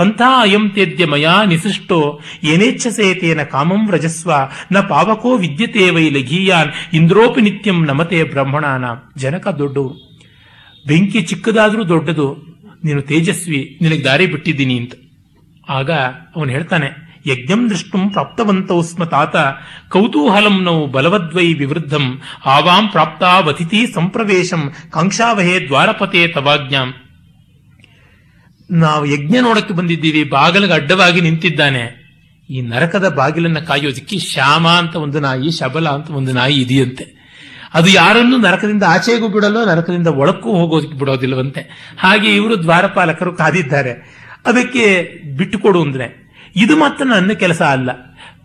ಪಂಥ ಅಯಂ ತೇದ್ಯ ಮಯಾ ನಿಸೃಷ್ಟೋ ಯನೇಚ್ಛಸೇತೇನ ಕಾಮಂ ವ್ರಜಸ್ವ, ನ ಪಾವಕೋ ವಿದ್ಯತೆ ವೈ ಲಘೀಯಾನ್, ಇಂದ್ರೋಪಿ ನಿತ್ಯಂ ನಮತೆ ಬ್ರಹ್ಮಣಾನ. ಜನಕ ದೊಡ್ಡವು ಬೆಂಕಿ ಚಿಕ್ಕದಾದರೂ ದೊಡ್ಡದು. ನೀನು ತೇಜಸ್ವಿ, ನಿನಗೆ ದಾರಿ ಬಿಟ್ಟಿದ್ದೀನಿ ಅಂತ. ಆಗ ಅವನು ಹೇಳ್ತಾನೆ, ಯಜ್ಞಂ ದೃಷ್ಟುಂ ಪ್ರಾಪ್ತವಂತೌ ಸ್ಮ ತಾತ, ಕೌತೂಹಲಂ ನೌ ಬಲವದ್ವೈ ವಿವೃದ್ಧಂ, ಆವಾಂ ಪ್ರಾಪ್ತಾವತಿಥಿ ಸಂಪ್ರವೇಶಂ, ಕಾಂಕ್ಷಾವಹೇ ದ್ವಾರಪತೆ ತವಾಜ್ಞಾಂ. ನಾವು ಯಜ್ಞ ನೋಡಕ್ಕೆ ಬಂದಿದ್ದೀವಿ, ಬಾಗಿಲಿಗೆ ಅಡ್ಡವಾಗಿ ನಿಂತಿದ್ದಾನೆ. ಈ ನರಕದ ಬಾಗಿಲನ್ನ ಕಾಯೋದಕ್ಕೆ ಶ್ಯಾಮ ಅಂತ ಒಂದು ನಾಯಿ, ಶಬಲ ಅಂತ ಒಂದು ನಾಯಿ ಇದೆಯಂತೆ. ಅದು ಯಾರನ್ನು ನರಕದಿಂದ ಆಚೆಗೂ ಬಿಡಲು, ನರಕದಿಂದ ಒಳಕ್ಕೂ ಹೋಗೋದಕ್ಕೆ ಬಿಡೋದಿಲ್ಲವಂತೆ. ಹಾಗೆ ಇವರು ದ್ವಾರಪಾಲಕರು ಕಾದಿದ್ದಾರೆ. ಅದಕ್ಕೆ ಬಿಟ್ಟುಕೊಡು ಅಂದ್ರೆ, ಇದು ಮಾತ್ರ ನನ್ನ ಕೆಲಸ ಅಲ್ಲ.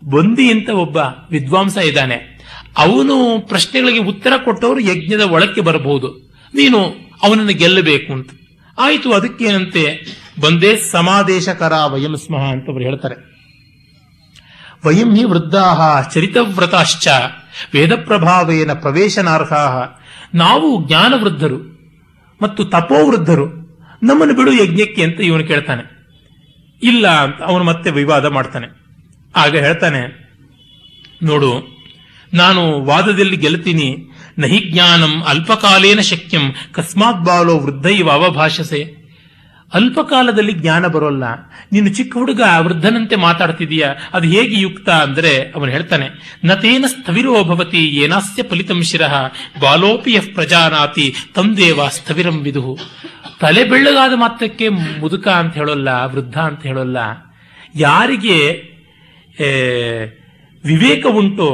ಬಂದಿ ಅಂತ ಒಬ್ಬ ವಿದ್ವಾಂಸ ಇದ್ದಾನೆ. ಅವನು ಪ್ರಶ್ನೆಗಳಿಗೆ ಉತ್ತರ ಕೊಟ್ಟವರು ಯಜ್ಞದ ಒಳಕ್ಕೆ ಬರಬಹುದು. ನೀನು ಅವನನ್ನು ಗೆಲ್ಲಬೇಕು ಅಂತ. ಆಯಿತು ಅದಕ್ಕೇನಂತೆ, ಬಂದೇ ಸಮಾದೇಶಕರ ವಯಂ ಸ್ಮಃ ಅಂತ ಅವರು ಹೇಳ್ತಾರೆ. ವಯಂ ಹಿ ವೃದ್ಧಾಹ ಚರಿತವ್ರತಾಶ್ಚ ವೇದ ಪ್ರಭಾವೇನ ಪ್ರವೇಶನಾರ್ಹ ನಾವು ಜ್ಞಾನವೃದ್ಧರು ಮತ್ತು ತಪೋವೃದ್ಧರು, ನಮ್ಮನ್ನು ಬಿಡು ಯಜ್ಞಕ್ಕೆ ಅಂತ ಇವನು ಕೇಳ್ತಾನೆ. ಇಲ್ಲ ಅಂತ ಅವನು ಮತ್ತೆ ವಿವಾದ ಮಾಡ್ತಾನೆ. ಆಗ ಹೇಳ್ತಾನೆ, ನೋಡು, ನಾನು ವಾದದಲ್ಲಿ ಗೆಲ್ತೀನಿ ನಹಿ ಜ್ಞಾನಂ ಅಲ್ಪಕಾಲೇನ ಶಕ್ಯಂ, ಕಸ್ಮಾತ್ ಬಾಲೋ ವೃದ್ಧ ಇವ ಅವಭಾಷಸೆ. ಅಲ್ಪಕಾಲದಲ್ಲಿ ಜ್ಞಾನ ಬರೋಲ್ಲ. ನೀನು ಚಿಕ್ಕ ಹುಡುಗ, ವೃದ್ಧನಂತೆ ಮಾತಾಡ್ತಿದೀಯ. ಅದು ಹೇಗೆ ಯುಕ್ತ ಅಂದ್ರೆ ಅವನು ಹೇಳ್ತಾನೆ, ನತೇನ ಸ್ಥವಿರೋ ಭವತಿ, ಏನಾಸ್ಯ ಫಲಿತಂ ಶಿರಃ. ಬಾಲೋಪಿ ಯಃ ಪ್ರಜಾನಾತಿ ತಂದೇವ ಸ್ಥವಿರಂ ವಿದುಹು ತಲೆ ಬೆಳ್ಳಗಾದ ಮಾತ್ರಕ್ಕೆ ಮುದುಕ ಅಂತ ಹೇಳೋಲ್ಲ, ವೃದ್ಧ ಅಂತ ಹೇಳೋಲ್ಲ. ಯಾರಿಗೆ ವಿವೇಕ ಉಂಟು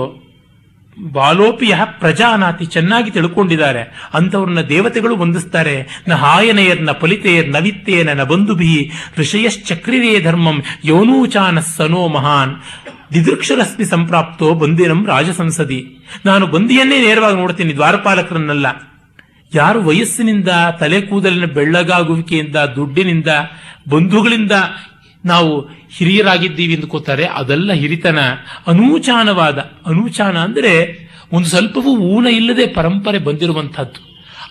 ಬಾಲೋಪಿಯ ಪ್ರಜಾನಾತಿ ಚೆನ್ನಾಗಿ ತಿಳ್ಕೊಂಡಿದ್ದಾರೆ. ಅಂಥವ್ರನ್ನ ದೇವತೆಗಳು ವಂದಿಸ್ತಾರೆ. ನ ಹಾಯನೆಯರ್ನ ಫಲಿತೆಯರ್ ನವಿತ್ತೇನ ನ ಬಂಧುಭಿ ಋಷಯಶ್ಚಕ್ರಿರೇ ಧರ್ಮಂ ಯೋನೂಚಾನ ಸನೋ ಮಹಾನ್. ದಿದೃಕ್ಷರಸ್ಮಿ ಸಂಪ್ರಾಪ್ತೋ ಬಂದಿನಂ ರಾಜಸಂಸದಿ. ನಾನು ಬಂದಿಯನ್ನೇ ನೇರವಾಗಿ ನೋಡ್ತೀನಿ ದ್ವಾರಪಾಲಕರನ್ನೆಲ್ಲ. ಯಾರು ವಯಸ್ಸಿನಿಂದ ತಲೆ ಕೂದಲಿನ ಬೆಳ್ಳಗಾಗುವಿಕೆಯಿಂದ ದುಡ್ಡಿನಿಂದ ಬಂಧುಗಳಿಂದ ನಾವು ಹಿರಿಯರಾಗಿದ್ದೀವಿ ಅಂದ್ಕೋತಾರೆ ಅದೆಲ್ಲ ಹಿರಿತನ, ಅನೂಚಾನವಾದ, ಅನೂಚಾನ ಅಂದರೆ ಒಂದು ಸ್ವಲ್ಪವೂ ಊನ ಇಲ್ಲದೆ ಪರಂಪರೆ ಬಂದಿರುವಂತಹದ್ದು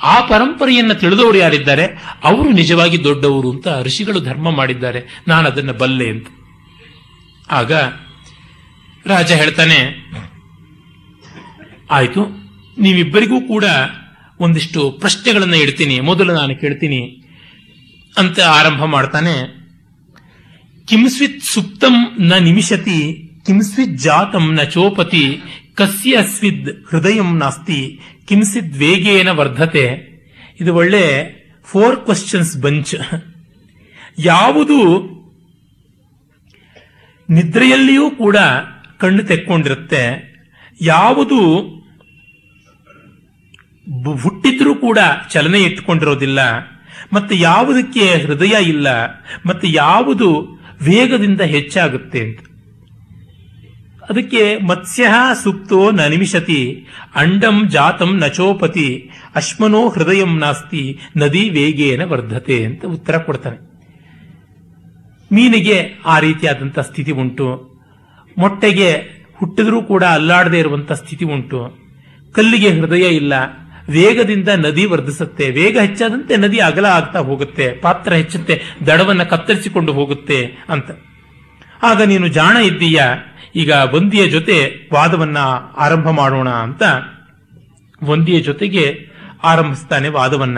ಆ ಪರಂಪರೆಯನ್ನು ತಿಳಿದವರು ಯಾರಿದ್ದಾರೆ? ಅವರು ನಿಜವಾಗಿ ದೊಡ್ಡವರು ಅಂತ ಋಷಿಗಳು ಧರ್ಮ ಮಾಡಿದ್ದಾರೆ. ನಾನು ಅದನ್ನು ಬಲ್ಲೆ ಅಂತ. ಆಗ ರಾಜ ಹೇಳ್ತಾನೆ, ಆಯಿತು, ನೀವಿಬ್ಬರಿಗೂ ಕೂಡ ಒಂದಿಷ್ಟು ಪ್ರಶ್ನೆಗಳನ್ನು ಇಡ್ತೀನಿ. ಮೊದಲು ನಾನು ಕೇಳ್ತೀನಿ ಅಂತ ಆರಂಭ ಮಾಡ್ತಾನೆ. ಕಿಂಸ್ವಿತ್ ಸುಪ್ತಂ ನ ನಿಮಿಷತಿ ಕಿಂಸ್ವಿತ್ ಜಾತಂ ನ ಚೋಪತಿ, ಕಸ್ಯ ಅಸ್ವಿದ್ ಹೃದಯಂ ನಾಸ್ತಿ ಕಿಂಸಿದ್ ವೇಗೇನ ವರ್ಧತೆ. ಇದು ಒಳ್ಳೆ ಫೋರ್ ಕ್ವಶನ್ಸ್ ಬಂಚ್ ಯಾವುದು ನಿದ್ರೆಯಲ್ಲಿಯೂ ಕೂಡ ಕಣ್ಣು ತೆಕ್ಕೊಂಡಿರುತ್ತೆ. ಯಾವುದು ಹುಟ್ಟಿದ್ರೂ ಕೂಡ ಚಲನೆ ಇಟ್ಕೊಂಡಿರೋದಿಲ್ಲ. ಮತ್ತೆ ಯಾವುದಕ್ಕೆ ಹೃದಯ ಇಲ್ಲ. ಮತ್ತೆ ಯಾವುದು ವೇಗದಿಂದ ಹೆಚ್ಚಾಗುತ್ತೆ ಅಂತ. ಅದಕ್ಕೆ ಮತ್ಸ್ಯ ಸುಪ್ತೋ ನ ನಿಮಿಷತಿ ಅಂಡಂ ಜಾತಂ ನಚೋಪತಿ, ಅಶ್ಮನೋ ಹೃದಯಂ ನಾಸ್ತಿ, ನದಿ ವೇಗೇನ ವರ್ಧತೆ ಅಂತ ಉತ್ತರ ಕೊಡ್ತಾನೆ. ಮೀನಿಗೆ ಆ ರೀತಿಯಾದಂಥ ಸ್ಥಿತಿ ಉಂಟು. ಮೊಟ್ಟೆಗೆ ಹುಟ್ಟಿದ್ರೂ ಕೂಡ ಅಲ್ಲಾಡದೇ ಇರುವಂಥ ಸ್ಥಿತಿ ಉಂಟು. ಕಲ್ಲಿಗೆ ಹೃದಯ ಇಲ್ಲ. ವೇಗದಿಂದ ನದಿ ವರ್ಧಿಸುತ್ತೆ. ವೇಗ ಹೆಚ್ಚಾದಂತೆ ನದಿ ಅಗಲ ಆಗ್ತಾ ಹೋಗುತ್ತೆ. ಪಾತ್ರ ಹೆಚ್ಚುತ್ತೆ. ದಡವನ್ನ ಕತ್ತರಿಸಿಕೊಂಡು ಹೋಗುತ್ತೆ ಅಂತ. ಆಗ ನೀನು ಜಾಣ ಇದ್ದೀಯ. ಈಗ ವಂದಿಯ ಜೊತೆ ವಾದವನ್ನ ಆರಂಭ ಮಾಡೋಣ ಅಂತ ವಂದಿಯ ಜೊತೆಗೆ ಆರಂಭಿಸ್ತಾನೆ ವಾದವನ್ನ.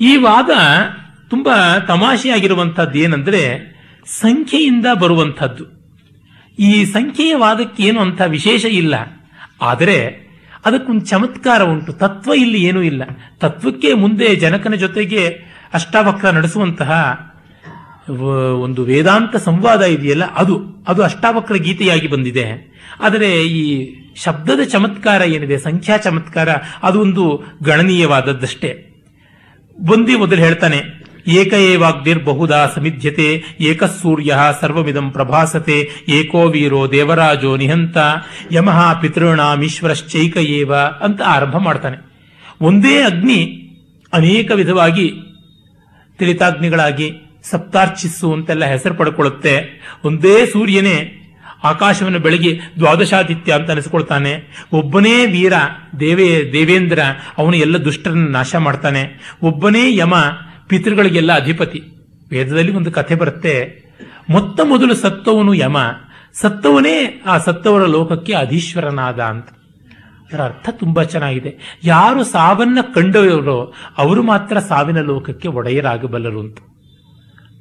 ಈ ವಾದ ತುಂಬಾ ತಮಾಷೆಯಾಗಿರುವಂತಹದ್ದು ಏನಂದ್ರೆ ಸಂಖ್ಯೆಯಿಂದ ಬರುವಂಥದ್ದು. ಈ ಸಂಖ್ಯೆಯ ವಾದಕ್ಕೆ ಏನು ಅಂತ ವಿಶೇಷ ಇಲ್ಲ. ಆದರೆ ಅದಕ್ಕೊಂದು ಚಮತ್ಕಾರ ಉಂಟು. ತತ್ವ ಇಲ್ಲಿ ಏನೂ ಇಲ್ಲ. ತತ್ವಕ್ಕೆ ಮುಂದೆ ಜನಕನ ಜೊತೆಗೆ ಅಷ್ಟಾವಕ್ರ ನಡೆಸುವಂತಹ ಒಂದು ವೇದಾಂತ ಸಂವಾದ ಇದೆಯಲ್ಲ, ಅದು. ಅದು ಅಷ್ಟಾವಕ್ರ ಗೀತೆಯಾಗಿ ಬಂದಿದೆ. ಆದರೆ ಈ ಶಬ್ದದ ಚಮತ್ಕಾರ ಏನಿದೆ, ಸಂಖ್ಯಾ ಚಮತ್ಕಾರ, ಅದು ಒಂದು ಗಣನೀಯವಾದದ್ದಷ್ಟೇ. ಬಂದಿ ಮೊದಲು ಹೇಳ್ತಾನೆ ಏಕ ಏವಾಗ್ನಿರ್ ಬಹುದಾ ಸಮಿಧ್ಯತೆ, ಏಕ ಸೂರ್ಯ ಸರ್ವಮಿದಂ ಪ್ರಭಾಸತೆ, ಏಕೋ ವೀರೋ ದೇವರಾಜೋ ನಿಹಂತ, ಯಮಃ ಪಿತೃಣಾಮೀಶ್ವರಶ್ಚೈಕ ಏವ ಅಂತ ಆರಂಭ ಮಾಡ್ತಾನೆ. ಒಂದೇ ಅಗ್ನಿ ಅನೇಕ ವಿಧವಾಗಿ ತಿಳಿತಾಗ್ನಿಗಳಾಗಿ ಸಪ್ತಾರ್ಚಿಸು ಅಂತೆಲ್ಲ ಹೆಸರು ಪಡ್ಕೊಳ್ಳುತ್ತೆ. ಒಂದೇ ಸೂರ್ಯನೇ ಆಕಾಶವನ್ನು ಬೆಳಗಿ ದ್ವಾದಶಾದಿತ್ಯ ಅಂತ ಅನಿಸ್ಕೊಳ್ತಾನೆ. ಒಬ್ಬನೇ ವೀರ ದೇವೇ ದೇವೇಂದ್ರ, ಅವನು ಎಲ್ಲ ದುಷ್ಟರನ್ನು ನಾಶ ಮಾಡ್ತಾನೆ. ಒಬ್ಬನೇ ಯಮ ಪಿತೃಗಳಿಗೆಲ್ಲ ಅಧಿಪತಿ. ವೇದದಲ್ಲಿ ಒಂದು ಕಥೆ ಬರುತ್ತೆ, ಮೊತ್ತ ಮೊದಲು ಸತ್ತವನು ಯಮ, ಸತ್ತವನೇ ಆ ಸತ್ತವರ ಲೋಕಕ್ಕೆ ಅಧೀಶ್ವರನಾದ ಅಂತ. ಅದರ ಅರ್ಥ ತುಂಬಾ ಚೆನ್ನಾಗಿದೆ. ಯಾರು ಸಾವನ್ನ ಕಂಡವರೋ ಅವರು ಮಾತ್ರ ಸಾವಿನ ಲೋಕಕ್ಕೆ ಒಡೆಯರಾಗಬಲ್ಲರು ಅಂತ.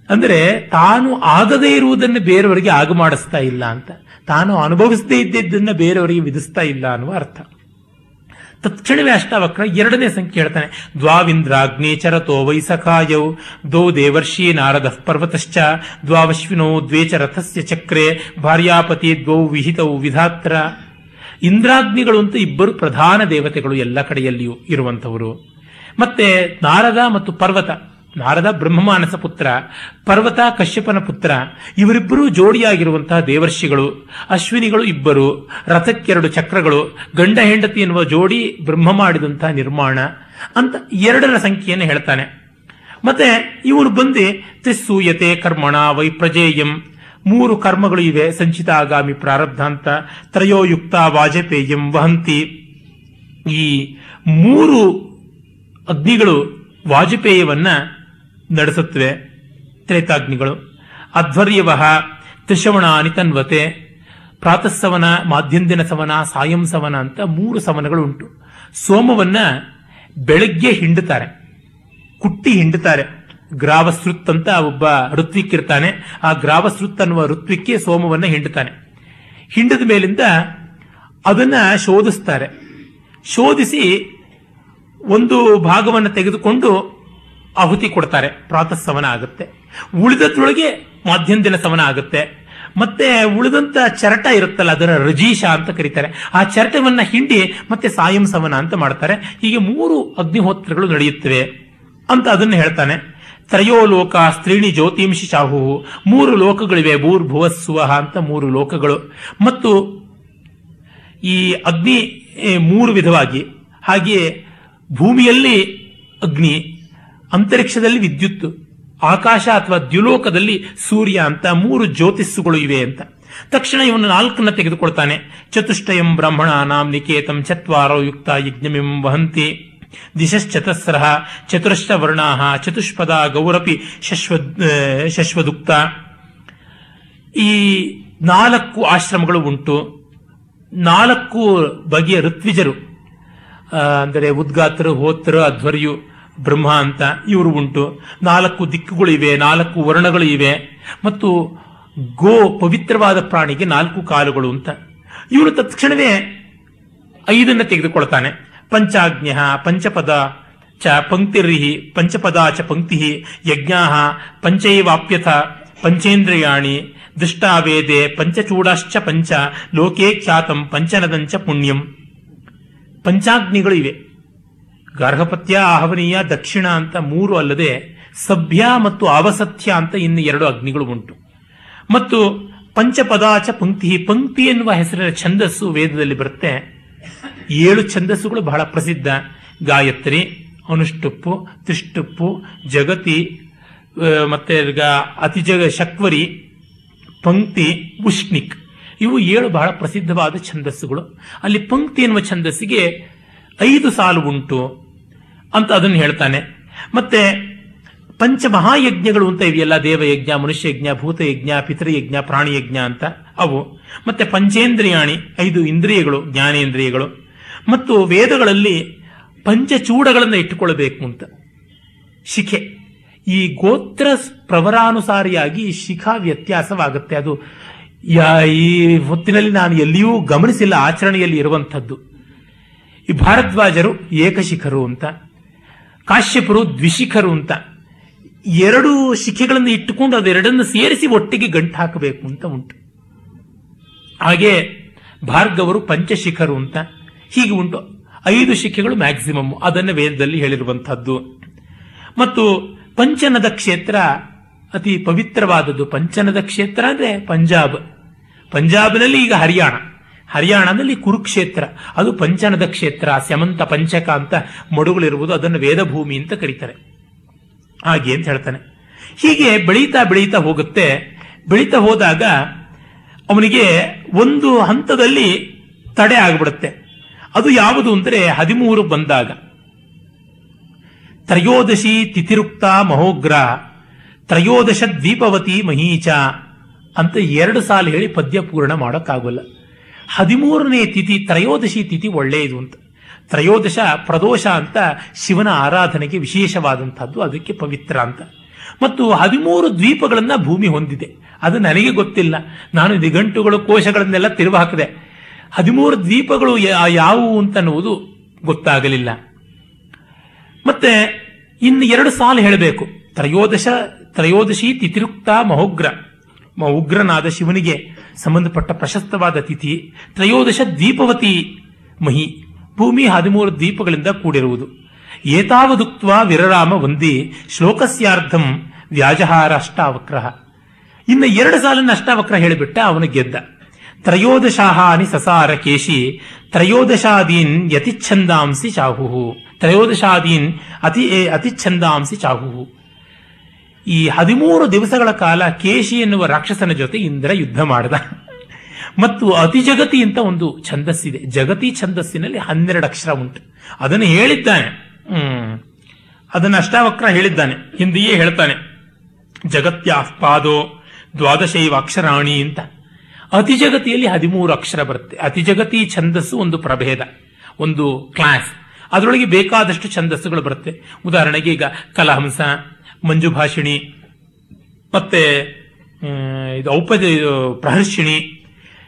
ಅಂದ್ರೆ ತಾನು ಆಗದೇ ಇರುವುದನ್ನು ಬೇರೆಯವರಿಗೆ ಆಗ ಮಾಡಿಸ್ತಾ ಇಲ್ಲ ಅಂತ. ತಾನು ಅನುಭವಿಸದೇ ಇದ್ದದ್ದನ್ನು ಬೇರೆಯವರಿಗೆ ವಿಧಿಸ್ತಾ ಇಲ್ಲ ಅನ್ನುವ ಅರ್ಥ. ತತ್ಕ್ಷಣವೇ ಅಷ್ಟಾವಕ್ರ ಎರಡನೇ ಸಂಖ್ಯೆ ಹೇಳ್ತಾನೆ. ದ್ವಾವಿಂದ್ರಾಗ್ನೇ ಚರತೋ ವೈಸಖಾಯೌ ದೋ ದೇವರ್ಷಿ ನಾರದ ಪರ್ವತಶ್ಚ. ದ್ವಾವಶ್ವಿನೋ ದ್ವೇಚ ಚ ರಥಸ್ಯ ಚಕ್ರೆ. ಭಾರ್ಯಾಪತಿ ದ್ವೌ ವಿಹಿತೌ ವಿಧಾತ್ರ. ಇಂದ್ರಾಗ್ನಿಗಳು ಅಂತ ಇಬ್ಬರು ಪ್ರಧಾನ ದೇವತೆಗಳು ಎಲ್ಲ ಕಡೆಯಲ್ಲಿಯೂ ಇರುವಂತವರು ಮತ್ತೆ ನಾರದ ಮತ್ತು ಪರ್ವತ ನಾರದ ಬ್ರಹ್ಮಮಾನಸ ಪುತ್ರ, ಪರ್ವತ ಕಶ್ಯಪನ ಪುತ್ರ, ಇವರಿಬ್ಬರೂ ಜೋಡಿಯಾಗಿರುವಂತಹ ದೇವರ್ಷಿಗಳು, ಅಶ್ವಿನಿಗಳು ಇಬ್ಬರು ರಥಕ್ಕೆರಡು ಚಕ್ರಗಳು, ಗಂಡ ಹೆಂಡತಿ ಎನ್ನುವ ಜೋಡಿ ಬ್ರಹ್ಮ ಮಾಡಿದಂತಹ ನಿರ್ಮಾಣ ಅಂತ ಎರಡರ ಸಂಖ್ಯೆಯನ್ನು ಹೇಳ್ತಾನೆ. ಮತ್ತೆ ಇವನು ಬಂದು ತ್ರಿಸೂಯತೆ ಕರ್ಮಣ ವೈಪ್ರಜೇಯಂ ಮೂರು ಕರ್ಮಗಳು ಇವೆ ಸಂಚಿತ ಆಗಾಮಿ ಪ್ರಾರಬ್ಧ ಅಂತ, ತ್ರಯೋಯುಕ್ತ ವಾಜಪೇಯಂ ವಹಂತಿ. ಈ ಮೂರು ಅಗ್ನಿಗಳು ವಾಜಪೇಯವನ್ನ ನಡೆಸುತ್ತವೆ. ತ್ರೇತಾಗ್ನಿಗಳು. ಅಧ್ವರ್ಯವಹ ತ್ರಿಶವಣ ಅನಿತನ್ವತೆ ಪ್ರಾತಃಸವನ, ಮಾಧ್ಯಂದಿನ ಸವನ, ಸಾಯಂ ಸವನ ಅಂತ ಮೂರು ಸವನಗಳು ಉಂಟು. ಸೋಮವನ್ನ ಬೆಳಗ್ಗೆ ಹಿಂಡುತ್ತಾರೆ. ಕುಟ್ಟಿ ಹಿಂಡುತ್ತಾರೆ. ಗ್ರಾವಸೃತ್ ಅಂತ ಒಬ್ಬ ಋತ್ವಿಕ್ ಇರ್ತಾನೆ. ಆ ಗ್ರಾವಸೃತ್ ಅನ್ನುವ ಋತ್ವಿಕ್ಕೆ ಸೋಮವನ್ನ ಹಿಂಡುತ್ತಾನೆ. ಹಿಂಡದ ಮೇಲಿಂದ ಅದನ್ನ ಶೋಧಿಸ್ತಾರೆ. ಶೋಧಿಸಿ ಒಂದು ಭಾಗವನ್ನು ತೆಗೆದುಕೊಂಡು ಆಹುತಿ ಕೊಡ್ತಾರೆ, ಪ್ರಾತಃ ಸವನ ಆಗುತ್ತೆ. ಉಳಿದದ್ರೊಳಗೆ ದಿನ ಸವನ ಆಗುತ್ತೆ. ಮತ್ತೆ ಉಳಿದಂತ ಚರಟ ಇರುತ್ತಲ್ಲ ಅದರ ರಜೀಶ ಅಂತ ಕರೀತಾರೆ. ಆ ಚರಟವನ್ನ ಹಿಂಡಿ ಮತ್ತೆ ಸಾಯಂ ಸವನ ಅಂತ ಮಾಡ್ತಾರೆ. ಹೀಗೆ ಮೂರು ಅಗ್ನಿಹೋತ್ರಗಳು ನಡೆಯುತ್ತವೆ ಅಂತ ಅದನ್ನು ಹೇಳ್ತಾನೆ. ತ್ರಯೋ ಲೋಕ ಸ್ತ್ರೀಣಿ ಜ್ಯೋತಿಂಶಿ ಚಾಹು, ಮೂರು ಲೋಕಗಳಿವೆ ಭೂರ್ಭುವಸ್ಸುವ ಅಂತ ಮೂರು ಲೋಕಗಳು. ಮತ್ತು ಈ ಅಗ್ನಿ ಮೂರು ವಿಧವಾಗಿ. ಹಾಗೆಯೇ ಭೂಮಿಯಲ್ಲಿ ಅಗ್ನಿ ಅಂತರಿಕ್ಷದಲ್ಲಿ ವಿದ್ಯುತ್, ಆಕಾಶ ಅಥವಾ ದ್ಯುಲೋಕದಲ್ಲಿ ಸೂರ್ಯ ಅಂತ ಮೂರು ಜ್ಯೋತಿಸ್ಸುಗಳು ಇವೆ ಅಂತ. ತಕ್ಷಣ ಇವನು ನಾಲ್ಕನ್ನ ತೆಗೆದುಕೊಳ್ತಾನೆ. ಚತುಷ್ಟಯಂ ಬ್ರಹ್ಮಣ ನಾಂ ನಿಕೇತಂ ಚತ್ವಾರೋ ಯುಕ್ತ ಯಜ್ಞಮಿಂ ವಹಂತಿ ದಿಶಶ್ಚತಸ್ರ ಚತುರಶ್ಚ ವರ್ಣಾಹ ಚತುಷ್ಪದ ಗೌರಪಿ ಶಶ್ವ ಶಶ್ವದುಕ್ತ. ಈ ನಾಲ್ಕು ಆಶ್ರಮಗಳು ಉಂಟು. ನಾಲ್ಕು ಬಗೆಯ ಋತ್ವಿಜರು ಅಂದರೆ ಉದ್ಗಾತರು ಹೋತ್ರ, ಅಧ್ವರ್ಯು ಬ್ರಹ್ಮ ಅಂತ ಇವರು ಉಂಟು. ನಾಲ್ಕು ದಿಕ್ಕುಗಳು ಇವೆ, ನಾಲ್ಕು ವರ್ಣಗಳು ಇವೆ. ಮತ್ತು ಗೋ ಪವಿತ್ರವಾದ ಪ್ರಾಣಿಗೆ ನಾಲ್ಕು ಕಾಲುಗಳು ಅಂತ. ಇವನು ತತ್ಕ್ಷಣವೇ ಐದನ್ನ ತೆಗೆದುಕೊಳ್ತಾನೆ. ಪಂಚಾಜ್ಞ ಪಂಚಪದ ಚ ಪಂಕ್ತಿರ್ಹಿ, ಪಂಚಪದ ಚ ಪಂಕ್ತಿ ಯಜ್ಞಾ ಪಂಚೈವಾಪ್ಯಥ, ಪಂಚೇಂದ್ರಿಯಾಣಿ, ದೃಷ್ಟಾವೇದೆ, ಪಂಚಚೂಡಾಶ್ಚ ಪಂಚ ಲೋಕೇ ಖ್ಯಾತಂ ಪಂಚನದಂಚ ಪುಣ್ಯಂ. ಪಂಚಾಗ್ನಿಗಳು ಇವೆ. ಗಾರ್ಹಪತ್ಯ, ಆಹವನೀಯ, ದಕ್ಷಿಣ ಅಂತ ಮೂರು ಅಲ್ಲದೆ ಸಭ್ಯ ಮತ್ತು ಅವಸತ್ಯ ಅಂತ ಇನ್ನು ಎರಡು ಅಗ್ನಿಗಳು ಉಂಟು. ಮತ್ತು ಪಂಚಪದಾಚ ಪಂಕ್ತಿ ಪಂಕ್ತಿ ಎನ್ನುವ ಹೆಸರಿನ ಛಂದಸ್ಸು ವೇದದಲ್ಲಿ ಬರುತ್ತೆ. ಏಳು ಛಂದಸ್ಸುಗಳು ಬಹಳ ಪ್ರಸಿದ್ಧ. ಗಾಯತ್ರಿ, ಅನುಷ್ಟುಪ್ಪು, ತ್ರಿಷ್ಟುಪ್ಪು, ಜಗತಿ ಮತ್ತೆ ಅತಿಜಗ ಶಕ್ವರಿ, ಪಂಕ್ತಿ, ಉಷ್ಣಿಕ್. ಇವು ಏಳು ಬಹಳ ಪ್ರಸಿದ್ಧವಾದ ಛಂದಸ್ಸುಗಳು. ಅಲ್ಲಿ ಪಂಕ್ತಿ ಎನ್ನುವ ಛಂದಸ್ಸಿಗೆ ಐದು ಸಾಲು ಉಂಟು. ಅಂತ ಅದನ್ನು ಹೇಳ್ತಾನೆ. ಮತ್ತೆ ಪಂಚಮಹಾಯಜ್ಞಗಳು ಅಂತ ಇವೆಯಲ್ಲ, ದೇವಯಜ್ಞ, ಮನುಷ್ಯಯಜ್ಞ, ಭೂತಯಜ್ಞ, ಪಿತೃಯಜ್ಞ, ಪ್ರಾಣಿಯಜ್ಞ ಅಂತ ಅವು. ಮತ್ತೆ ಪಂಚೇಂದ್ರಿಯಾಣಿ, ಐದು ಇಂದ್ರಿಯಗಳು, ಜ್ಞಾನೇಂದ್ರಿಯಗಳು. ಮತ್ತು ವೇದಗಳಲ್ಲಿ ಪಂಚಚೂಡಗಳನ್ನು ಇಟ್ಟುಕೊಳ್ಳಬೇಕು ಅಂತ. ಶಿಖೆ. ಈ ಗೋತ್ರ ಪ್ರವರಾನುಸಾರಿಯಾಗಿ ಶಿಖಾ ವ್ಯತ್ಯಾಸವಾಗುತ್ತೆ. ಅದು ಈ ಹೊತ್ತಿನಲ್ಲಿ ನಾನು ಎಲ್ಲಿಯೂ ಗಮನಿಸಿಲ್ಲ, ಆಚರಣೆಯಲ್ಲಿ ಇರುವಂಥದ್ದು. ಈ ಭಾರದ್ವಾಜರು ಏಕಶಿಖರು ಅಂತ. ಕಾಶ್ಯಪರು ದ್ವಿಶಿಖರು ಅಂತ. ಎರಡು ಶಿಖೆಗಳನ್ನು ಇಟ್ಟುಕೊಂಡು ಅದೆರಡನ್ನು ಸೇರಿಸಿ ಒಟ್ಟಿಗೆ ಗಂಟು ಹಾಕಬೇಕು ಅಂತ ಉಂಟು. ಹಾಗೆ ಭಾರ್ಗವರು ಪಂಚಶಿಖರು ಅಂತ. ಹೀಗೆ ಉಂಟು. ಐದು ಶಿಖೆಗಳು ಮ್ಯಾಕ್ಸಿಮಮ್ ಅದನ್ನು ವೇದದಲ್ಲಿ ಹೇಳಿರುವಂತಹದ್ದು ಮತ್ತು ಪಂಚನದ ಕ್ಷೇತ್ರ ಅತಿ ಪವಿತ್ರವಾದದ್ದು. ಪಂಚನದ ಕ್ಷೇತ್ರ ಅಂದ್ರೆ ಪಂಜಾಬ್. ಪಂಜಾಬ್ನಲ್ಲಿ ಈಗ ಹರಿಯಾಣ. ಹರಿಯಾಣದಲ್ಲಿ ಕುರುಕ್ಷೇತ್ರ, ಅದು ಪಂಚನದ ಕ್ಷೇತ್ರ, ಸ್ಯಮಂತ ಪಂಚಕ ಅಂತ ಮಡುಗಳಿರುವುದು ಅದನ್ನು ವೇದಭೂಮಿ ಅಂತ ಕರೀತಾರೆ. ಹಾಗೆ ಅಂತ ಹೇಳ್ತಾನೆ. ಹೀಗೆ ಬೆಳೀತಾ ಬೆಳೀತಾ ಹೋಗುತ್ತೆ. ಬೆಳೀತಾ ಹೋದಾಗ ಅವನಿಗೆ ಒಂದು ಹಂತದಲ್ಲಿ ತಡೆ ಆಗಿಬಿಡುತ್ತೆ. ಅದು ಯಾವುದು ಅಂದರೆ ಹದಿಮೂರು ಬಂದಾಗ. ತ್ರಯೋದಶಿ ತಿಥಿರುಕ್ತ ಮಹೋಗ್ರ, ತ್ರಯೋದಶ ದ್ವೀಪವತಿ ಮಹೀಚ ಅಂತ ಎರಡು ಸಾಲು ಹೇಳಿ ಪದ್ಯ ಪೂರ್ಣ ಮಾಡೋಕ್ಕಾಗೋಲ್ಲ. ಹದಿಮೂರನೇ ತಿಥಿ ತ್ರಯೋದಶಿ ತಿಥಿ ಒಳ್ಳೆಯದು ಅಂತ. ತ್ರಯೋದಶ, ಪ್ರದೋಷ ಅಂತ ಶಿವನ ಆರಾಧನೆಗೆ ವಿಶೇಷವಾದಂಥದ್ದು, ಅದಕ್ಕೆ ಪವಿತ್ರ ಅಂತ. ಮತ್ತು ಹದಿಮೂರು ದ್ವೀಪಗಳನ್ನ ಭೂಮಿ ಹೊಂದಿದೆ. ಅದು ನನಗೆ ಗೊತ್ತಿಲ್ಲ. ನಾನು ನಿಘಂಟುಗಳು ಕೋಶಗಳನ್ನೆಲ್ಲ ತಿರುವು ಹಾಕಿದೆ. ಹದಿಮೂರು ದ್ವೀಪಗಳು ಯಾವುವು ಅಂತನ್ನುವುದು ಗೊತ್ತಾಗಲಿಲ್ಲ. ಮತ್ತೆ ಇನ್ನು ಎರಡು ಸಾಲು ಹೇಳಬೇಕು. ತ್ರಯೋದಶ, ತ್ರಯೋದಶಿ ತಿತಿರುಕ್ತ ಮಹೋಗ್ರ. ಉಗ್ರನಾದ ಶಿವನಿಗೆ ಸಂಬಂಧಪಟ್ಟ ಪ್ರಶಸ್ತವಾದ ತಿಥಿ ತ್ರಯೋದಶ ದ್ವೀಪವತಿ ಮಹಿ. ಭೂಮಿ ಹದಿಮೂರು ದ್ವೀಪಗಳಿಂದ ಕೂಡಿರುವುದು. ಏತಾವದುಕ್ತ್ವ ವಿರರಾಮ ವಂದಿ ಶ್ಲೋಕಸ್ಯಾರ್ಧಂ ವ್ಯಾಜಹಾರ ಅಷ್ಟಾವಕ್ರ ಇನ್ನು ಎರಡು ಸಾಲನ್ನ ಅಷ್ಟಾವಕ್ರ ಹೇಳಿಬಿಟ್ಟ ಅವನು ಗೆದ್ದ. ತ್ರಯೋದಶಾಹಾನಿ ಸಸಾರ ಕೇಶಿ ತ್ರಯೋದಶಾದೀನ್ ಯತಿಚ್ಛಂದಾಂಸಿ ಚಾಹುಹು. ತ್ರಯೋದಶಾದೀನ್ ಅತಿ ಅತಿಚ್ಛಂದಾಂಸಿ ಚಾಹು ಈ ಹದಿಮೂರು ದಿವಸಗಳ ಕಾಲ ಕೇಶಿ ಎನ್ನುವ ರಾಕ್ಷಸನ ಜೊತೆ ಇಂದ್ರ ಯುದ್ಧ ಮಾಡಿದ. ಮತ್ತು ಅತಿ ಜಗತಿ ಅಂತ ಒಂದು ಛಂದಸ್ಸಿದೆ. ಜಗತಿ ಛಂದಸ್ಸಿನಲ್ಲಿ ಹನ್ನೆರಡು ಅಕ್ಷರ ಉಂಟು. ಅದನ್ನು ಹೇಳಿದ್ದಾನೆ. ಹ್ಮ್. ಅದನ್ನು ಅಷ್ಟಾವಕ್ರ ಹೇಳಿದ್ದಾನೆ. ಹಿಂದೆಯೇ ಹೇಳ್ತಾನೆ. ಜಗತ್ಯಾಸ್ಪಾದೋ ದ್ವಾದಶೈವ ಅಕ್ಷರಾಣಿ ಅಂತ. ಅತಿ ಜಗತಿಯಲ್ಲಿ ಹದಿಮೂರು ಅಕ್ಷರ ಬರುತ್ತೆ. ಅತಿ ಜಗತಿ ಛಂದಸ್ಸು ಒಂದು ಪ್ರಭೇದ, ಒಂದು ಕ್ಲಾಸ್. ಅದರೊಳಗೆ ಬೇಕಾದಷ್ಟು ಛಂದಸ್ಸುಗಳು ಬರುತ್ತೆ. ಉದಾಹರಣೆಗೆ ಈಗ ಕಲಹಂಸ ಮಂಜುಭಾಷಿಣಿ ಮತ್ತೆ ಇದು ಔಪದ ಪ್ರಹರ್ಷಿಣಿ,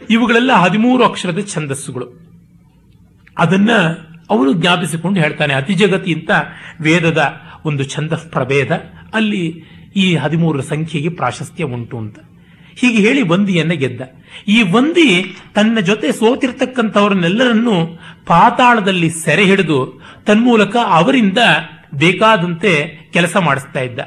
ಇವುಗಳೆಲ್ಲ ಹದಿಮೂರು ಅಕ್ಷರದ ಛಂದಸ್ಸುಗಳು. ಅದನ್ನ ಅವನು ಜ್ಞಾಪಿಸಿಕೊಂಡು ಹೇಳ್ತಾನೆ, ಅತಿ ಜಗತಿ ಅಂತ ವೇದದ ಒಂದು ಛಂದಸ್ ಪ್ರಭೇದ, ಅಲ್ಲಿ ಈ ಹದಿಮೂರರ ಸಂಖ್ಯೆಗೆ ಪ್ರಾಶಸ್ತ್ಯ ಉಂಟು ಅಂತ. ಹೀಗೆ ಹೇಳಿ ವಂದಿಯನ್ನ ಗೆದ್ದ. ಈ ವಂದಿ ತನ್ನ ಜೊತೆ ಸೋತಿರ್ತಕ್ಕಂಥವ್ರನ್ನೆಲ್ಲರನ್ನೂ ಪಾತಾಳದಲ್ಲಿ ಸೆರೆ ಹಿಡಿದು, ತನ್ಮೂಲಕ ಅವರಿಂದ ಬೇಕಾದಂತೆ ಕೆಲಸ ಮಾಡಿಸ್ತಾ ಇದ್ದ.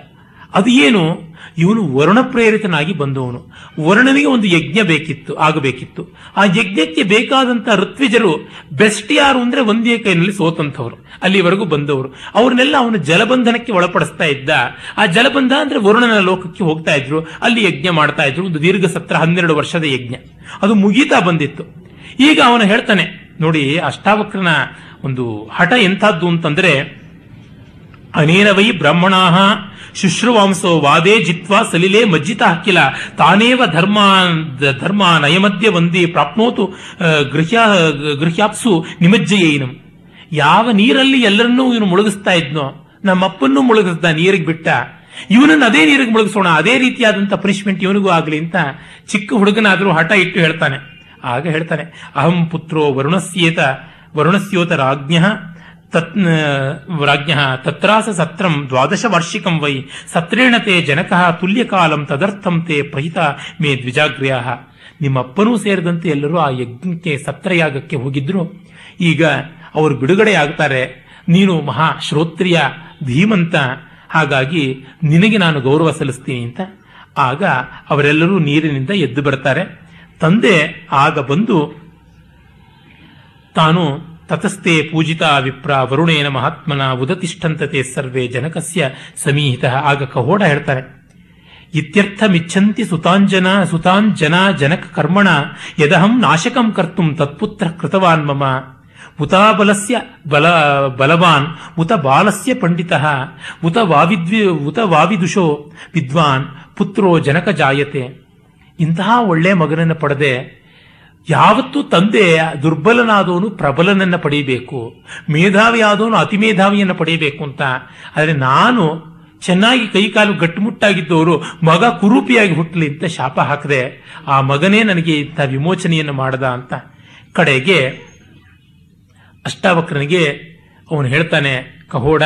ಅದು ಏನು? ಇವನು ವರುಣ ಪ್ರೇರಿತನಾಗಿ ಬಂದವನು. ವರುಣನಿಗೆ ಒಂದು ಯಜ್ಞ ಬೇಕಿತ್ತು, ಆಗಬೇಕಿತ್ತು. ಆ ಯಜ್ಞಕ್ಕೆ ಬೇಕಾದಂತ ಋತ್ವಿಜರು ಬೆಸ್ಟ್ ಯಾರು ಅಂದ್ರೆ ಒಂದೇ ಕೈನಲ್ಲಿ ಸೋತಂಥವ್ರು, ಅಲ್ಲಿವರೆಗೂ ಬಂದವರು. ಅವ್ರನ್ನೆಲ್ಲ ಅವನು ಜಲಬಂಧನಕ್ಕೆ ಒಳಪಡಿಸ್ತಾ ಇದ್ದ. ಆ ಜಲಬಂಧ ಅಂದ್ರೆ ವರುಣನ ಲೋಕಕ್ಕೆ ಹೋಗ್ತಾ ಇದ್ರು, ಅಲ್ಲಿ ಯಜ್ಞ ಮಾಡ್ತಾ ಇದ್ರು, ಒಂದು ದೀರ್ಘ ಸತ್ರ ಹನ್ನೆರಡು ವರ್ಷದ ಯಜ್ಞ. ಅದು ಮುಗೀತಾ ಬಂದಿತ್ತು. ಈಗ ಅವನು ಹೇಳ್ತಾನೆ, ನೋಡಿ, ಅಷ್ಟಾವಕ್ರನ ಒಂದು ಹಠ ಎಂಥದ್ದು ಅಂತಂದ್ರೆ ಅನೇನ ವೈ ಬ್ರಾಹ್ಮಣ? ಶುಶ್ರುವಾಂಸೋ ವಾದೇ ಜಿತ್ವಾ ಸಲಿಲೇ ಮಜ್ಜಿತ ಹಕ್ಕಿಲ ತಾನೇವ ಧರ್ಮ ಧರ್ಮ ನಯಮಧ್ಯ ವಂದಿ ಪ್ರಾಪ್ನೋತು ಗೃಹ್ಯ, ಗೃಹ್ಯಾಪ್ಸು ನಿಮಜ್ಜಯೇನಂ. ಯಾವ ನೀರಲ್ಲಿ ಎಲ್ಲರನ್ನೂ ಇವನು ಮುಳುಗಿಸ್ತಾ ಇದ್ನೋ, ನಮ್ಮಪ್ಪನ್ನು ಮುಳುಗಿಸ್ದ ನೀರಿಗೆ ಬಿಟ್ಟ. ಇವನನ್ನು ಅದೇ ನೀರಿಗೆ ಮುಳುಗಿಸೋಣ, ಅದೇ ರೀತಿಯಾದಂಥ ಪನಿಷ್ಮೆಂಟ್ ಇವನಿಗೂ ಆಗಲಿ ಅಂತ ಚಿಕ್ಕ ಹುಡುಗನಾದರೂ ಹಠ ಇಟ್ಟು ಹೇಳ್ತಾನೆ. ಆಗ ಹೇಳ್ತಾನೆ, ಅಹಂ ಪುತ್ರೋ ವರುಣಸ್ಯೇತ ವರುಣಸ್ಯೋತ ರಾಜ್ಞ ತತ್ ರಾಜ್ಞ ತತ್ರಾಸ ಸತ್ರಂ ದ್ವಾದಶ ವಾರ್ಷಿಕಂ ವೈ ಸತ್ರೇಣ ತೇ ಜನಕಃ ತುಲ್ಯಕಾಲಂ ತದರ್ಥಂ ತೇ ಪ್ರಹಿತ ಮೇ ದ್ವಿಜಾಗ್ರ್ಯ. ನಿಮ್ಮಪ್ಪನೂ ಸೇರಿದಂತೆ ಎಲ್ಲರೂ ಆ ಯಜ್ಞಕ್ಕೆ, ಸತ್ರಯಾಗಕ್ಕೆ ಹೋಗಿದ್ರು. ಈಗ ಅವರು ಬಿಡುಗಡೆ ಆಗ್ತಾರೆ ನೀನು ಮಹಾ ಶ್ರೋತ್ರಿಯ ಧೀಮಂತ. ಹಾಗಾಗಿ ನಿನಗೆ ನಾನು ಗೌರವ ಸಲ್ಲಿಸ್ತೀನಿ ಅಂತ. ಆಗ ಅವರೆಲ್ಲರೂ ನೀರಿನಿಂದ ಎದ್ದು ಬರ್ತಾರೆ. ತಂದೆ ಆಗ ಬಂದು ತಾನು ತತಸ್ಥೆ ಪೂಜಿತ ವಿಪ್ರ ವರುಣೇನ ಮಹಾತ್ಮನ ಉದತಿಷ್ಠಂತತೆ ಸರ್ವೇ ಜನಕಸ್ಯ ಸಮೀಹಿತ ಆಗ ಕಹೋಡ ಹೇಳ್ತಾರೆ. ಇತ್ಯರ್ಥಮಿಚ್ಛಂತಿ ಸುತಾಂಜನ ಸುತಾಂಜನ ಜನಕ ಕರ್ಮಣ ಯದಹಂ ನಾಶಕಂ ಕರ್ತು ತತ್ಪುತ್ರ ಕೃತವಾನ್ ಮಮ. ಉತಾಬಲಸ್ಯ ಬಲ ಬಲವಾನ್ ಉತ ಬಾಲಸ್ಯ ಪಂಡಿತ ಉತ ವಾವಿದ್ವಿ ಉತ ವಾವಿದುಷೋ ವಿದ್ವಾನ್ ಪುತ್ರೋ ಜನಕ ಜಾಯತೆ. ಇಂತಹ ಒಳ್ಳೆ ಮಗನನ್ನು ಪಡೆದೆ ಯಾವತ್ತೂ ತಂದೆ ದುರ್ಬಲನಾದವನು ಪ್ರಬಲನನ್ನ ಪಡೆಯಬೇಕು, ಮೇಧಾವಿಯಾದವನು ಅತಿ ಮೇಧಾವಿಯನ್ನು ಪಡೆಯಬೇಕು ಅಂತ. ಆದರೆ ನಾನು ಚೆನ್ನಾಗಿ ಕೈಕಾಲು ಗಟ್ಟುಮುಟ್ಟಾಗಿದ್ದವರು, ಮಗ ಕುರೂಪಿಯಾಗಿ ಹುಟ್ಟಲಿ ಅಂತ ಶಾಪ ಹಾಕದೆ, ಆ ಮಗನೇ ನನಗೆ ಇಂಥ ವಿಮೋಚನೆಯನ್ನು ಮಾಡದ ಅಂತ. ಕಡೆಗೆ ಅಷ್ಟಾವಕ್ರನಿಗೆ ಅವನು ಹೇಳ್ತಾನೆ, ಕಹೋಡ,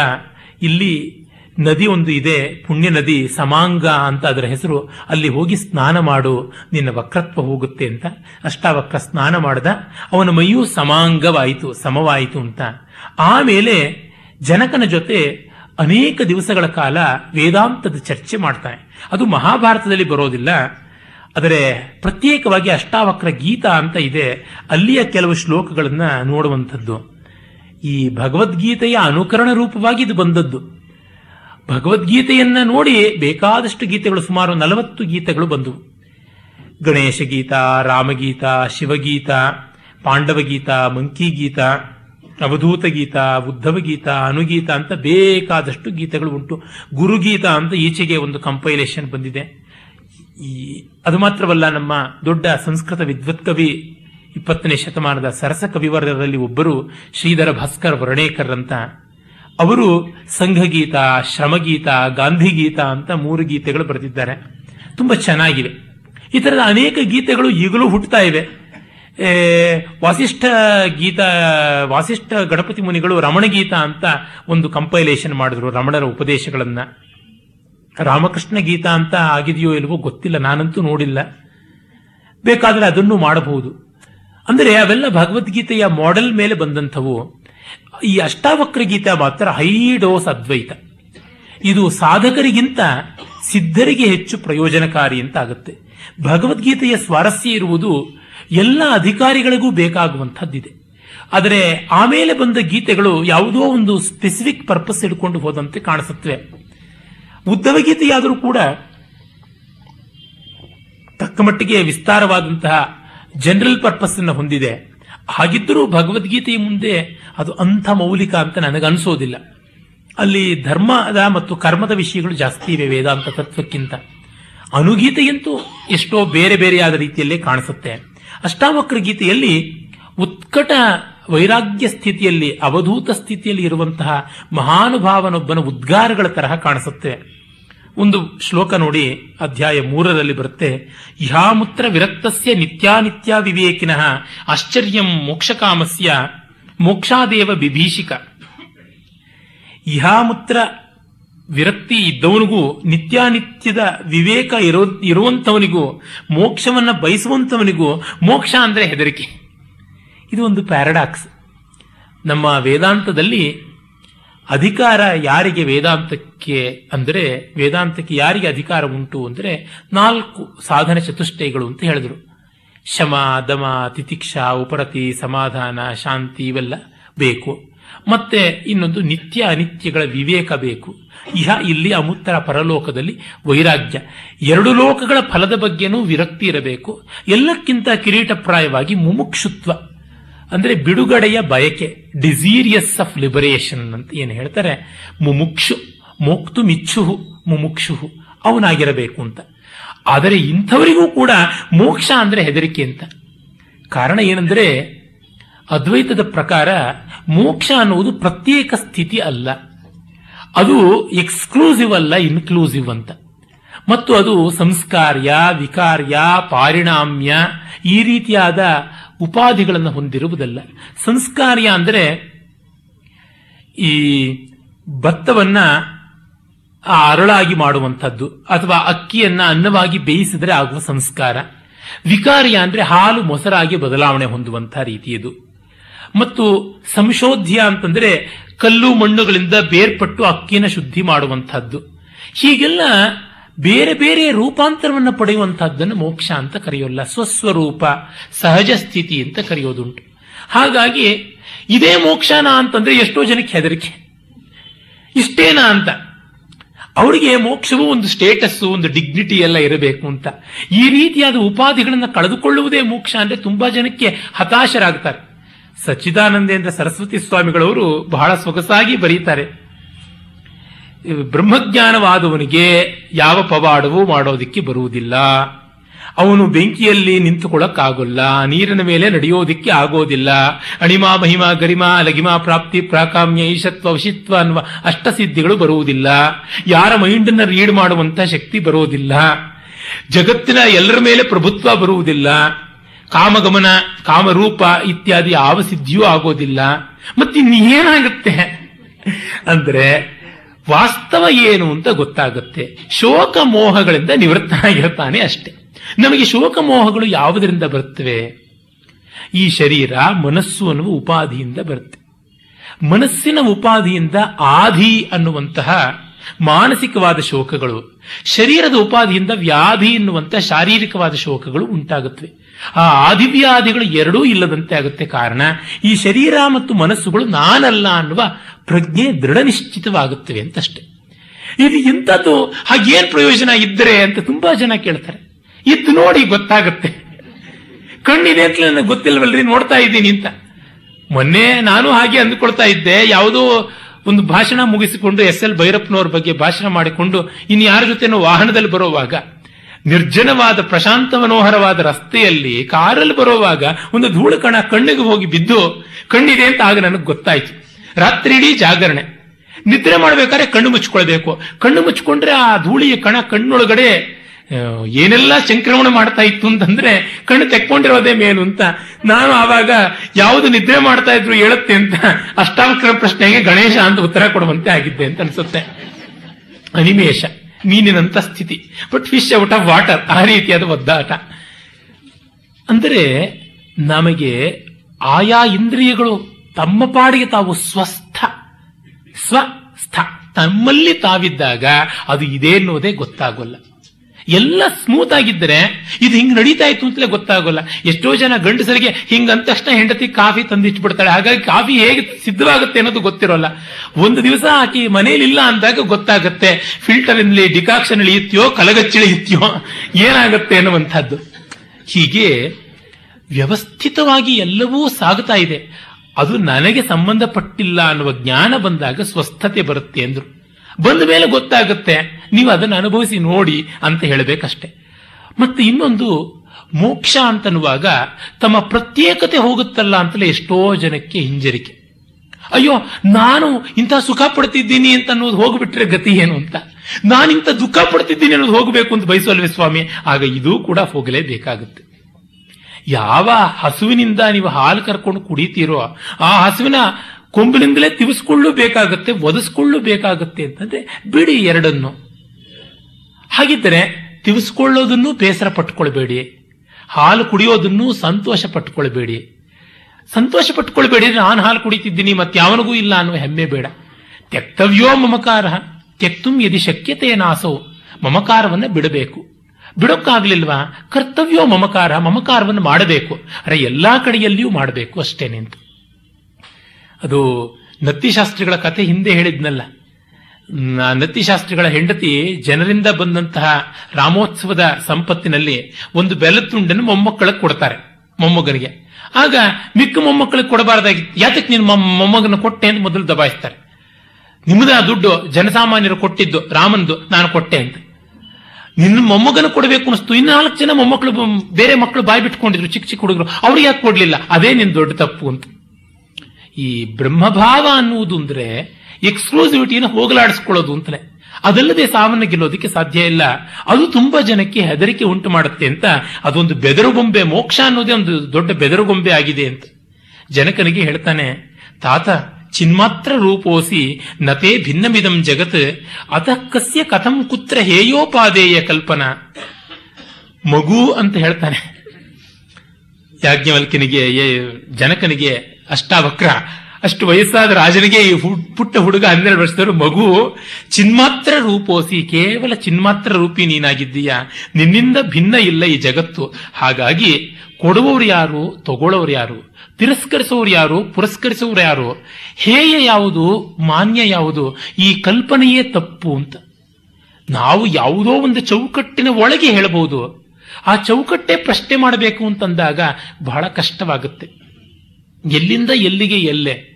ಇಲ್ಲಿ ನದಿ ಒಂದು ಇದೆ, ಪುಣ್ಯ ನದಿ ಸಮಾಂಗ ಅಂತ ಅದರ ಹೆಸರು. ಅಲ್ಲಿ ಹೋಗಿ ಸ್ನಾನ ಮಾಡು, ನಿನ್ನ ವಕ್ರತ್ವ ಹೋಗುತ್ತೆ ಅಂತ. ಅಷ್ಟಾವಕ್ರ ಸ್ನಾನ ಮಾಡ್ದ, ಅವನ ಮೈಯೂ ಸಮಾಂಗವಾಯಿತು, ಸಮವಾಯಿತು ಅಂತ. ಆಮೇಲೆ ಜನಕನ ಜೊತೆ ಅನೇಕ ದಿವಸಗಳ ಕಾಲ ವೇದಾಂತದ ಚರ್ಚೆ ಮಾಡ್ತಾನೆ. ಅದು ಮಹಾಭಾರತದಲ್ಲಿ ಬರೋದಿಲ್ಲ. ಆದರೆ ಪ್ರತ್ಯೇಕವಾಗಿ ಅಷ್ಟಾವಕ್ರ ಗೀತ ಅಂತ ಇದೆ. ಅಲ್ಲಿಯ ಕೆಲವು ಶ್ಲೋಕಗಳನ್ನು ನೋಡುವಂಥದ್ದು. ಈ ಭಗವದ್ಗೀತೆಯ ಅನುಕರಣ ರೂಪವಾಗಿ ಇದು ಬಂದದ್ದು. ಭಗವದ್ಗೀತೆಯನ್ನ ನೋಡಿ ಬೇಕಾದಷ್ಟು ಗೀತೆಗಳು ಸುಮಾರು ನಲವತ್ತು ಗೀತೆಗಳು ಬಂದವು. ಗಣೇಶ ಗೀತ, ರಾಮಗೀತ, ಶಿವಗೀತ ಪಾಂಡವ ಗೀತ ಮಂಕಿ ಗೀತ ಅವಧೂತ ಗೀತ ಉದ್ಧವ ಗೀತ, ಅನುಗೀತ ಅಂತ ಬೇಕಾದಷ್ಟು ಗೀತೆಗಳು ಉಂಟು. ಗುರುಗೀತ ಅಂತ ಈಚೆಗೆ ಒಂದು ಕಂಪೈಲೇಷನ್ ಬಂದಿದೆ. ಈ ಅದು ಮಾತ್ರವಲ್ಲ, ನಮ್ಮ ದೊಡ್ಡ ಸಂಸ್ಕೃತ ವಿದ್ವತ್ ಕವಿ, ಇಪ್ಪತ್ತನೇ ಶತಮಾನದ ಸರಸ ಕವಿವರ್ಗದಲ್ಲಿ ಒಬ್ಬರು ಶ್ರೀಧರ ಭಾಸ್ಕರ್ ವರ್ಣೇಕರ್ ಅಂತ. ಅವರು ಸಂಘಗೀತ, ಶ್ರಮಗೀತ, ಗಾಂಧಿಗೀತ ಅಂತ ಮೂರು ಗೀತೆಗಳು ಬರೆದಿದ್ದಾರೆ. ತುಂಬ ಚೆನ್ನಾಗಿವೆ ಈ ಥರದ ಅನೇಕ ಗೀತೆಗಳು ಈಗಲೂ ಹುಟ್ಟುತ್ತಾ ಇವೆ. ವಾಸಿಷ್ಠ ಗೀತ, ವಾಸಿಷ್ಠ ಗಣಪತಿ ಮುನಿಗಳು ರಮಣ ಗೀತ ಅಂತ ಒಂದು ಕಂಪೈಲೇಷನ್ ಮಾಡಿದ್ರು, ರಮಣರ ಉಪದೇಶಗಳನ್ನ. ರಾಮಕೃಷ್ಣ ಗೀತ ಅಂತ ಆಗಿದೆಯೋ ಇಲ್ವೋ ಗೊತ್ತಿಲ್ಲ, ನಾನಂತೂ ನೋಡಿಲ್ಲ. ಬೇಕಾದರೆ ಅದನ್ನು ಮಾಡಬಹುದು. ಅಂದರೆ ಅವೆಲ್ಲ ಭಗವದ್ಗೀತೆಯ ಮಾಡೆಲ್ ಮೇಲೆ ಬಂದಂಥವು. ಈ ಅಷ್ಟಾವಕ್ರ ಗೀತ ಮಾತ್ರ ಹೈ ಡೋಸ್ ಅದ್ವೈತ ಇದು ಸಾಧಕರಿಗಿಂತ ಸಿದ್ಧರಿಗೆ ಹೆಚ್ಚು ಪ್ರಯೋಜನಕಾರಿ ಅಂತ ಆಗುತ್ತೆ ಭಗವದ್ಗೀತೆಯ ಸ್ವಾರಸ್ಯ ಇರುವುದು ಎಲ್ಲ ಅಧಿಕಾರಿಗಳಿಗೂ ಬೇಕಾಗುವಂಥದ್ದಿದೆ. ಆದರೆ ಆಮೇಲೆ ಬಂದ ಗೀತೆಗಳು ಯಾವುದೋ ಒಂದು ಸ್ಪೆಸಿಫಿಕ್ ಪರ್ಪಸ್ ಇಟ್ಕೊಂಡು ಹೋದಂತೆ ಕಾಣಿಸುತ್ತವೆ. ಉದ್ದವ ಗೀತೆಯಾದರೂ ಕೂಡ ತಕ್ಕ ಮಟ್ಟಿಗೆ ವಿಸ್ತಾರವಾದಂತಹ ಜನರಲ್ ಪರ್ಪಸ್ ಅನ್ನು ಹೊಂದಿದೆ. ಹಾಗಿದ್ದರೂ ಭಗವದ್ಗೀತೆಯ ಮುಂದೆ ಅದು ಅಂಥ ಮೌಲಿಕ ಅಂತ ನನಗನ್ಸೋದಿಲ್ಲ ಅಲ್ಲಿ ಧರ್ಮದ ಮತ್ತು ಕರ್ಮದ ವಿಷಯಗಳು ಜಾಸ್ತಿ ಇವೆ ವೇದಾಂತ ತತ್ವಕ್ಕಿಂತ. ಅನುಗೀತೆಯಂತೂ ಎಷ್ಟೋ ಬೇರೆ ಬೇರೆಯಾದ ರೀತಿಯಲ್ಲೇ ಕಾಣಿಸುತ್ತೆ. ಅಷ್ಟಾವಕ್ರ ಗೀತೆಯಲ್ಲಿ ಉತ್ಕಟ ವೈರಾಗ್ಯ ಸ್ಥಿತಿಯಲ್ಲಿ, ಅವಧೂತ ಸ್ಥಿತಿಯಲ್ಲಿ ಇರುವಂತಹ ಮಹಾನುಭಾವನೊಬ್ಬನ ಉದ್ಗಾರಗಳ ತರಹ ಕಾಣಿಸುತ್ತೆ. ಒಂದು ಶ್ಲೋಕ ನೋಡಿ, ಅಧ್ಯಾಯ ಮೂರರಲ್ಲಿ ಬರುತ್ತೆ ಇಹಾಮುತ್ರ ವಿರಕ್ತಸ್ಯ ನಿತ್ಯಾನಿತ್ಯ ವಿವೇಕಿನಃ ಆಶ್ಚರ್ಯಂ ಮೋಕ್ಷಕಾಮಸ್ಯ ಮೋಕ್ಷಾದೇವ ಬಿಭೀಷಿಕ ಇಹಾಮುತ್ರ ವಿರಕ್ತಿ ಇದ್ದವನಿಗೂ, ನಿತ್ಯಾನಿತ್ಯದ ವಿವೇಕ ಇರೋ, ಇರುವಂಥವನಿಗೂ, ಮೋಕ್ಷವನ್ನ ಬಯಸುವಂಥವನಿಗೂ ಮೋಕ್ಷ ಅಂದರೆ ಹೆದರಿಕೆ. ಇದು ಒಂದು ಪ್ಯಾರಡಾಕ್ಸ್. ನಮ್ಮ ವೇದಾಂತದಲ್ಲಿ ಅಧಿಕಾರ ಯಾರಿಗೆ ವೇದಾಂತಕ್ಕೆ ಅಂದರೆ ವೇದಾಂತಕ್ಕೆ ಯಾರಿಗೆ ಅಧಿಕಾರ ಉಂಟು ಅಂದರೆ ನಾಲ್ಕು ಸಾಧನ ಚತುಷ್ಟಯಗಳು ಅಂತ ಹೇಳಿದ್ರು. ಶಮ, ದಮ, ತಿತಿಕ್ಷಾ, ಉಪರತಿ, ಸಮಾಧಾನ, ಶಾಂತಿ ಇವೆಲ್ಲ ಬೇಕು. ಮತ್ತೆ ಇನ್ನೊಂದು ನಿತ್ಯ ಅನಿತ್ಯಗಳ ವಿವೇಕ ಬೇಕು. ಇಹ ಇಲ್ಲಿ ಅಮುತ್ತರ ಪರಲೋಕದಲ್ಲಿ ವೈರಾಗ್ಯ. ಎರಡು ಲೋಕಗಳ ಫಲದ ಬಗ್ಗೆನೂ ವಿರಕ್ತಿ ಇರಬೇಕು. ಎಲ್ಲಕ್ಕಿಂತ ಕಿರೀಟಪ್ರಾಯವಾಗಿ ಮುಮುಕ್ಷುತ್ವ. ಅಂದ್ರೆ ಬಿಡುಗಡೆಯ ಬಯಕೆ ಡಿಸೀರಿಯಸ್ ಆಫ್ ಲಿಬರೇಷನ್ ಅಂತ ಏನು ಹೇಳ್ತಾರೆ? ಮುಮುಕ್ಷು, ಮೋಕ್ತು ಮಿಚ್ಚುಹು, ಮುಮುಕ್ಷುಹು, ಅವನಾಗಿರಬೇಕು ಅಂತ. ಆದರೆ ಇಂಥವರಿಗೂ ಕೂಡ ಮೋಕ್ಷ ಅಂದ್ರೆ ಹೆದರಿಕೆ ಅಂತ. ಕಾರಣ ಏನಂದ್ರೆ, ಅದ್ವೈತದ ಪ್ರಕಾರ ಮೋಕ್ಷ ಅನ್ನುವುದು ಪ್ರತ್ಯೇಕ ಸ್ಥಿತಿ ಅಲ್ಲ. ಅದು ಎಕ್ಸ್ಕ್ಲೂಸಿವ್ ಅಲ್ಲ ಇನ್ಕ್ಲೂಸಿವ್ ಅಂತ. ಮತ್ತು ಅದು ಸಂಸ್ಕಾರ್ಯ, ವಿಕಾರ್ಯ, ಪಾರಿಣಾಮ್ಯ, ಈ ರೀತಿಯಾದ ಉಪಾಧಿಗಳನ್ನು ಹೊಂದಿರುವುದಲ್ಲ. ಸಂಸ್ಕಾರ್ಯ ಅಂದರೆ ಈ ಭತ್ತವನ್ನ ಆ ಅರಳಾಗಿ ಮಾಡುವಂಥದ್ದು ಅಥವಾ ಅಕ್ಕಿಯನ್ನ ಅನ್ನವಾಗಿ ಬೇಯಿಸಿದರೆ ಆಗುವ ಸಂಸ್ಕಾರ. ವಿಕಾರ್ಯ ಅಂದರೆ ಹಾಲು ಮೊಸರಾಗಿ ಬದಲಾವಣೆ ಹೊಂದುವಂತಹ ರೀತಿಯದು ಮತ್ತು ಸಂಶೋಧ್ಯ ಅಂತಂದ್ರೆ ಕಲ್ಲು ಮಣ್ಣುಗಳಿಂದ ಬೇರ್ಪಟ್ಟು ಅಕ್ಕಿನ ಶುದ್ಧಿ ಮಾಡುವಂಥದ್ದು. ಹೀಗೆಲ್ಲ ಬೇರೆ ಬೇರೆ ರೂಪಾಂತರವನ್ನು ಪಡೆಯುವಂತಹದ್ದನ್ನು ಮೋಕ್ಷ ಅಂತ ಕರೆಯೋಲ್ಲ. ಸ್ವಸ್ವರೂಪ, ಸಹಜ ಸ್ಥಿತಿ ಅಂತ ಕರೆಯೋದುಂಟು. ಹಾಗಾಗಿ ಇದೇ ಮೋಕ್ಷನ ಅಂತಂದ್ರೆ ಎಷ್ಟೋ ಜನಕ್ಕೆ ಹೆದರಿಕೆ. ಇಷ್ಟೇನಾ ಅಂತ. ಅವರಿಗೆ ಮೋಕ್ಷವು ಒಂದು ಸ್ಟೇಟಸ್ ಒಂದು ಡಿಗ್ನಿಟಿ ಎಲ್ಲ ಇರಬೇಕು ಅಂತ. ಈ ರೀತಿಯಾದ ಉಪಾಧಿಗಳನ್ನು ಕಳೆದುಕೊಳ್ಳುವುದೇ ಮೋಕ್ಷ ಅಂದ್ರೆ ತುಂಬಾ ಜನಕ್ಕೆ ಹತಾಶರಾಗ್ತಾರೆ. ಸಚ್ಚಿದಾನಂದೇಂದ್ರ ಸರಸ್ವತಿ ಸ್ವಾಮಿಗಳವರು ಬಹಳ ಸೊಗಸಾಗಿ ಬರೀತಾರೆ. ಬ್ರಹ್ಮಜ್ಞಾನವಾದವನಿಗೆ ಯಾವ ಪವಾಡವೂ ಮಾಡೋದಿಕ್ಕೆ ಬರುವುದಿಲ್ಲ. ಅವನು ಬೆಂಕಿಯಲ್ಲಿ ನಿಂತುಕೊಳ್ಳಕ್ಕಾಗೋಲ್ಲ, ನೀರಿನ ಮೇಲೆ ನಡೆಯೋದಿಕ್ಕೆ ಆಗೋದಿಲ್ಲ. ಅಣಿಮಾ ಮಹಿಮಾ ಗರಿಮಾ ಲಗಿಮಾ ಪ್ರಾಪ್ತಿ ಪ್ರಾಕಾಮ್ಯ ಈಶತ್ವ ವಶಿತ್ವ ಅನ್ನುವ ಅಷ್ಟಸಿದ್ಧಿಗಳು ಬರುವುದಿಲ್ಲ. ಯಾರ ಮೈಂಡನ್ನ ರೀಡ್ ಮಾಡುವಂತಹ ಶಕ್ತಿ ಬರುವುದಿಲ್ಲ. ಜಗತ್ತಿನ ಎಲ್ಲರ ಮೇಲೆ ಪ್ರಭುತ್ವ ಬರುವುದಿಲ್ಲ. ಕಾಮಗಮನ, ಕಾಮರೂಪ ಇತ್ಯಾದಿ ಯಾವ ಸಿದ್ಧಿಯೂ ಆಗೋದಿಲ್ಲ. ಮತ್ತಿನ್ನೇನಾಗುತ್ತೆ? ಅಂದ್ರೆ ವಾಸ್ತವ ಏನು ಅಂತ ಗೊತ್ತಾಗುತ್ತೆ. ಶೋಕ ಮೋಹಗಳಿಂದ ನಿವೃತ್ತನಾಗಿರ್ತಾನೆ ಅಷ್ಟೇ. ನಮಗೆ ಶೋಕ ಮೋಹಗಳು ಯಾವುದರಿಂದ ಬರುತ್ತವೆ? ಈ ಶರೀರ ಮನಸ್ಸು ಅನ್ನುವ ಉಪಾಧಿಯಿಂದ ಬರುತ್ತೆ. ಮನಸ್ಸಿನ ಉಪಾಧಿಯಿಂದ ಆಧಿ ಅನ್ನುವಂತಹ ಮಾನಸಿಕವಾದ ಶೋಕಗಳು, ಶರೀರದ ಉಪಾಧಿಯಿಂದ ವ್ಯಾಧಿ ಎನ್ನುವಂತಹ ಶಾರೀರಿಕವಾದ ಶೋಕಗಳು ಉಂಟಾಗುತ್ತವೆ. ಆ ಆದಿವ್ಯಾಧಿಗಳು ಎರಡೂ ಇಲ್ಲದಂತೆ ಆಗುತ್ತೆ ಕಾರಣ, ಈ ಶರೀರ ಮತ್ತು ಮನಸ್ಸುಗಳು ನಾನಲ್ಲ ಅನ್ನುವ ಪ್ರಜ್ಞೆ ದೃಢ ನಿಶ್ಚಿತವಾಗುತ್ತವೆ ಅಂತಷ್ಟೆ. ಇದು ಇಂಥದ್ದು ಹಾಗೇನ್ ಪ್ರಯೋಜನ ಇದ್ದರೆ ಅಂತ ತುಂಬಾ ಜನ ಕೇಳ್ತಾರೆ. ಇದ್ದು ನೋಡಿ ಗೊತ್ತಾಗುತ್ತೆ. ಕಣ್ಣಿದೆ ಅಂತ ನನಗೆ ಗೊತ್ತಿಲ್ವಲ್ರಿ ನೋಡ್ತಾ ಇದ್ದೀನಿ ಅಂತ. ಮೊನ್ನೆ ನಾನು ಹಾಗೆ ಅಂದುಕೊಳ್ತಾ ಇದ್ದೆ, ಯಾವುದೋ ಒಂದು ಭಾಷಣ ಮುಗಿಸಿಕೊಂಡು ಎಸ್ ಎಲ್ ಭೈರಪ್ಪನವ್ರ ಬಗ್ಗೆ ಭಾಷಣ ಮಾಡಿಕೊಂಡು ಇನ್ನು ಯಾರ ಜೊತೆನೋ ವಾಹನದಲ್ಲಿ ಬರುವಾಗ, ನಿರ್ಜನವಾದ ಪ್ರಶಾಂತ ಮನೋಹರವಾದ ರಸ್ತೆಯಲ್ಲಿ ಕಾರಲ್ಲಿ ಬರುವಾಗ ಒಂದು ಧೂಳು ಕಣ ಕಣ್ಣಿಗೆ ಹೋಗಿ ಬಿದ್ದು ಕಣ್ಣಿದೆ ಅಂತ ಆಗ ನನಗೆ ಗೊತ್ತಾಯ್ತು. ರಾತ್ರಿ ಇಡೀ ಜಾಗರಣೆ. ನಿದ್ರೆ ಮಾಡ್ಬೇಕಾದ್ರೆ ಕಣ್ಣು ಮುಚ್ಕೊಳ್ಬೇಕು ಕಣ್ಣು ಮುಚ್ಕೊಂಡ್ರೆ ಆ ಧೂಳಿಯ ಕಣ ಕಣ್ಣೊಳಗಡೆ ಏನೆಲ್ಲ ಸಂಕ್ರಮಣ ಮಾಡ್ತಾ ಇತ್ತು ಅಂತಂದ್ರೆ ಕಣ್ಣು ತೆಕ್ಕೊಂಡಿರೋದೇ ಮೇಲು ಅಂತ. ನಾನು ಆವಾಗ ಯಾವುದು ನಿದ್ರೆ ಮಾಡ್ತಾ ಇದ್ರು ಹೇಳುತ್ತೆ ಅಂತ ಅಷ್ಟಾವಕ್ರ ಪ್ರಶ್ನೆಗೆ ಗಣೇಶ ಅಂತ ಉತ್ತರ ಕೊಡುವಂತೆ ಆಗಿದ್ದೆ ಅಂತ ಅನ್ಸುತ್ತೆ. ಅನಿಮೇಷ, ಮೀನಿನಂತ ಸ್ಥಿತಿ. But fish out of water ಆ ರೀತಿಯಾದ ಒದ್ದಾಟ. ಅಂದರೆ ನಮಗೆ ಆಯಾ ಇಂದ್ರಿಯಗಳು ತಮ್ಮ ಪಾಡಿಗೆ ತಾವು ಸ್ವಸ್ಥ ಸ್ವಸ್ಥ ತಮ್ಮಲ್ಲಿ ತಾವಿದ್ದಾಗ ಅದು ಇದೆ ಅನ್ನೋದೇ ಗೊತ್ತಾಗೋಲ್ಲ. ಎಲ್ಲ ಸ್ಮೂತ್ ಆಗಿದ್ದರೆ ಇದು ಹಿಂಗ್ ನಡೀತಾ ಇತ್ತು ಅಂತಲೇ ಗೊತ್ತಾಗೋಲ್ಲ. ಎಷ್ಟೋ ಜನ ಗಂಡಸರಿಗೆ ಹಿಂಗ ಹೆಂಡತಿ ಕಾಫಿ ತಂದಿಟ್ಬಿಡ್ತಾಳೆ ಹಾಗಾಗಿ ಕಾಫಿ ಹೇಗೆ ಸಿದ್ಧವಾಗುತ್ತೆ ಅನ್ನೋದು ಗೊತ್ತಿರೋಲ್ಲ. ಒಂದು ದಿವಸ ಆಕಿ ಮನೇಲಿ ಇಲ್ಲ ಅಂದಾಗ ಗೊತ್ತಾಗುತ್ತೆ. ಫಿಲ್ಟರ್ ಇಂದಲಿ ಡಿಕಾಕ್ಷನ್ ಇಳಿಯುತ್ತೆಯೋ ಕಲಗಚ್ಚಿಳಿಯುತ್ತೆಯೋ ಏನಾಗುತ್ತೆ ಅನ್ನುವಂಥದ್ದು. ಹೀಗೆ ವ್ಯವಸ್ಥಿತವಾಗಿ ಎಲ್ಲವೂ ಸಾಗುತ್ತಾ ಇದೆ. ಅದು ನನಗೆ ಸಂಬಂಧಪಟ್ಟಿಲ್ಲ ಅನ್ನುವ ಜ್ಞಾನ ಬಂದಾಗ ಸ್ವಸ್ಥತೆ ಬರುತ್ತೆ ಅಂದ್ರು. ಬಂದ ಮೇಲೆ ಗೊತ್ತಾಗುತ್ತೆ, ನೀವು ಅದನ್ನು ಅನುಭವಿಸಿ ನೋಡಿ ಅಂತ ಹೇಳಬೇಕಷ್ಟೆ. ಮತ್ತೆ ಇನ್ನೊಂದು, ಮೋಕ್ಷ ಅಂತನ್ನುವಾಗ ತಮ್ಮ ಪ್ರತ್ಯೇಕತೆ ಹೋಗುತ್ತಲ್ಲ ಅಂತಲೇ ಎಷ್ಟೋ ಜನಕ್ಕೆ ಹಿಂಜರಿಕೆ. ಅಯ್ಯೋ, ನಾನು ಇಂಥ ಸುಖ ಪಡ್ತಿದ್ದೀನಿ ಅಂತ ಅನ್ನೋದು ಹೋಗ್ಬಿಟ್ರೆ ಗತಿ ಏನು ಅಂತ. ನಾನು ಇಂಥ ದುಃಖ ಪಡ್ತಿದ್ದೀನಿ ಅನ್ನೋದು ಹೋಗಬೇಕು ಅಂತ ಬಯಸಲ್ವೇ ಸ್ವಾಮಿ? ಆಗ ಇದು ಕೂಡ ಹೋಗಲೇಬೇಕಾಗುತ್ತೆ. ಯಾವ ಹಸುವಿನಿಂದ ನೀವು ಹಾಲು ಕರ್ಕೊಂಡು ಕುಡಿತೀರೋ, ಆ ಹಸುವಿನ ಕೊಂಬಿನಿಂದಲೇ ತಿವಿಸ್ಕೊಳ್ಳೂ ಬೇಕಾಗುತ್ತೆ ಒದಿಸ್ಕೊಳ್ಳೂ ಬೇಕಾಗುತ್ತೆ ಅಂತಂದ್ರೆ ಬಿಡಿ ಎರಡನ್ನು. ಹಾಗಿದ್ದರೆ ತಿವಿಸ್ಕೊಳ್ಳೋದನ್ನು ಬೇಸರ ಪಟ್ಟುಕೊಳ್ಬೇಡಿ ಹಾಲು ಕುಡಿಯೋದನ್ನು ಸಂತೋಷ ಪಟ್ಟುಕೊಳ್ಬೇಡಿ ಸಂತೋಷ ಪಟ್ಟುಕೊಳ್ಬೇಡಿ ನಾನು ಹಾಲು ಕುಡಿತಿದ್ದೀನಿ ಮತ್ತೆ ಯಾವನಿಗೂ ಇಲ್ಲ ಅನ್ನೋ ಹೆಮ್ಮೆ ಬೇಡ. ತ್ಯಕ್ತವ್ಯೋ ಮಮಕಾರ, ತ್ಯಕ್ತುಂ ಯದಿ ಶಕ್ಯತೆಯ ನಾಸೋ, ಮಮಕಾರವನ್ನು ಬಿಡಬೇಕು. ಬಿಡೋಕ್ಕಾಗ್ಲಿಲ್ವಾ? ಕರ್ತವ್ಯೋ ಮಮಕಾರ, ಮಮಕಾರವನ್ನು ಮಾಡಬೇಕು. ಅರೆ ಎಲ್ಲಾ ಕಡೆಯಲ್ಲಿಯೂ ಮಾಡಬೇಕು ಅಷ್ಟೇ ಅಂತ ಅದು ನತ್ತಿಶಾಸ್ತ್ರಿಗಳ ಕಥೆ ಹಿಂದೆ ಹೇಳಿದ್ನಲ್ಲ. ನತ್ತಿಶಾಸ್ತ್ರಿಗಳ ಹೆಂಡತಿ ಜನರಿಂದ ಬಂದಂತಹ ರಾಮೋತ್ಸವದ ಸಂಪತ್ತಿನಲ್ಲಿ ಒಂದು ಬೆಲತುಂಡನ್ನು ತುಂಡನ್ನು ಮೊಮ್ಮಕ್ಕಳಿಗೆ ಕೊಡ್ತಾರೆ, ಮೊಮ್ಮಗನಿಗೆ. ಆಗ ಮಿಕ್ಕ ಮೊಮ್ಮಕ್ಕಳಿಗೆ ಕೊಡಬಾರ್ದಾಗಿತ್ತು. ಯಾತಕ್ಕೆ ನೀನು ಮೊಮ್ಮ- ಮೊಮ್ಮಗನ ಕೊಟ್ಟೆ ಅಂತ ಮೊದಲು ದಬಾಯಿಸ್ತಾರೆ. ನಿಮ್ಮದ ದುಡ್ಡು ಜನಸಾಮಾನ್ಯರು ಕೊಟ್ಟಿದ್ದು ರಾಮನ್ದು ನಾನು ಕೊಟ್ಟೆ ಅಂತ. ನಿನ್ನ ಮೊಮ್ಮಗನ ಕೊಡಬೇಕು ಅನಿಸ್ತು ಇನ್ನು ನಾಲ್ಕು ಜನ ಮೊಮ್ಮಕ್ಕಳು ಬೇರೆ ಮಕ್ಕಳು ಬಾಯಿ ಬಿಟ್ಕೊಂಡಿದ್ರು, ಚಿಕ್ಕ ಚಿಕ್ಕ ಹುಡುಗರು. ಅವ್ರಿಗೆ ಯಾಕೆ ಕೊಡಲಿಲ್ಲ? ಅದೇ ನಿನ್ನ ದೊಡ್ಡ ತಪ್ಪು ಅಂತ. ಈ ಬ್ರಹ್ಮಭಾವ ಅನ್ನುವುದು ಅಂದ್ರೆ ಎಕ್ಸ್ಕ್ಲೂಸಿವಿಟಿನ ಹೋಗಲಾಡಿಸ್ಕೊಳ್ಳೋದು ಅಂತಲೇ. ಅದಲ್ಲದೆ ಸಾವನ್ನ ಗೆಲ್ಲೋದಕ್ಕೆ ಸಾಧ್ಯ ಇಲ್ಲ. ಅದು ತುಂಬಾ ಜನಕ್ಕೆ ಹೆದರಿಕೆ ಉಂಟು ಮಾಡುತ್ತೆ ಅಂತ ಅದೊಂದು ಬೆದರುಗೊಂಬೆ ಮೋಕ್ಷ ಅನ್ನೋದೇ ಒಂದು ದೊಡ್ಡ ಬೆದರುಗೊಂಬೆ ಆಗಿದೆ ಅಂತ. ಜನಕನಿಗೆ ಹೇಳ್ತಾನೆ, ತಾತ, ಚಿನ್ಮಾತ್ರ ರೂಪೋಸಿ ನತೇ ಭಿನ್ನಮಿದಂ ಜಗತ್, ಅತಃ ಕಸ್ಯ ಕಥಂ ಕುತ್ರ ಹೇಯೋಪಾದೇಯ ಕಲ್ಪನಾ. ಮಗು ಅಂತ ಹೇಳ್ತಾನೆ. ಯಾಜ್ಞವಲ್ಕಿನಿಗೆ ಜನಕನಿಗೆ ಅಷ್ಟಾವಕ್ರ. ಅಷ್ಟು ವಯಸ್ಸಾದ ರಾಜನಿಗೆ ಈ ಪುಟ್ಟ ಹುಡುಗ ಹನ್ನೆರಡು ವರ್ಷದವರು ಮಗು. ಚಿನ್ಮಾತ್ರ ರೂಪೋಸಿ, ಕೇವಲ ಚಿನ್ಮಾತ್ರ ರೂಪಿ ನೀನಾಗಿದ್ದೀಯ. ನಿನ್ನಿಂದ ಭಿನ್ನ ಇಲ್ಲ ಈ ಜಗತ್ತು. ಹಾಗಾಗಿ ಕೊಡುವವರು ಯಾರು, ತಗೊಳ್ಳೋರು ಯಾರು, ತಿರಸ್ಕರಿಸೋರು ಯಾರು, ಪುರಸ್ಕರಿಸೋರು ಯಾರು? ಹೇಯ ಯಾವುದು, ಮಾನ್ಯ ಯಾವುದು? ಈ ಕಲ್ಪನೆಯೇ ತಪ್ಪು ಅಂತ. ನಾವು ಯಾವುದೋ ಒಂದು ಚೌಕಟ್ಟಿನ ಒಳಗೆ ಹೇಳಬಹುದು. ಆ ಚೌಕಟ್ಟೆ ಪ್ರಶ್ನೆ ಮಾಡಬೇಕು ಅಂತಂದಾಗ ಬಹಳ ಕಷ್ಟವಾಗುತ್ತೆ. ಎಲ್ಲಿಂದ ಎಲ್ಲಿಗೆ ಎಲ್ಲೆ?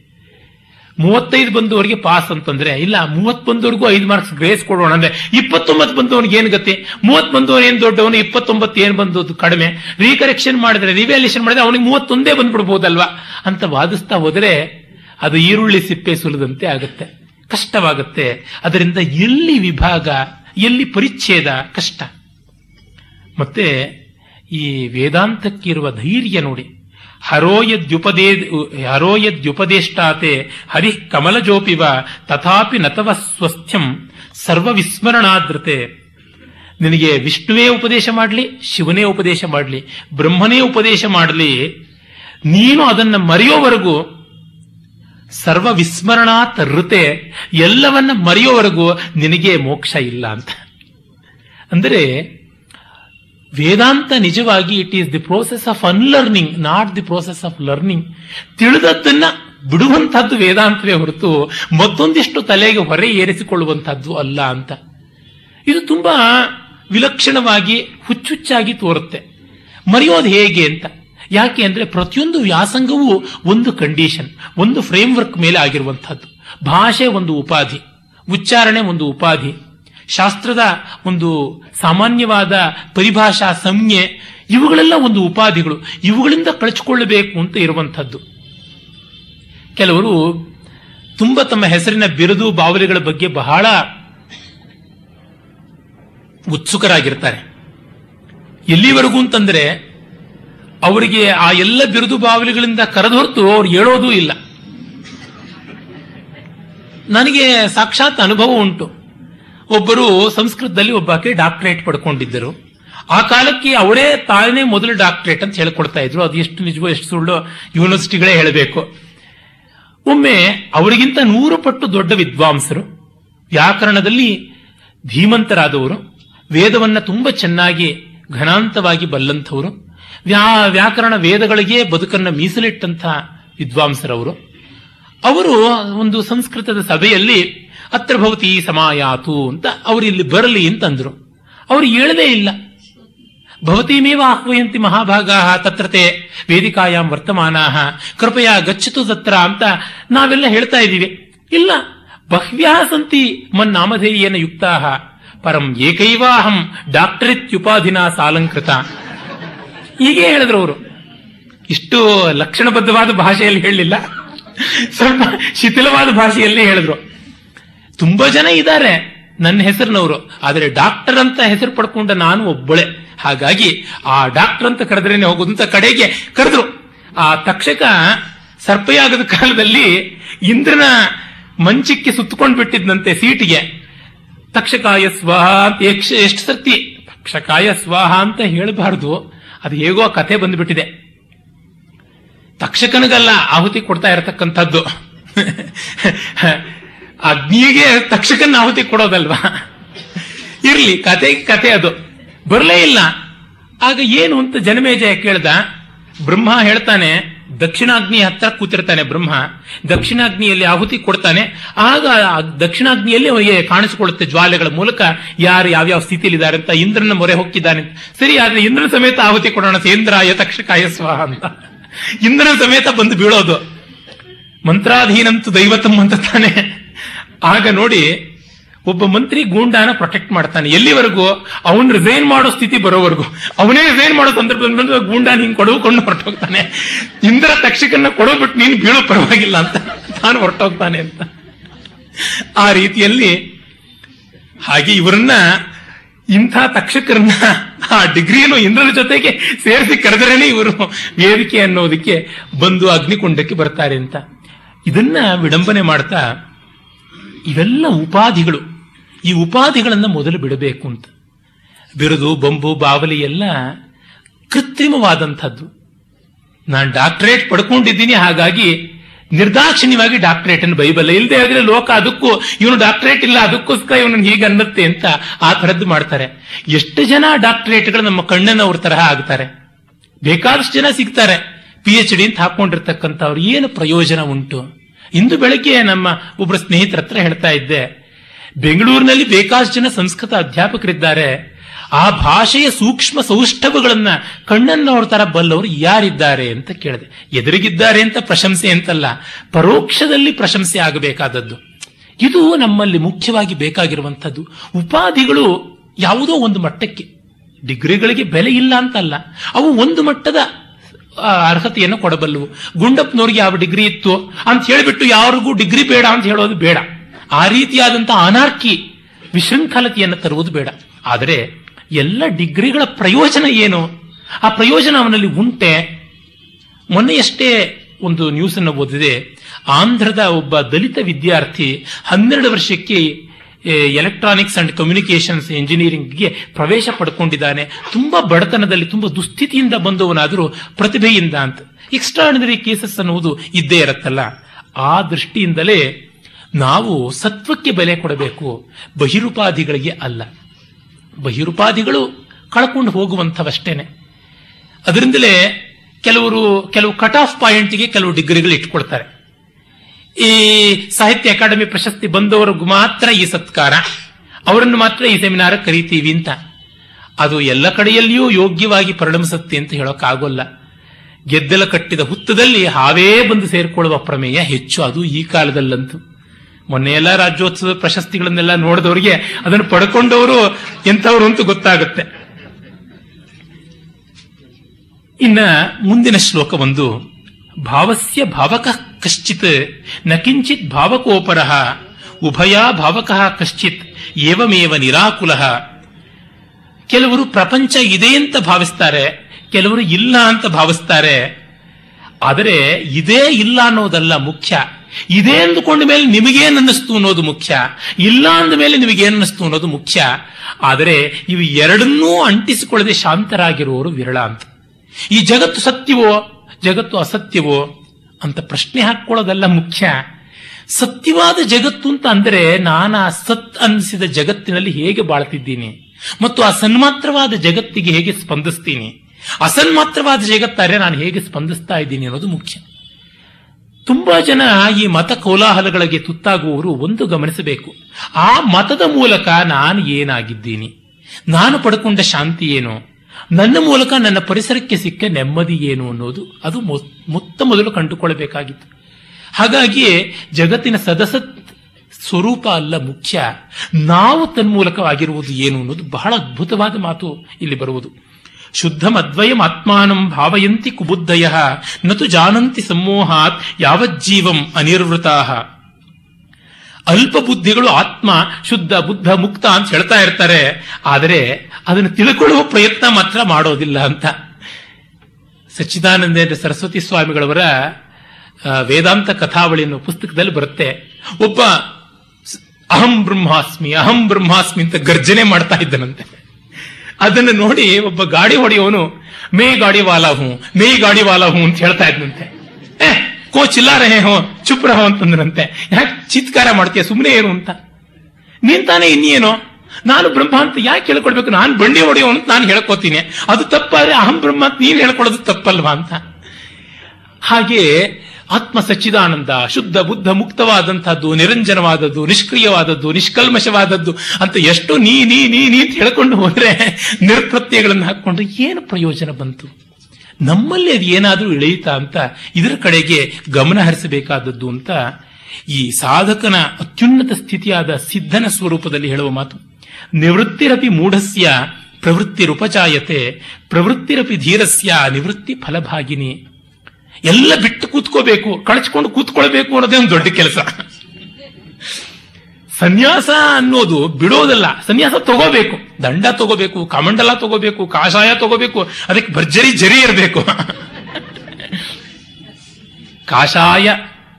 ಮೂವತ್ತೈದು ಬಂದವರಿಗೆ ಪಾಸ್ ಅಂತಂದ್ರೆ, ಇಲ್ಲ ಮೂವತ್ ಬಂದವರಿಗೂ ಐದು ಮಾರ್ಕ್ಸ್ ಗ್ರೇಸ್ ಕೊಡೋಣ ಅಂದ್ರೆ, ಇಪ್ಪತ್ತೊಂಬತ್ತು ಬಂದವನಿಗೆ ಏನ್ ಗತಿ? ಮೂವತ್ ಬಂದವನು ಏನ್ ದೊಡ್ಡವನು, ಇಪ್ಪತ್ತೊಂಬತ್ತು ಏನ್ ಬಂದದ್ದು ಕಡಿಮೆ? ರೀಕರೆಕ್ಷನ್ ಮಾಡಿದ್ರೆ ರಿವ್ಯಾಲ್ಯೂಷನ್ ಮಾಡಿದ್ರೆ ಅವನಿಗೆ ಮೂವತ್ತೊಂದೇ ಬಂದ್ಬಿಡ್ಬೋದಲ್ವಾ? ಅಂತ ವಾದಿಸ್ತಾ ಹೋದ್ರೆ, ಅದು ಈರುಳ್ಳಿ ಸಿಪ್ಪೆ ಸುಲಿದಂತೆ ಆಗುತ್ತೆ. ಕಷ್ಟವಾಗುತ್ತೆ. ಅದರಿಂದ ಎಲ್ಲಿ ವಿಭಾಗ, ಎಲ್ಲಿ ಪರಿಚ್ಛೇದ ಕಷ್ಟ? ಮತ್ತೆ ಈ ವೇದಾಂತಕ್ಕಿರುವ ಧೈರ್ಯ ನೋಡಿ. ಹರೋಯದ್ಯುಪದೇ ಹರೋಯದ್ಯುಪದೇಷ್ಟಾತೆ ಹರಿ ಕಮಲಜೋಪಿವ ತಥಾಪಿ ನತವ ಸ್ವಸ್ಥ್ಯಂ ಸರ್ವವಿಸ್ಮರಣಾದ್ರತೆ ನಿನಗೆ ವಿಷ್ಣುವೇ ಉಪದೇಶ ಮಾಡಲಿ, ಶಿವನೇ ಉಪದೇಶ ಮಾಡಲಿ, ಬ್ರಹ್ಮನೇ ಉಪದೇಶ ಮಾಡಲಿ. ನೀನು ಅದನ್ನ ಮರೆಯೋವರೆಗೂ ಸರ್ವ ವಿಸ್ಮರಣಾತ್ ಋತೆ ಎಲ್ಲವನ್ನ ಮರೆಯೋವರೆಗೂ ನಿನಗೆ ಮೋಕ್ಷ ಇಲ್ಲ ಅಂತ. ಅಂದರೆ ವೇದಾಂತ ನಿಜವಾಗಿ it is the process of unlearning not the process of learning ತಿಳಿದದ್ದನ್ನ ಬಿಡುವಂತಹದ್ದು ವೇದಾಂತವೇ ಹೊರತು ಮತ್ತೊಂದಿಷ್ಟು ತಲೆಗೆ ಹೊರೆ ಏರಿಸಿಕೊಳ್ಳುವಂತಹದ್ದು ಅಲ್ಲ ಅಂತ. ಇದು ತುಂಬಾ ವಿಲಕ್ಷಣವಾಗಿ ಹುಚ್ಚುಚ್ಚಾಗಿ ತೋರುತ್ತೆ. ಮರೆಯೋದು ಹೇಗೆ ಅಂತ? ಯಾಕೆ ಅಂದ್ರೆ ಪ್ರತಿಯೊಂದು ವ್ಯಾಸಂಗವೂ ಒಂದು ಕಂಡೀಷನ್ ಒಂದು ಫ್ರೇಮ್ ವರ್ಕ್ ಮೇಲೆ ಆಗಿರುವಂತಹದ್ದು ಭಾಷೆ ಒಂದು ಉಪಾಧಿ, ಉಚ್ಚಾರಣೆ ಒಂದು ಉಪಾಧಿ. ಶಾಸ್ತ್ರದ ಒಂದು ಸಾಮಾನ್ಯವಾದ ಪರಿಭಾಷಾ ಸಂಜ್ಞೆ, ಇವುಗಳೆಲ್ಲ ಒಂದು ಉಪಾಧಿಗಳು. ಇವುಗಳಿಂದ ಕಳಚಿಕೊಳ್ಳಬೇಕು ಅಂತ ಇರುವಂಥದ್ದು. ಕೆಲವರು ತುಂಬ ತಮ್ಮ ಹೆಸರಿನ ಬಿರುದು ಬಾವಲಿಗಳ ಬಗ್ಗೆ ಬಹಳ ಉತ್ಸುಕರಾಗಿರ್ತಾರೆ. ಎಲ್ಲಿವರೆಗೂ ಅಂತಂದ್ರೆ, ಅವರಿಗೆ ಆ ಎಲ್ಲ ಬಿರುದು ಬಾವಲಿಗಳಿಂದ ಕರೆದು ಹೊರತು ಅವ್ರು ಹೇಳೋದೂ ಇಲ್ಲ. ನನಗೆ ಸಾಕ್ಷಾತ್ ಅನುಭವ ಉಂಟು. ಒಬ್ಬರು ಸಂಸ್ಕೃತದಲ್ಲಿ ಒಬ್ಬಾಕೆ ಡಾಕ್ಟರೇಟ್ ಪಡ್ಕೊಂಡಿದ್ದರು. ಆ ಕಾಲಕ್ಕೆ ಅವರೇ ತಾನೇ ಮೊದಲು ಡಾಕ್ಟರೇಟ್ ಅಂತ ಹೇಳ್ಕೊಡ್ತಾ ಇದ್ರು. ಅದು ಎಷ್ಟು ನಿಜವೋ, ಎಷ್ಟು ಸುಳ್ಳು ಯೂನಿವರ್ಸಿಟಿಗಳೇ ಹೇಳಬೇಕು. ಒಮ್ಮೆ ಅವರಿಗಿಂತ ನೂರು ಪಟ್ಟು ದೊಡ್ಡ ವಿದ್ವಾಂಸರು, ವ್ಯಾಕರಣದಲ್ಲಿ ಧೀಮಂತರಾದವರು, ವೇದವನ್ನ ತುಂಬಾ ಚೆನ್ನಾಗಿ ಘನಾಂತವಾಗಿ ಬಲ್ಲಂಥವರು, ವ್ಯಾ, ವ್ಯಾಕರಣ ವೇದಗಳಿಗೆ ಬದುಕನ್ನು ಮೀಸಲಿಟ್ಟಂತಹ ವಿದ್ವಾಂಸರವರು. ಅವರು ಒಂದು ಸಂಸ್ಕೃತದ ಸಭೆಯಲ್ಲಿ ಅತ್ರ ಭವತಿ ಸಮಾಯಾತು ಅಂತ ಅವರು ಇಲ್ಲಿ ಬರಲಿ ಅಂತಂದ್ರು. ಅವರು ಹೇಳದೇ ಇಲ್ಲ. ಭವತೀಮೇವ ಆಹ್ವಯಂತಿ ಮಹಾಭಾಗಾ ತತ್ರತೆ ವೇದಿಕಾಯಾಂ ವರ್ತಮಾನ ಕೃಪೆಯ ಗಚ್ಚತು ತತ್ರ ಅಂತ ನಾವೆಲ್ಲ ಹೇಳ್ತಾ ಇದ್ದೀವಿ. ಇಲ್ಲ, ಬಹ್ವ್ಯಾ ಸಂತಿ ಮನ್ನಾಮಧೇಯೇನ ಯುಕ್ತಾ ಪರಂ ಏಕೈವಾಹಂ ಡಾಕ್ಟರಿತ್ಯುಪಾಧಿನ ಸಾಲಂಕೃತ. ಹೀಗೆ ಹೇಳಿದ್ರು ಅವರು. ಇಷ್ಟು ಲಕ್ಷಣಬದ್ಧವಾದ ಭಾಷೆಯಲ್ಲಿ ಹೇಳಲಿಲ್ಲ. ಸ್ವಲ್ಪ ಶಿಥಿಲವಾದ ಭಾಷೆಯಲ್ಲಿ ಹೇಳಿದ್ರು. ತುಂಬಾ ಜನ ಇದ್ದಾರೆ. ನನ್ನ ಹೆಸರಿನವರು. ಆದರೆ ಡಾಕ್ಟರ್ ಅಂತ ಹೆಸರು ಪಡ್ಕೊಂಡ ನಾನು ಒಬ್ಬಳೆ. ಹಾಗಾಗಿ ಆ ಡಾಕ್ಟರ್ ಅಂತ ಕರೆದ್ರೇನೆ ಹೋಗೋದು ಅಂತ ಕಡೆಗೆ ಕರೆದ್ರು. ಆ ತಕ್ಷಕ ಸರ್ಪಯಾಗದ ಕಾಲದಲ್ಲಿ ಇಂದ್ರನ ಮಂಚಕ್ಕೆ ಸುತ್ತಕೊಂಡು ಬಿಟ್ಟಿದ್ದಂತೆ ಸೀಟಿಗೆ. ತಕ್ಷಕಾಯ ಸ್ವಾಹ ಅಂತ ಎಷ್ಟು ಸರ್ತಿ? ತಕ್ಷಕಾಯ ಸ್ವಾಹ ಅಂತ ಹೇಳಬಾರದು. ಅದು ಹೇಗೋ ಕಥೆ ಬಂದ್ಬಿಟ್ಟಿದೆ. ತಕ್ಷಕನಿಗಲ್ಲ ಆಹುತಿ ಕೊಡ್ತಾ ಇರತಕ್ಕಂಥದ್ದು. ಅಗ್ನಿಗೆ ತಕ್ಷಕನ ಆಹುತಿ ಕೊಡೋದಲ್ವಾ? ಇರ್ಲಿ, ಕತೆ ಕತೆ ಅದು. ಬರಲೇ ಇಲ್ಲ. ಆಗ ಏನು ಅಂತ ಜನಮೇಜಯ ಕೇಳ್ದ? ಬ್ರಹ್ಮ ಹೇಳ್ತಾನೆ ದಕ್ಷಿಣಾಗ್ನಿ ಹತ್ರ ಕೂತಿರ್ತಾನೆ ಬ್ರಹ್ಮ. ದಕ್ಷಿಣಾಗ್ನಿಯಲ್ಲಿ ಆಹುತಿ ಕೊಡ್ತಾನೆ. ಆಗ ದಕ್ಷಿಣಾಗ್ನಿಯಲ್ಲಿ ಅವನಿಗೆ ಕಾಣಿಸಿಕೊಳ್ಳುತ್ತೆ ಜ್ವಾಲೆಗಳ ಮೂಲಕ. ಯಾರು ಯಾವ್ಯಾವ ಸ್ಥಿತಿಯಲ್ಲಿದ್ದಾರೆ ಅಂತ ಇಂದ್ರನ ಮೊರೆ ಹೋಗಿದ್ದಾನೆ ಸರಿ, ಆದ್ರೆ ಇಂದ್ರನ ಸಮೇತ ಆಹುತಿ ಕೊಡೋಣ. ಸೇಂದ್ರಾಯ ತಕ್ಷಕಾಯ ಸ್ವಾಹ ಅಂತ. ಇಂದ್ರನ ಸಮೇತ ಬಂದು ಬೀಳೋದು. ಮಂತ್ರಾಧೀನಂತು ದೈವತಂ ಅಂತ ತಾನೆ. ಆಗ ನೋಡಿ ಒಬ್ಬ ಮಂತ್ರಿ ಗೂಂಡಾನ ಪ್ರೊಟೆಕ್ಟ್ ಮಾಡ್ತಾನೆ. ಎಲ್ಲಿವರೆಗೂ? ಅವನು ರಿಸೈನ್ ಮಾಡೋ ಸ್ಥಿತಿ ಬರೋವರೆಗೂ. ಅವನೇ ರಿಸೈನ್ ಮಾಡೋ ಸಂದರ್ಭದಲ್ಲಿ ಗೂಂಡಾ ಗೂಂಡಾನ ಹಿಂಗೆ ಕೊಡವುಕೊಂಡು ಹೊರಟೋಗ್ತಾನೆ. ಇಂದ್ರ ತಕ್ಷಕನ್ನ ಕೊಡೋಬಿಟ್ಟು ನೀನು ಬೀಳೋ ಪರವಾಗಿಲ್ಲ ಅಂತ. ತಾನು ಹೊರಟೋಗ್ತಾನೆ ಅಂತ. ಆ ರೀತಿಯಲ್ಲಿ ಹಾಗೆ ಇವರನ್ನ ಇಂಥ ತಕ್ಷಕರನ್ನ ಆ ಡಿಗ್ರಿಯನ್ನು ಇಂದ್ರನ ಜೊತೆಗೆ ಸೇರಿಸಿ ಕರೆದರೇನೆ ಇವರು. ವೇದಿಕೆ ಅನ್ನೋದಕ್ಕೆ ಬಂದು ಅಗ್ನಿಕುಂಡಕ್ಕೆ ಬರ್ತಾರೆ ಅಂತ. ಇದನ್ನ ವಿಡಂಬನೆ ಮಾಡ್ತಾ ಇವೆಲ್ಲ ಉಪಾಧಿಗಳು. ಈ ಉಪಾಧಿಗಳನ್ನು ಮೊದಲು ಬಿಡಬೇಕು ಅಂತ. ಬಿರುದು, ಬೊಂಬು, ಬಾವಲಿ ಎಲ್ಲ ಕೃತ್ರಿಮವಾದಂಥದ್ದು. ನಾನು ಡಾಕ್ಟರೇಟ್ ಪಡ್ಕೊಂಡಿದ್ದೀನಿ, ಹಾಗಾಗಿ ನಿರ್ದಾಕ್ಷಿಣ್ಯವಾಗಿ ಡಾಕ್ಟರೇಟ್ ಅನ್ನು ಬೈಬಲ್ಲ ಇಲ್ಲದೆ ಆದರೆ ಲೋಕ ಅದಕ್ಕೂ, ಇವನು ಡಾಕ್ಟರೇಟ್ ಇಲ್ಲ, ಅದಕ್ಕೋಸ್ಕರ ಇವನು ಹೀಗೆ ಅನ್ನತ್ತೆ ಅಂತ ಆ ಥರದ್ದು ಮಾಡ್ತಾರೆ. ಎಷ್ಟು ಜನ ಡಾಕ್ಟರೇಟ್ಗಳು ನಮ್ಮ ಕಣ್ಣನವ್ರ ತರಹ ಆಗ್ತಾರೆ. ಬೇಕಾದಷ್ಟು ಜನ ಸಿಗ್ತಾರೆ. ಪಿ ಎಚ್ ಡಿ ಅಂತ ಹಾಕೊಂಡಿರ್ತಕ್ಕಂಥವ್ರು. ಏನು ಪ್ರಯೋಜನ ಉಂಟು? ಇಂದು ಬೆಳಗ್ಗೆ ನಮ್ಮ ಒಬ್ಬರು ಸ್ನೇಹಿತರ ಹತ್ರ ಹೇಳ್ತಾ ಇದ್ದೆ, ಬೆಂಗಳೂರಿನಲ್ಲಿ ಬೇಕಾಷ್ಟು ಜನ ಸಂಸ್ಕೃತ ಅಧ್ಯಾಪಕರಿದ್ದಾರೆ. ಆ ಭಾಷೆಯ ಸೂಕ್ಷ್ಮ ಸೌಷ್ಠವಗಳನ್ನ ಕಣ್ಣನ್ನು ತರ ಬಲ್ಲವರು ಯಾರಿದ್ದಾರೆ? ಅಂತ ಕೇಳಿದೆ. ಎದುರಿಗಿದ್ದಾರೆ ಅಂತ ಪ್ರಶಂಸೆ ಅಂತಲ್ಲ, ಪರೋಕ್ಷದಲ್ಲಿ ಪ್ರಶಂಸೆ ಆಗಬೇಕಾದದ್ದು. ಇದು ನಮ್ಮಲ್ಲಿ ಮುಖ್ಯವಾಗಿ ಬೇಕಾಗಿರುವಂಥದ್ದು. ಉಪಾಧಿಗಳು ಯಾವುದೋ ಒಂದು ಮಟ್ಟಕ್ಕೆ, ಡಿಗ್ರಿಗಳಿಗೆ ಬೆಲೆ ಇಲ್ಲ ಅಂತಲ್ಲ, ಅವು ಒಂದು ಮಟ್ಟದ ಅರ್ಹತೆಯನ್ನು ಕೊಡಬಲ್ಲವು ಗುಂಡಪ್ಪನವ್ರಿಗೆ ಯಾವ ಡಿಗ್ರಿ ಇತ್ತು ಅಂತ ಹೇಳಿಬಿಟ್ಟು ಯಾರಿಗೂ ಡಿಗ್ರಿ ಬೇಡ ಅಂತ ಹೇಳೋದು ಬೇಡ. ಆ ರೀತಿಯಾದಂತಹ ಅನಾರ್ಕಿ ವಿಶೃಂಖಲತೆಯನ್ನು ತರುವುದು ಬೇಡ. ಆದರೆ ಎಲ್ಲ ಡಿಗ್ರಿಗಳ ಪ್ರಯೋಜನ ಏನು? ಆ ಪ್ರಯೋಜನ ಅವನಲ್ಲಿ ಉಂಟೆ. ಮೊನ್ನೆಯಷ್ಟೇ ಒಂದು ನ್ಯೂಸ್ ಅನ್ನು ಓದಿದೆ. ಆಂಧ್ರದ ಒಬ್ಬ ದಲಿತ ವಿದ್ಯಾರ್ಥಿ ಹನ್ನೆರಡು ವರ್ಷಕ್ಕೆ ಎಲೆಕ್ಟ್ರಾನಿಕ್ಸ್ ಅಂಡ್ ಕಮ್ಯುನಿಕೇಶನ್ಸ್ ಇಂಜಿನಿಯರಿಂಗ್ಗೆ ಪ್ರವೇಶ ಪಡ್ಕೊಂಡಿದ್ದಾನೆ. ತುಂಬಾ ಬಡತನದಲ್ಲಿ, ತುಂಬಾ ದುಸ್ಥಿತಿಯಿಂದ ಬಂದವನಾದರೂ ಪ್ರತಿಭೆಯಿಂದ ಅಂತ. ಎಕ್ಸ್ಟ್ರಾರ್ಡಿನರಿ ಕೇಸಸ್ ಅನ್ನುವುದು ಇದ್ದೇ ಇರುತ್ತಲ್ಲ. ಆ ದೃಷ್ಟಿಯಿಂದಲೇ ನಾವು ಸತ್ವಕ್ಕೆ ಬೆಲೆ ಕೊಡಬೇಕು. ಬಹಿರುಪಾಧಿಗಳಿಗೆ ಅಲ್ಲ. ಬಹಿರುಪಾಧಿಗಳು ಕಳ್ಕೊಂಡು ಹೋಗುವಂಥವಷ್ಟೇನೆ. ಅದರಿಂದಲೇ ಕೆಲವರು, ಕೆಲವು ಕಟ್ ಆಫ್ ಪಾಯಿಂಟ್ಗೆ ಕೆಲವು ಡಿಗ್ರಿಗಳು ಇಟ್ಕೊಳ್ತಾರೆ. ಈ ಸಾಹಿತ್ಯ ಅಕಾಡೆಮಿ ಪ್ರಶಸ್ತಿ ಬಂದವರಿಗೂ ಮಾತ್ರ ಈ ಸತ್ಕಾರ. ಅವರನ್ನು ಮಾತ್ರ ಈ ಸೆಮಿನಾರ್ ಕರೀತೀವಿ ಅಂತ. ಅದು ಎಲ್ಲ ಕಡೆಯಲ್ಲಿಯೂ ಯೋಗ್ಯವಾಗಿ ಪರಿಣಮಿಸುತ್ತೆ ಅಂತ ಹೇಳೋಕ್ಕಾಗೋಲ್ಲ. ಗೆದ್ದಲ ಕಟ್ಟಿದ ಹುತ್ತದಲ್ಲಿ ಹಾವೇ ಬಂದು ಸೇರಿಕೊಳ್ಳುವ ಪ್ರಮೇಯ ಹೆಚ್ಚು. ಅದು ಈ ಕಾಲದಲ್ಲಂತೂ. ಮೊನ್ನೆ ಎಲ್ಲ ರಾಜ್ಯೋತ್ಸವ ಪ್ರಶಸ್ತಿಗಳನ್ನೆಲ್ಲ ನೋಡಿದವರಿಗೆ ಅದನ್ನು ಪಡ್ಕೊಂಡವರು ಎಂಥವ್ರು ಅಂತೂ ಗೊತ್ತಾಗುತ್ತೆ. ಇನ್ನ ಮುಂದಿನ ಶ್ಲೋಕ ಒಂದು ಭಾವಸ್ಯ ಭಾವಕ ಕಶ್ಚಿತ್ನ ಕಿಂಚಿತ್ ಭಾವಕೋಪರ ಉಭಯ ಭಾವಕ ಕಶ್ಚಿತ್ ಏವಮೇವ ನಿರಾಕುಲ ಕೆಲವರು ಪ್ರಪಂಚ ಇದೆ ಅಂತ ಭಾವಿಸ್ತಾರೆ, ಕೆಲವರು ಇಲ್ಲ ಅಂತ ಭಾವಿಸ್ತಾರೆ. ಆದರೆ ಇದೇ ಇಲ್ಲ ಅನ್ನೋದಲ್ಲ ಮುಖ್ಯ. ಇದೆ ಅಂದುಕೊಂಡ ಮೇಲೆ ನಿಮಗೇನಿಸ್ತು ಅನ್ನೋದು ಮುಖ್ಯ. ಇಲ್ಲ ಅಂದ ಮೇಲೆ ನಿಮಗೇನಿಸ್ತು ಅನ್ನೋದು ಮುಖ್ಯ. ಆದರೆ ಇವು ಎರಡನ್ನೂ ಅಂಟಿಸಿಕೊಳ್ಳದೆ ಶಾಂತರಾಗಿರುವವರು ವಿರಳ ಅಂತ. ಈ ಜಗತ್ತು ಸತ್ಯವೋ, ಜಗತ್ತು ಅಸತ್ಯವೋ ಅಂತ ಪ್ರಶ್ನೆ ಹಾಕೊಳ್ಳೋದಲ್ಲ ಮುಖ್ಯ. ಸತ್ಯವಾದ ಜಗತ್ತು ಅಂತ ಅಂದರೆ ನಾನು ಆ ಸತ್ ಅನಿಸಿದ ಜಗತ್ತಿನಲ್ಲಿ ಹೇಗೆ ಬಾಳ್ತಿದ್ದೀನಿ? ಮತ್ತು ಆ ಸನ್ಮಾತ್ರವಾದ ಜಗತ್ತಿಗೆ ಹೇಗೆ ಸ್ಪಂದಿಸ್ತೀನಿ? ಅಸನ್ಮಾತ್ರವಾದ ಜಗತ್ತಾರೆ ನಾನು ಹೇಗೆ ಸ್ಪಂದಿಸ್ತಾ ಇದ್ದೀನಿ ಅನ್ನೋದು ಮುಖ್ಯ. ತುಂಬಾ ಜನ ಈ ಮತ ಕೋಲಾಹಲಗಳಿಗೆ ತುತ್ತಾಗುವವರು ಒಂದು ಗಮನಿಸಬೇಕು. ಆ ಮತದ ಮೂಲಕ ನಾನು ಏನಾಗಿದ್ದೀನಿ? ನಾನು ಪಡ್ಕೊಂಡ ಶಾಂತಿ ಏನು? ನನ್ನ ಮೂಲಕ ನನ್ನ ಪರಿಸರಕ್ಕೆ ಸಿಕ್ಕ ನೆಮ್ಮದಿ ಏನು ಅನ್ನೋದು ಅದು ಮೊತ್ತ ಮೊದಲು ಕಂಡುಕೊಳ್ಳಬೇಕಾಗಿತ್ತು. ಹಾಗಾಗಿಯೇ ಜಗತ್ತಿನ ಸದಸತ್ ಸ್ವರೂಪ ಅಲ್ಲ ಮುಖ್ಯ. ನಾವು ತನ್ಮೂಲಕವಾಗಿರುವುದು ಏನು ಅನ್ನೋದು ಬಹಳ ಅದ್ಭುತವಾದ ಮಾತು ಇಲ್ಲಿ ಬರುವುದು. ಶುದ್ಧ ಅದ್ವಯಂ ಆತ್ಮಾನಂ ಭಾವಯಂತಿ ಕುಬುದ್ಧಯ ನತು ಜಾನಂತಿ ಸಮೋಹಾತ್ ಯಾವಜ್ಜೀವಂ ಅನಿರ್ವೃತಾ. ಅಲ್ಪ ಬುದ್ಧಿಗಳು ಆತ್ಮ, ಶುದ್ಧ, ಬುದ್ಧ, ಮುಕ್ತ ಅಂತ ಹೇಳ್ತಾ ಇರ್ತಾರೆ. ಆದರೆ ಅದನ್ನು ತಿಳ್ಕೊಳ್ಳುವ ಪ್ರಯತ್ನ ಮಾತ್ರ ಮಾಡೋದಿಲ್ಲ ಅಂತ. ಸಚ್ಚಿದಾನಂದೇಂದ್ರ ಸರಸ್ವತಿ ಸ್ವಾಮಿಗಳವರ ವೇದಾಂತ ಕಥಾವಳಿ ಅನ್ನೋ ಪುಸ್ತಕದಲ್ಲಿ ಬರುತ್ತೆ. ಒಬ್ಬ ಅಹಂ ಬ್ರಹ್ಮಾಸ್ಮಿ ಅಹಂ ಬ್ರಹ್ಮಾಸ್ಮಿ ಅಂತ ಗರ್ಜನೆ ಮಾಡ್ತಾ ಇದ್ದನಂತೆ. ಅದನ್ನು ನೋಡಿ ಒಬ್ಬ ಗಾಡಿ ಹೊಡೆಯವನು ಮೇ ಗಾಡಿ ವಾಲಾ ಹೂ, ಮೇ ಗಾಡಿ ವಾಲಾ ಹೂ ಅಂತ ಹೇಳ್ತಾ ಇದ್ನಂತೆ ಕೋ ಚಿಲ್ಲಾ ರಹೇ ಹೋ, ಚುಪ್ ರಹೋ ಅಂತಂದ್ರಂತೆ. ಯಾಕೆ ಚಿತ್ಕಾರ ಮಾಡ್ತೀಯ? ಸುಮ್ಮನೆ ಏನು ಅಂತ. ನೀನ್ ತಾನೇ ಇನ್ನೇನೋ? ನಾನು ಬ್ರಹ್ಮ ಅಂತ ಯಾಕೆ ಹೇಳ್ಕೊಡ್ಬೇಕು? ನಾನು ಬಂಡಿ ಹೊಡೆಯೋ ಅಂತ ನಾನು ಹೇಳ್ಕೊತೀನಿ. ಅದು ತಪ್ಪಾದ್ರೆ ಅಹಂ ಬ್ರಹ್ಮ ಅಂತ ನೀನ್ ಹೇಳ್ಕೊಡೋದು ತಪ್ಪಲ್ವಾ ಅಂತ. ಹಾಗೆ ಆತ್ಮ ಸಚ್ಚಿದಾನಂದ, ಶುದ್ಧ, ಬುದ್ಧ ಮುಕ್ತವಾದಂತಹದ್ದು ನಿರಂಜನವಾದದ್ದು, ನಿಷ್ಕ್ರಿಯವಾದದ್ದು, ನಿಷ್ಕಲ್ಮಶವಾದದ್ದು ಅಂತ ಎಷ್ಟು ನೀ ನೀ ನೀ ನೀ ಅಂತ ಹೇಳ್ಕೊಂಡು ಹೋದ್ರೆ ನಿರ್ಪ್ರತ್ಯಗಳನ್ನು ಹಾಕ್ಕೊಂಡ್ರೆ ಏನು ಪ್ರಯೋಜನ ಬಂತು? ನಮ್ಮಲ್ಲಿ ಅದು ಏನಾದರೂ ಇಳಿಯುತ್ತಾ ಅಂತ ಇದರ ಕಡೆಗೆ ಗಮನ ಹರಿಸಬೇಕಾದದ್ದು ಅಂತ ಈ ಸಾಧಕನ ಅತ್ಯುನ್ನತ ಸ್ಥಿತಿಯಾದ ಸಿದ್ಧನ ಸ್ವರೂಪದಲ್ಲಿ ಹೇಳುವ ಮಾತು. ನಿವೃತ್ತಿರಪಿ ಮೂಢಸ್ಯ ಪ್ರವೃತ್ತಿರುಪಚಾಯತೆ ಪ್ರವೃತ್ತಿರಪಿ ಧೀರಸ್ಯ, ನಿವೃತ್ತಿ ಫಲಭಾಗಿನಿ. ಎಲ್ಲ ಬಿಟ್ಟು ಕೂತ್ಕೋಬೇಕು, ಕಳಚ್ಕೊಂಡು ಕೂತ್ಕೊಳ್ಬೇಕು ಅನ್ನೋದೇ ಒಂದು ದೊಡ್ಡ ಕೆಲಸ. ಸನ್ಯಾಸ ಅನ್ನೋದು ಬಿಡೋದಲ್ಲ. ಸನ್ಯಾಸ ತಗೋಬೇಕು. ದಂಡ ತಗೋಬೇಕು, ಕಮಂಡಲ ತಗೋಬೇಕು, ಕಾಷಾಯ ತಗೋಬೇಕು, ಅದಕ್ಕೆ ಭರ್ಜರಿ ಜರಿ ಇರಬೇಕು. ಕಾಷಾಯ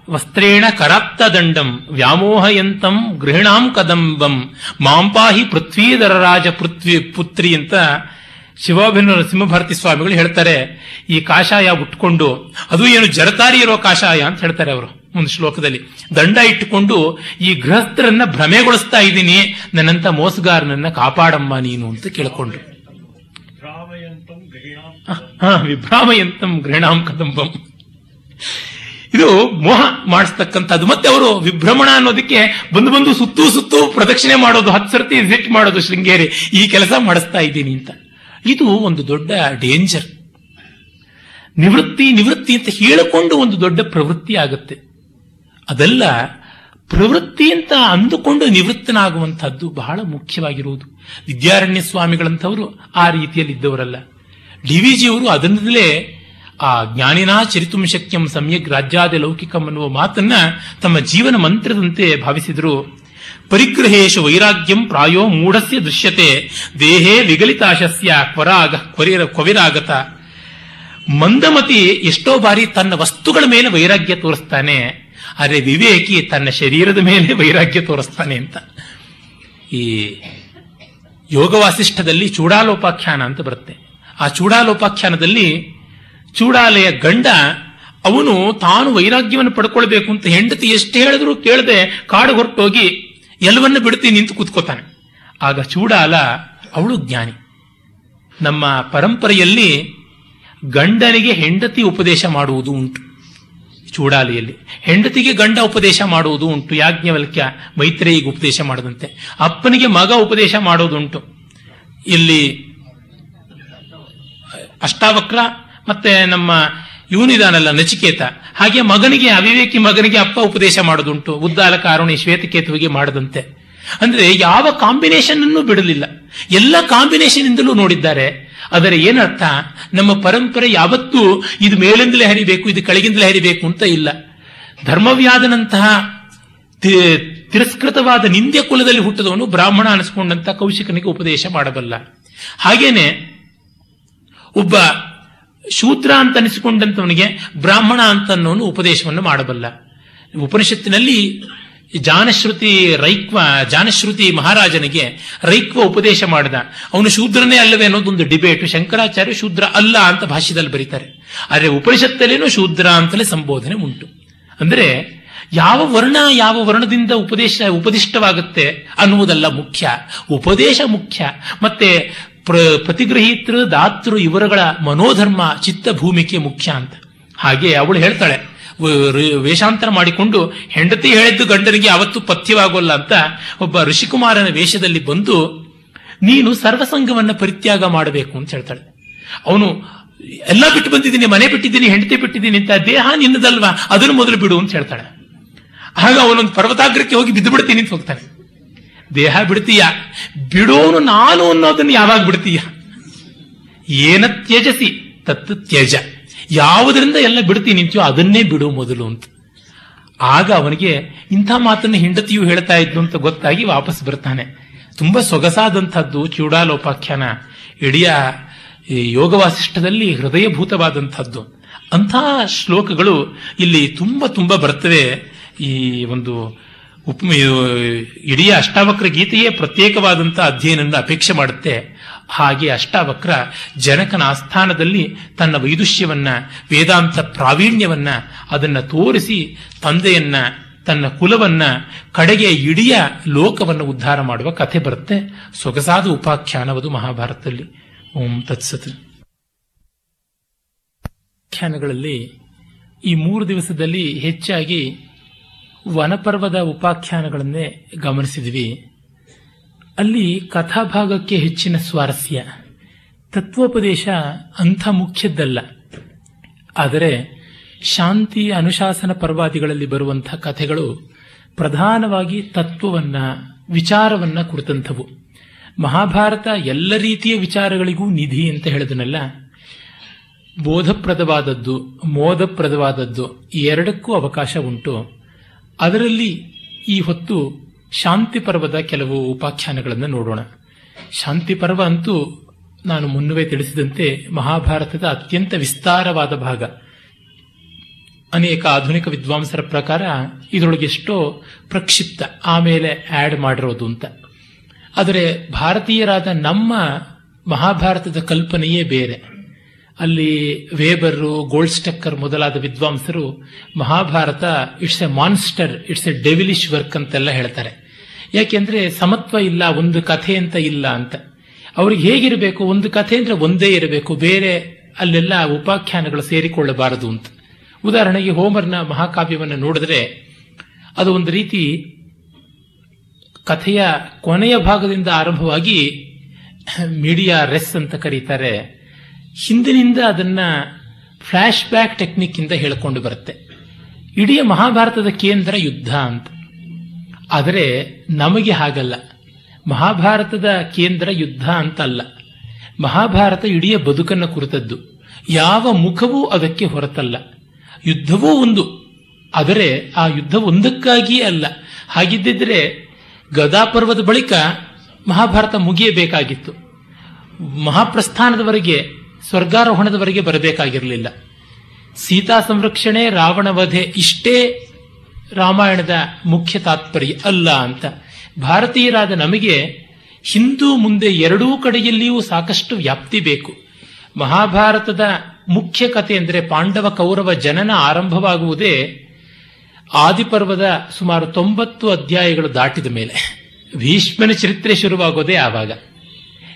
ವಸ್ತ್ರೇಣ ಕರಾಪ್ತ ದಂಡಂ ವ್ಯಾಮೋಹಯಂತಂ ಗೃಹಿಣಾಂ ಕದಂಬಂ ಮಾಂಪಾಹಿ ಪೃಥ್ವೀಧರ ರಾಜ ಪೃಥ್ವಿ ಪುತ್ರಿ ಅಂತ ಶಿವಾಭಿನ ನರಸಿಂಹಭಾರತಿ ಸ್ವಾಮಿಗಳು ಹೇಳ್ತಾರೆ. ಈ ಕಾಷಾಯ ಉಟ್ಕೊಂಡು, ಅದು ಏನು ಜರತಾರಿ ಇರೋ ಕಾಷಾಯ ಅಂತ ಹೇಳ್ತಾರೆ ಅವರು. ಒಂದು ಶ್ಲೋಕದಲ್ಲಿ, ದಂಡ ಇಟ್ಟುಕೊಂಡು ಈ ಗೃಹಸ್ಥರನ್ನ ಭ್ರಮೆಗೊಳಿಸ್ತಾ ಇದ್ದೀನಿ. ನನ್ನಂತ ಮೋಸಗಾರನನ್ನ ಕಾಪಾಡಮ್ಮ ನೀನು ಅಂತ ಕೇಳಿಕೊಂಡ್ರು. ವಿಭ್ರಾಮಯಂತಂ ಗೃಹಣಾಂ ಕದಂಬಂ. ಇದು ಮೋಹ ಮಾಡಿಸ್ತಕ್ಕಂಥದ್ದು. ಮತ್ತೆ ಅವರು ವಿಭ್ರಮಣ ಅನ್ನೋದಕ್ಕೆ ಬಂದು ಬಂದು ಸುತ್ತು ಸುತ್ತು ಪ್ರದಕ್ಷಿಣೆ ಮಾಡೋದು, ಹತ್ತು ಸರ್ತಿ ವಿಸಿಟ್ ಮಾಡೋದು, ಶೃಂಗೇರಿ, ಈ ಕೆಲಸ ಮಾಡಿಸ್ತಾ ಇದ್ದೀನಿ ಅಂತ. ಇದು ಒಂದು ದೊಡ್ಡ ಡೇಂಜರ್. ನಿವೃತ್ತಿ ನಿವೃತ್ತಿ ಅಂತ ಹೇಳಿಕೊಂಡು ಒಂದು ದೊಡ್ಡ ಪ್ರವೃತ್ತಿ ಆಗುತ್ತೆ. ಅದಲ್ಲ ಪ್ರವೃತ್ತಿ ಅಂತ ಅಂದುಕೊಂಡು ನಿವೃತ್ತನಾಗುವಂತಹದ್ದು ಬಹಳ ಮುಖ್ಯವಾಗಿರುವುದು. ವಿದ್ಯಾರಣ್ಯ ಸ್ವಾಮಿಗಳಂಥವರು ಆ ರೀತಿಯಲ್ಲಿ ಇದ್ದವರಲ್ಲ ಡಿ ವಿ ಜಿಯವರು ಅದರಿಂದಲೇ ಆ ಜ್ಞಾನಿನಾ ಚರಿತುಂ ಶಕ್ಯಂ ಸಮ್ಯಕ್ ರಾಜ್ಯಾದ ಲೌಕಿಕಂ ಅನ್ನುವ ಮಾತನ್ನ ತಮ್ಮ ಜೀವನ ಮಂತ್ರದಂತೆ ಭಾವಿಸಿದರು. ಪರಿಗ್ರಹೇಶು ವೈರಾಗ್ಯಂ ಪ್ರಾಯೋ ಮೂಢಸ್ಯ ದೃಶ್ಯತೆ, ದೇಹೇ ವಿಗಲಿತಾಶಸ್ಯ ಕ್ವರಾಗ ಕ್ವರಿರ ಕೊವಿರಾಗತ ಮಂದಮತಿ ಎಷ್ಟೋ ಬಾರಿ ತನ್ನ ವಸ್ತುಗಳ ಮೇಲೆ ವೈರಾಗ್ಯ ತೋರಿಸ್ತಾನೆ. ಆದರೆ ವಿವೇಕಿ ತನ್ನ ಶರೀರದ ಮೇಲೆ ವೈರಾಗ್ಯ ತೋರಿಸ್ತಾನೆ ಅಂತ. ಈ ಯೋಗ ವಾಸಿಷ್ಠದಲ್ಲಿ ಚೂಡಾಲೋಪಾಖ್ಯಾನ ಅಂತ ಬರುತ್ತೆ. ಆ ಚೂಡಾಲೋಪಾಖ್ಯಾನದಲ್ಲಿ ಚೂಡಾಲಯ ಗಂಡ ಅವನು ತಾನು ವೈರಾಗ್ಯವನ್ನು ಪಡ್ಕೊಳ್ಬೇಕು ಅಂತ ಹೆಂಡತಿ ಎಷ್ಟು ಹೇಳಿದ್ರು ಕೇಳದೆ ಕಾಡು ಹೊರಟೋಗಿ ಎಲ್ಲವನ್ನು ಬಿಡ್ತಿ ನಿಂತು ಕೂತ್ಕೋತಾನೆ. ಆಗ ಚೂಡಾಲ ಅವಳು ಜ್ಞಾನಿ. ನಮ್ಮ ಪರಂಪರೆಯಲ್ಲಿ ಗಂಡನಿಗೆ ಹೆಂಡತಿ ಉಪದೇಶ ಮಾಡುವುದು ಉಂಟು. ಚೂಡಾಲಿಯಲ್ಲಿ. ಹೆಂಡತಿಗೆ ಗಂಡ ಉಪದೇಶ ಮಾಡುವುದು ಉಂಟು. ಯಾಜ್ಞವಲ್ಕ್ಯ ಮೈತ್ರೇಯಿಗೆ ಉಪದೇಶ ಮಾಡದಂತೆ. ಅಪ್ಪನಿಗೆ ಮಗ ಉಪದೇಶ ಮಾಡೋದುಂಟು ಇಲ್ಲಿ ಅಷ್ಟಾವಕ್ರ ಮತ್ತೆ ನಮ್ಮ ಇವನಿದಾನಲ್ಲ ನಚಿಕೇತ. ಹಾಗೆ ಮಗನಿಗೆ, ಅವಿವೇಕಿ ಮಗನಿಗೆ ಅಪ್ಪ ಉಪದೇಶ ಮಾಡೋದುಂಟು ಉದ್ದಾಲ ಕಾರುಣಿ ಶ್ವೇತಕೇತುವಿಗೆ ಮಾಡದಂತೆ. ಅಂದ್ರೆ ಯಾವ ಕಾಂಬಿನೇಷನ್ ಅನ್ನು ಬಿಡಲಿಲ್ಲ. ಎಲ್ಲ ಕಾಂಬಿನೇಷನ್ ಇಂದಲೂ ನೋಡಿದ್ದಾರೆ. ಅದರ ಏನರ್ಥ? ನಮ್ಮ ಪರಂಪರೆ ಯಾವತ್ತೂ ಇದು ಮೇಲಿಂದಲೇ ಹರಿಬೇಕು, ಇದು ಕೆಳಗಿಂದಲೇ ಹರಿಬೇಕು ಅಂತ ಇಲ್ಲ. ಧರ್ಮವ್ಯಾದನಂತಹ ತಿರಸ್ಕೃತವಾದ ನಿಂದ್ಯ ಕುಲದಲ್ಲಿ ಹುಟ್ಟಿದವನು ಬ್ರಾಹ್ಮಣ ಅನಿಸ್ಕೊಂಡಂತ ಕೌಶಿಕನಿಗೆ ಉಪದೇಶ ಮಾಡಬಲ್ಲ. ಹಾಗೇನೆ ಒಬ್ಬ ಶೂದ್ರ ಅಂತ ಅನಿಸಿಕೊಂಡಂತವನಿಗೆ ಬ್ರಾಹ್ಮಣ ಅಂತ ಅನ್ನೋನು ಉಪದೇಶವನ್ನು ಮಾಡಬಲ್ಲ. ಉಪನಿಷತ್ತಿನಲ್ಲಿ ಜಾನಶ್ರುತಿ ರೈಕ್ವ, ಜಾನಶ್ರುತಿ ಮಹಾರಾಜನಿಗೆ ರೈಕ್ವ ಉಪದೇಶ ಮಾಡಿದ. ಅವನು ಶೂದ್ರನೇ ಅಲ್ಲವೇ ಅನ್ನೋದೊಂದು ಡಿಬೇಟ್ ಶಂಕರಾಚಾರ್ಯ ಶೂದ್ರ ಅಲ್ಲ ಅಂತ ಭಾಷ್ಯದಲ್ಲಿ ಬರೀತಾರೆ. ಆದರೆ ಉಪನಿಷತ್ತಲ್ಲೇನೂ ಶೂದ್ರ ಅಂತಲೇ ಸಂಬೋಧನೆ ಉಂಟು. ಅಂದ್ರೆ ಯಾವ ವರ್ಣ ಯಾವ ವರ್ಣದಿಂದ ಉಪದೇಶ, ಉಪದಿಷ್ಟವಾಗುತ್ತೆ ಅನ್ನುವುದಲ್ಲ ಮುಖ್ಯ. ಉಪದೇಶ ಮುಖ್ಯ. ಮತ್ತೆ ಪ್ರ ಪ್ರತಿಗ್ರಹೀತೃ ದಾತೃ ಇವರುಗಳ ಮನೋಧರ್ಮ ಚಿತ್ತ ಭೂಮಿಕೆ ಮುಖ್ಯ ಅಂತ. ಹಾಗೆ ಅವಳು ಹೇಳ್ತಾಳೆ. ವೇಷಾಂತರ ಮಾಡಿಕೊಂಡು ಹೆಂಡತಿ ಹೇಳಿದ್ದು ಗಂಡನಿಗೆ ಅವತ್ತು ಪಥ್ಯವಾಗೋಲ್ಲ ಅಂತ ಒಬ್ಬ ಋಷಿಕುಮಾರನ ವೇಷದಲ್ಲಿ ಬಂದು, ನೀನು ಸರ್ವಸಂಗವನ್ನು ಪರಿತ್ಯಾಗ ಮಾಡಬೇಕು, ಅಂತ ಹೇಳ್ತಾಳೆ. ಅವನು ಎಲ್ಲ ಬಿಟ್ಟು ಬಂದಿದ್ದೀನಿ, ಮನೆ ಬಿಟ್ಟಿದ್ದೀನಿ, ಹೆಂಡತಿ ಬಿಟ್ಟಿದ್ದೀನಿ ಅಂತ ದೇಹ ನಿನ್ನದಲ್ವಾ? ಅದನ್ನು ಮೊದಲು ಬಿಡು, ಅಂತ ಹೇಳ್ತಾಳೆ. ಆಗ ಅವನೊಂದು ಪರ್ವತಾಗ್ರಕ್ಕೆ ಹೋಗಿ ಬಿದ್ದು ಬಿಡ್ತೀನಿ ಅಂತ ಹೋಗ್ತಾನೆ. ದೇಹ ಬಿಡ್ತೀಯ? ಬಿಡೋನು ನಾನು ಅನ್ನೋದನ್ನು ಯಾವಾಗ ಬಿಡ್ತೀಯ? ಏನ ತ್ಯಜಸಿ ತತ್ತು ತ್ಯಜ. ಯಾವುದರಿಂದ ಎಲ್ಲ ಬಿಡ್ತೀನಿ ನಿಂತ್ಯೋ ಅದನ್ನೇ ಬಿಡು ಮೊದಲು ಅಂತ. ಆಗ ಅವನಿಗೆ ಇಂಥ ಮಾತನ್ನು ಹೆಂಡತಿಯು ಹೇಳ್ತಾ ಇದ್ದು ಅಂತ ಗೊತ್ತಾಗಿ ವಾಪಸ್ ಬರ್ತಾನೆ. ತುಂಬಾ ಸೊಗಸಾದಂಥದ್ದು ಚೂಡಾಲೋಪಾಖ್ಯಾನ ಇಡೀ ಯೋಗವಾಸಿಷ್ಠದಲ್ಲಿ ಹೃದಯಭೂತವಾದಂಥದ್ದು. ಅಂಥ ಶ್ಲೋಕಗಳು ಇಲ್ಲಿ ತುಂಬ ತುಂಬ ಬರ್ತವೆ. ಈ ಒಂದು ಉಪ ಇಡೀ ಅಷ್ಟಾವಕ್ರ ಗೀತೆಯೇ ಪ್ರತ್ಯೇಕವಾದಂಥ ಅಧ್ಯಯನ ಅಪೇಕ್ಷೆ ಮಾಡುತ್ತೆ. ಹಾಗೆ ಅಷ್ಟಾವಕ್ರ ಜನಕನ ಆಸ್ಥಾನದಲ್ಲಿ ತನ್ನ ವೈದುಷ್ಯವನ್ನ, ವೇದಾಂತ ಪ್ರಾವೀಣ್ಯವನ್ನ ಅದನ್ನ ತೋರಿಸಿ ತಂದೆಯನ್ನ, ತನ್ನ ಕುಲವನ್ನ, ಕಡೆಗೆ ಇಡಿಯ ಲೋಕವನ್ನು ಉದ್ಧಾರ ಮಾಡುವ ಕಥೆ ಬರುತ್ತೆ. ಸೊಗಸಾದ ಉಪಾಖ್ಯಾನವದು ಮಹಾಭಾರತದಲ್ಲಿ. ಓಂ ತತ್ಸತ್. ಉಪಾಖ್ಯಾನಗಳಲ್ಲಿ ಈ ಮೂರು ದಿವಸದಲ್ಲಿ ಹೆಚ್ಚಾಗಿ ವನಪರ್ವದ ಉಪಾಖ್ಯಾನಗಳನ್ನೇ ಗಮನಿಸಿದ್ವಿ. ಅಲ್ಲಿ ಕಥಾಭಾಗಕ್ಕೆ ಹೆಚ್ಚಿನ ಸ್ವಾರಸ್ಯ. ತತ್ವೋಪದೇಶ ಅಂಥ ಮುಖ್ಯದ್ದಲ್ಲ. ಆದರೆ ಶಾಂತಿ ಅನುಶಾಸನ ಪರ್ವಾದಿಗಳಲ್ಲಿ ಬರುವಂಥ ಕಥೆಗಳು ಪ್ರಧಾನವಾಗಿ ತತ್ವವನ್ನ, ವಿಚಾರವನ್ನ ಕುರಿತಂಥವು. ಮಹಾಭಾರತ ಎಲ್ಲ ರೀತಿಯ ವಿಚಾರಗಳಿಗೂ ನಿಧಿ ಅಂತ ಹೇಳಿದನಲ್ಲ ಬೋಧಪ್ರದವಾದದ್ದು, ಮೋದಪ್ರದವಾದದ್ದು ಎರಡಕ್ಕೂ ಅವಕಾಶ ಉಂಟು. ಅದರಲ್ಲಿ ಈ ಹೊತ್ತು ಶಾಂತಿ ಪರ್ವದ ಕೆಲವು ಉಪಾಖ್ಯಾನಗಳನ್ನು ನೋಡೋಣ. ಶಾಂತಿ ಪರ್ವ ಅಂತೂ ನಾನು ಮುನ್ನವೇ ತಿಳಿಸಿದಂತೆ ಮಹಾಭಾರತದ ಅತ್ಯಂತ ವಿಸ್ತಾರವಾದ ಭಾಗ. ಅನೇಕ ಆಧುನಿಕ ವಿದ್ವಾಂಸರ ಪ್ರಕಾರ ಇದರೊಳಗೆಷ್ಟೋ ಪ್ರಕ್ಷಿಪ್ತ, ಆಮೇಲೆ ಆಡ್ ಮಾಡಿರೋದು ಅಂತ. ಆದರೆ ಭಾರತೀಯರಾದ ನಮ್ಮ ಮಹಾಭಾರತದ ಕಲ್ಪನೆಯೇ ಬೇರೆ. ಅಲ್ಲಿ ವೇಬರು ಗೋಲ್ಡ್ ಸ್ಟಕ್ಕರ್ ಮೊದಲಾದ ವಿದ್ವಾಂಸರು Mahabharata it's a monster, it's a devilish work ಅಂತೆಲ್ಲ ಹೇಳ್ತಾರೆ. ಯಾಕೆಂದ್ರೆ ಸಮತ್ವ ಇಲ್ಲ, ಒಂದು ಕಥೆ ಅಂತ ಇಲ್ಲ ಅಂತ. ಅವ್ರಿಗೆ ಹೇಗಿರಬೇಕು, ಒಂದು ಕಥೆ ಅಂದ್ರೆ ಒಂದೇ ಇರಬೇಕು, ಬೇರೆ ಅಲ್ಲೆಲ್ಲ ಉಪಾಖ್ಯಾನಗಳು ಸೇರಿಕೊಳ್ಳಬಾರದು ಅಂತ. ಉದಾಹರಣೆಗೆ ಹೋಮರ್ನ ಮಹಾಕಾವ್ಯವನ್ನು ನೋಡಿದ್ರೆ ಅದು ಒಂದು ರೀತಿ ಕಥೆಯ ಕೊನೆಯ ಭಾಗದಿಂದ ಆರಂಭವಾಗಿ ಮೀಡಿಯಾ ರೆಸ್ ಅಂತ ಕರೀತಾರೆ. ಹಿಂದಿನಿಂದ ಅದನ್ನ ಫ್ಲಾಶ್ ಬ್ಯಾಕ್ ಟೆಕ್ನಿಕ್ ಇಂದ ಹೇಳಿಕೊಂಡು ಬರುತ್ತೆ. ಇಡೀ ಮಹಾಭಾರತದ ಕೇಂದ್ರ ಯುದ್ಧ ಅಂತ. ಆದರೆ ನಮಗೆ ಹಾಗಲ್ಲ. ಮಹಾಭಾರತದ ಕೇಂದ್ರ ಯುದ್ಧ ಅಂತ ಅಲ್ಲ ಮಹಾಭಾರತ ಇಡೀ ಬದುಕನ್ನು ಕುರಿತದ್ದು. ಯಾವ ಮುಖವೂ ಅದಕ್ಕೆ ಹೊರತಲ್ಲ. ಯುದ್ಧವೂ ಒಂದು. ಆದರೆ ಆ ಯುದ್ಧ ಒಂದಕ್ಕಾಗಿಯೇ ಅಲ್ಲ. ಹಾಗಿದ್ದಿದ್ರೆ ಗದಾಪರ್ವದ ಬಳಿಕ ಮಹಾಭಾರತ ಮುಗಿಯಬೇಕಾಗಿತ್ತು. ಮಹಾಪ್ರಸ್ಥಾನದವರೆಗೆ ಸ್ವರ್ಗಾರೋಹಣದವರೆಗೆ ಬರಬೇಕಾಗಿರಲಿಲ್ಲ. ಸೀತಾ ಸಂರಕ್ಷಣೆ ರಾವಣ ವಧೆ ಇಷ್ಟೇ ರಾಮಾಯಣದ ಮುಖ್ಯ ತಾತ್ಪರ್ಯ ಅಲ್ಲ ಅಂತ. ಭಾರತೀಯರಾದ ನಮಗೆ ಹಿಂದೂ ಮುಂದೆ ಎರಡೂ ಕಡೆಯಲ್ಲಿಯೂ ಸಾಕಷ್ಟು ವ್ಯಾಪ್ತಿ ಬೇಕು. ಮಹಾಭಾರತದ ಮುಖ್ಯ ಕಥೆ ಅಂದರೆ ಪಾಂಡವ ಕೌರವ ಜನನ ಆರಂಭವಾಗುವುದೇ ಆದಿಪರ್ವದ ಸುಮಾರು ತೊಂಬತ್ತು ಅಧ್ಯಾಯಗಳು ದಾಟಿದ ಮೇಲೆ. ಭೀಷ್ಮನ ಚರಿತ್ರೆ ಶುರುವಾಗೋದೇ ಆವಾಗ.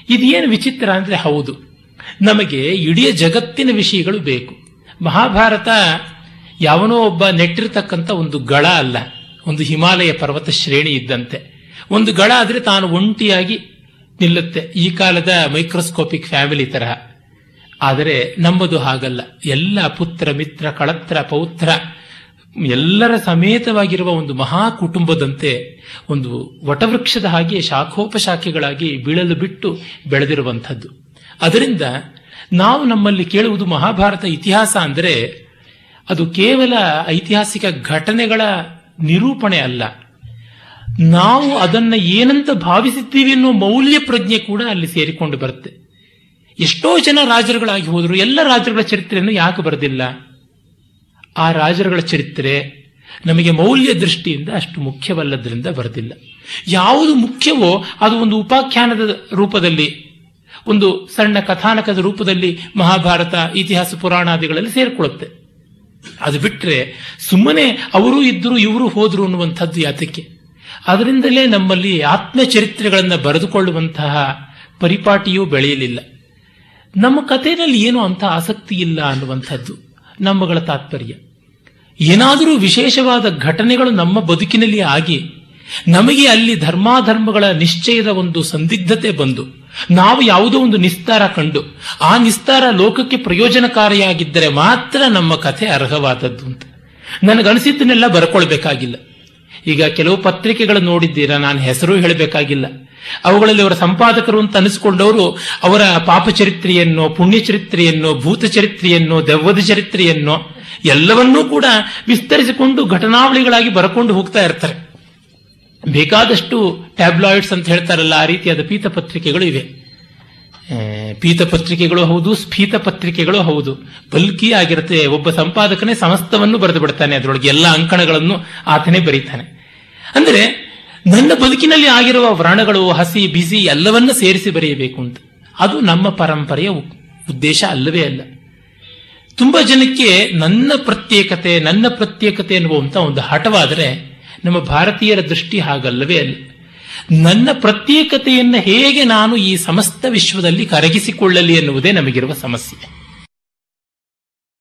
ಇದೇನು ವಿಚಿತ್ರ ಅಂದರೆ ಹೌದು. ನಮಗೆ ಇಡೀ ಜಗತ್ತಿನ ವಿಷಯಗಳು ಬೇಕು. ಮಹಾಭಾರತ ಯಾವನೋ ಒಬ್ಬ ನೆಟ್ಟಿರ್ತಕ್ಕಂಥ ಒಂದು ಗಳ ಅಲ್ಲ. ಒಂದು ಹಿಮಾಲಯ ಪರ್ವತ ಶ್ರೇಣಿ ಇದ್ದಂತೆ. ಒಂದು ಗಳ ಆದರೆ ತಾನು ಒಂಟಿಯಾಗಿ ನಿಲ್ಲುತ್ತೆ. ಈ ಕಾಲದ ಮೈಕ್ರೋಸ್ಕೋಪಿಕ್ ಫ್ಯಾಮಿಲಿ ತರಹ. ಆದರೆ ನಮ್ಮದು ಹಾಗಲ್ಲ. ಎಲ್ಲ ಪುತ್ರ, ಮಿತ್ರ, ಕಳತ್ರ, ಪೌತ್ರ, ಎಲ್ಲರ ಸಮೇತವಾಗಿರುವ ಒಂದು ಮಹಾ ಕುಟುಂಬದಂತೆ ಒಂದು ವಟವೃಕ್ಷದ ಹಾಗೆ ಶಾಖೋಪಶಾಖೆಗಳಾಗಿ ಬೀಳಲು ಬಿಟ್ಟು ಬೆಳೆದಿರುವಂಥದ್ದು. ಅದರಿಂದ ನಾವು ನಮ್ಮಲ್ಲಿ ಕೇಳುವುದು ಮಹಾಭಾರತ ಇತಿಹಾಸ ಅಂದರೆ ಅದು ಕೇವಲ ಐತಿಹಾಸಿಕ ಘಟನೆಗಳ ನಿರೂಪಣೆ ಅಲ್ಲ. ನಾವು ಅದನ್ನ ಏನಂತ ಭಾವಿಸಿದ್ದೀವಿ ಅನ್ನೋ ಮೌಲ್ಯ ಪ್ರಜ್ಞೆ ಕೂಡ ಅಲ್ಲಿ ಸೇರಿಕೊಂಡು ಬರುತ್ತೆ. ಎಷ್ಟೋ ಜನ ರಾಜರುಗಳಾಗಿ ಹೋದರೂ, ಎಲ್ಲ ರಾಜರುಗಳ ಚರಿತ್ರೆಯನ್ನು ಯಾಕೆ ಬರೆದಿಲ್ಲ? ಆ ರಾಜರುಗಳ ಚರಿತ್ರೆ ನಮಗೆ ಮೌಲ್ಯ ದೃಷ್ಟಿಯಿಂದ ಅಷ್ಟು ಮುಖ್ಯವಲ್ಲದ್ರಿಂದ ಬರೆದಿಲ್ಲ. ಯಾವುದು ಮುಖ್ಯವೋ ಅದು ಒಂದು ಉಪಾಖ್ಯಾನದ ರೂಪದಲ್ಲಿ ಒಂದು ಸಣ್ಣ ಕಥಾನಕದ ರೂಪದಲ್ಲಿ ಮಹಾಭಾರತ ಇತಿಹಾಸ ಪುರಾಣಾದಿಗಳಲ್ಲಿ ಸೇರಿಕೊಳ್ಳುತ್ತೆ. ಅದು ಬಿಟ್ಟರೆ ಸುಮ್ಮನೆ ಅವರು ಇದ್ದರು, ಇವರು ಹೋದರು ಅನ್ನುವಂಥದ್ದು ಯಾತಕ್ಕೆ? ಅದರಿಂದಲೇ ನಮ್ಮಲ್ಲಿ ಆತ್ಮಚರಿತ್ರೆಗಳನ್ನು ಬರೆದುಕೊಳ್ಳುವಂತಹ ಪರಿಪಾಟಿಯೂ ಬೆಳೆಯಲಿಲ್ಲ. ನಮ್ಮ ಕಥೆಯಲ್ಲಿ ಏನು ಅಂತ ಆಸಕ್ತಿ ಇಲ್ಲ ಅನ್ನುವಂಥದ್ದು ನಮ್ಮಗಳ ತಾತ್ಪರ್ಯ. ಏನಾದರೂ ವಿಶೇಷವಾದ ಘಟನೆಗಳು ನಮ್ಮ ಬದುಕಿನಲ್ಲಿ ಆಗಿ ನಮಗೆ ಅಲ್ಲಿ ಧರ್ಮಾಧರ್ಮಗಳ ನಿಶ್ಚಯದ ಒಂದು ಸಂದಿಗ್ಧತೆ ಬಂದು ನಾವು ಯಾವುದೋ ಒಂದು ನಿಸ್ತಾರ ಕಂಡು, ಆ ನಿಸ್ತಾರ ಲೋಕಕ್ಕೆ ಪ್ರಯೋಜನಕಾರಿಯಾಗಿದ್ದರೆ ಮಾತ್ರ ನಮ್ಮ ಕಥೆ ಅರ್ಹವಾದದ್ದು ಅಂತ. ನನಗನಿಸಿದ್ದನ್ನೆಲ್ಲ ಬರ್ಕೊಳ್ಬೇಕಾಗಿಲ್ಲ. ಈಗ ಕೆಲವು ಪತ್ರಿಕೆಗಳು ನೋಡಿದ್ದೀರಾ, ನಾನು ಹೆಸರು ಹೇಳಬೇಕಾಗಿಲ್ಲ. ಅವುಗಳಲ್ಲಿ ಅವರ ಸಂಪಾದಕರು ಅಂತ ಅನಿಸಿಕೊಂಡವರು ಅವರ ಪಾಪ ಚರಿತ್ರೆಯನ್ನೋ ಪುಣ್ಯ ಚರಿತ್ರೆಯನ್ನೋ ಭೂತ ಚರಿತ್ರೆಯನ್ನೋ ದೆವ್ವದ ಚರಿತ್ರೆಯನ್ನೋ, ಎಲ್ಲವನ್ನೂ ಕೂಡ ವಿಸ್ತರಿಸಿಕೊಂಡು ಘಟನಾವಳಿಗಳಾಗಿ ಬರಕೊಂಡು ಹೋಗ್ತಾ ಇರ್ತಾರೆ. ಬೇಕಾದಷ್ಟು ಟ್ಯಾಬ್ಲಾಯ್ಡ್ಸ್ ಅಂತ ಹೇಳ್ತಾರಲ್ಲ, ಆ ರೀತಿಯಾದ ಪೀತಪತ್ರಿಕೆಗಳು ಇವೆ. ಪೀತಪತ್ರಿಕೆಗಳು ಹೌದು ಸ್ಫೀತ ಪತ್ರಿಕೆಗಳು ಹೌದು. ಬಲ್ಕಿ ಆಗಿರುತ್ತೆ, ಒಬ್ಬ ಸಂಪಾದಕನೇ ಸಮಸ್ತವನ್ನು ಬರೆದು ಬಿಡ್ತಾನೆ ಅದರೊಳಗೆ, ಎಲ್ಲ ಅಂಕಣಗಳನ್ನು ಆತನೇ ಬರೀತಾನೆ. ಅಂದರೆ, ನನ್ನ ಬದುಕಿನಲ್ಲಿ ಆಗಿರುವ ವ್ರಣಗಳು, ಹಸಿ, ಬಿಸಿ, ಎಲ್ಲವನ್ನ ಸೇರಿಸಿ ಬರೆಯಬೇಕು ಅಂತ. ಅದು ನಮ್ಮ ಪರಂಪರೆಯ ಉದ್ದೇಶ ಅಲ್ಲವೇ ಅಲ್ಲ. ತುಂಬಾ ಜನಕ್ಕೆ ನನ್ನ ಪ್ರತ್ಯೇಕತೆ ನನ್ನ ಪ್ರತ್ಯೇಕತೆ ಎನ್ನುವಂತ ಒಂದು ಹಠವಾದರೆ ನಮ್ಮ ಭಾರತೀಯರ ದೃಷ್ಟಿ ಹಾಗಲ್ಲವೇ ಅಲ್ಲ. ನನ್ನ ಪ್ರತ್ಯೇಕತೆಯನ್ನು ಹೇಗೆ ನಾನು ಈ ಸಮಸ್ತ ವಿಶ್ವದಲ್ಲಿ ಕರಗಿಸಿಕೊಳ್ಳಲಿ ಎನ್ನುವುದೇ ನಮಗಿರುವ ಸಮಸ್ಯೆ.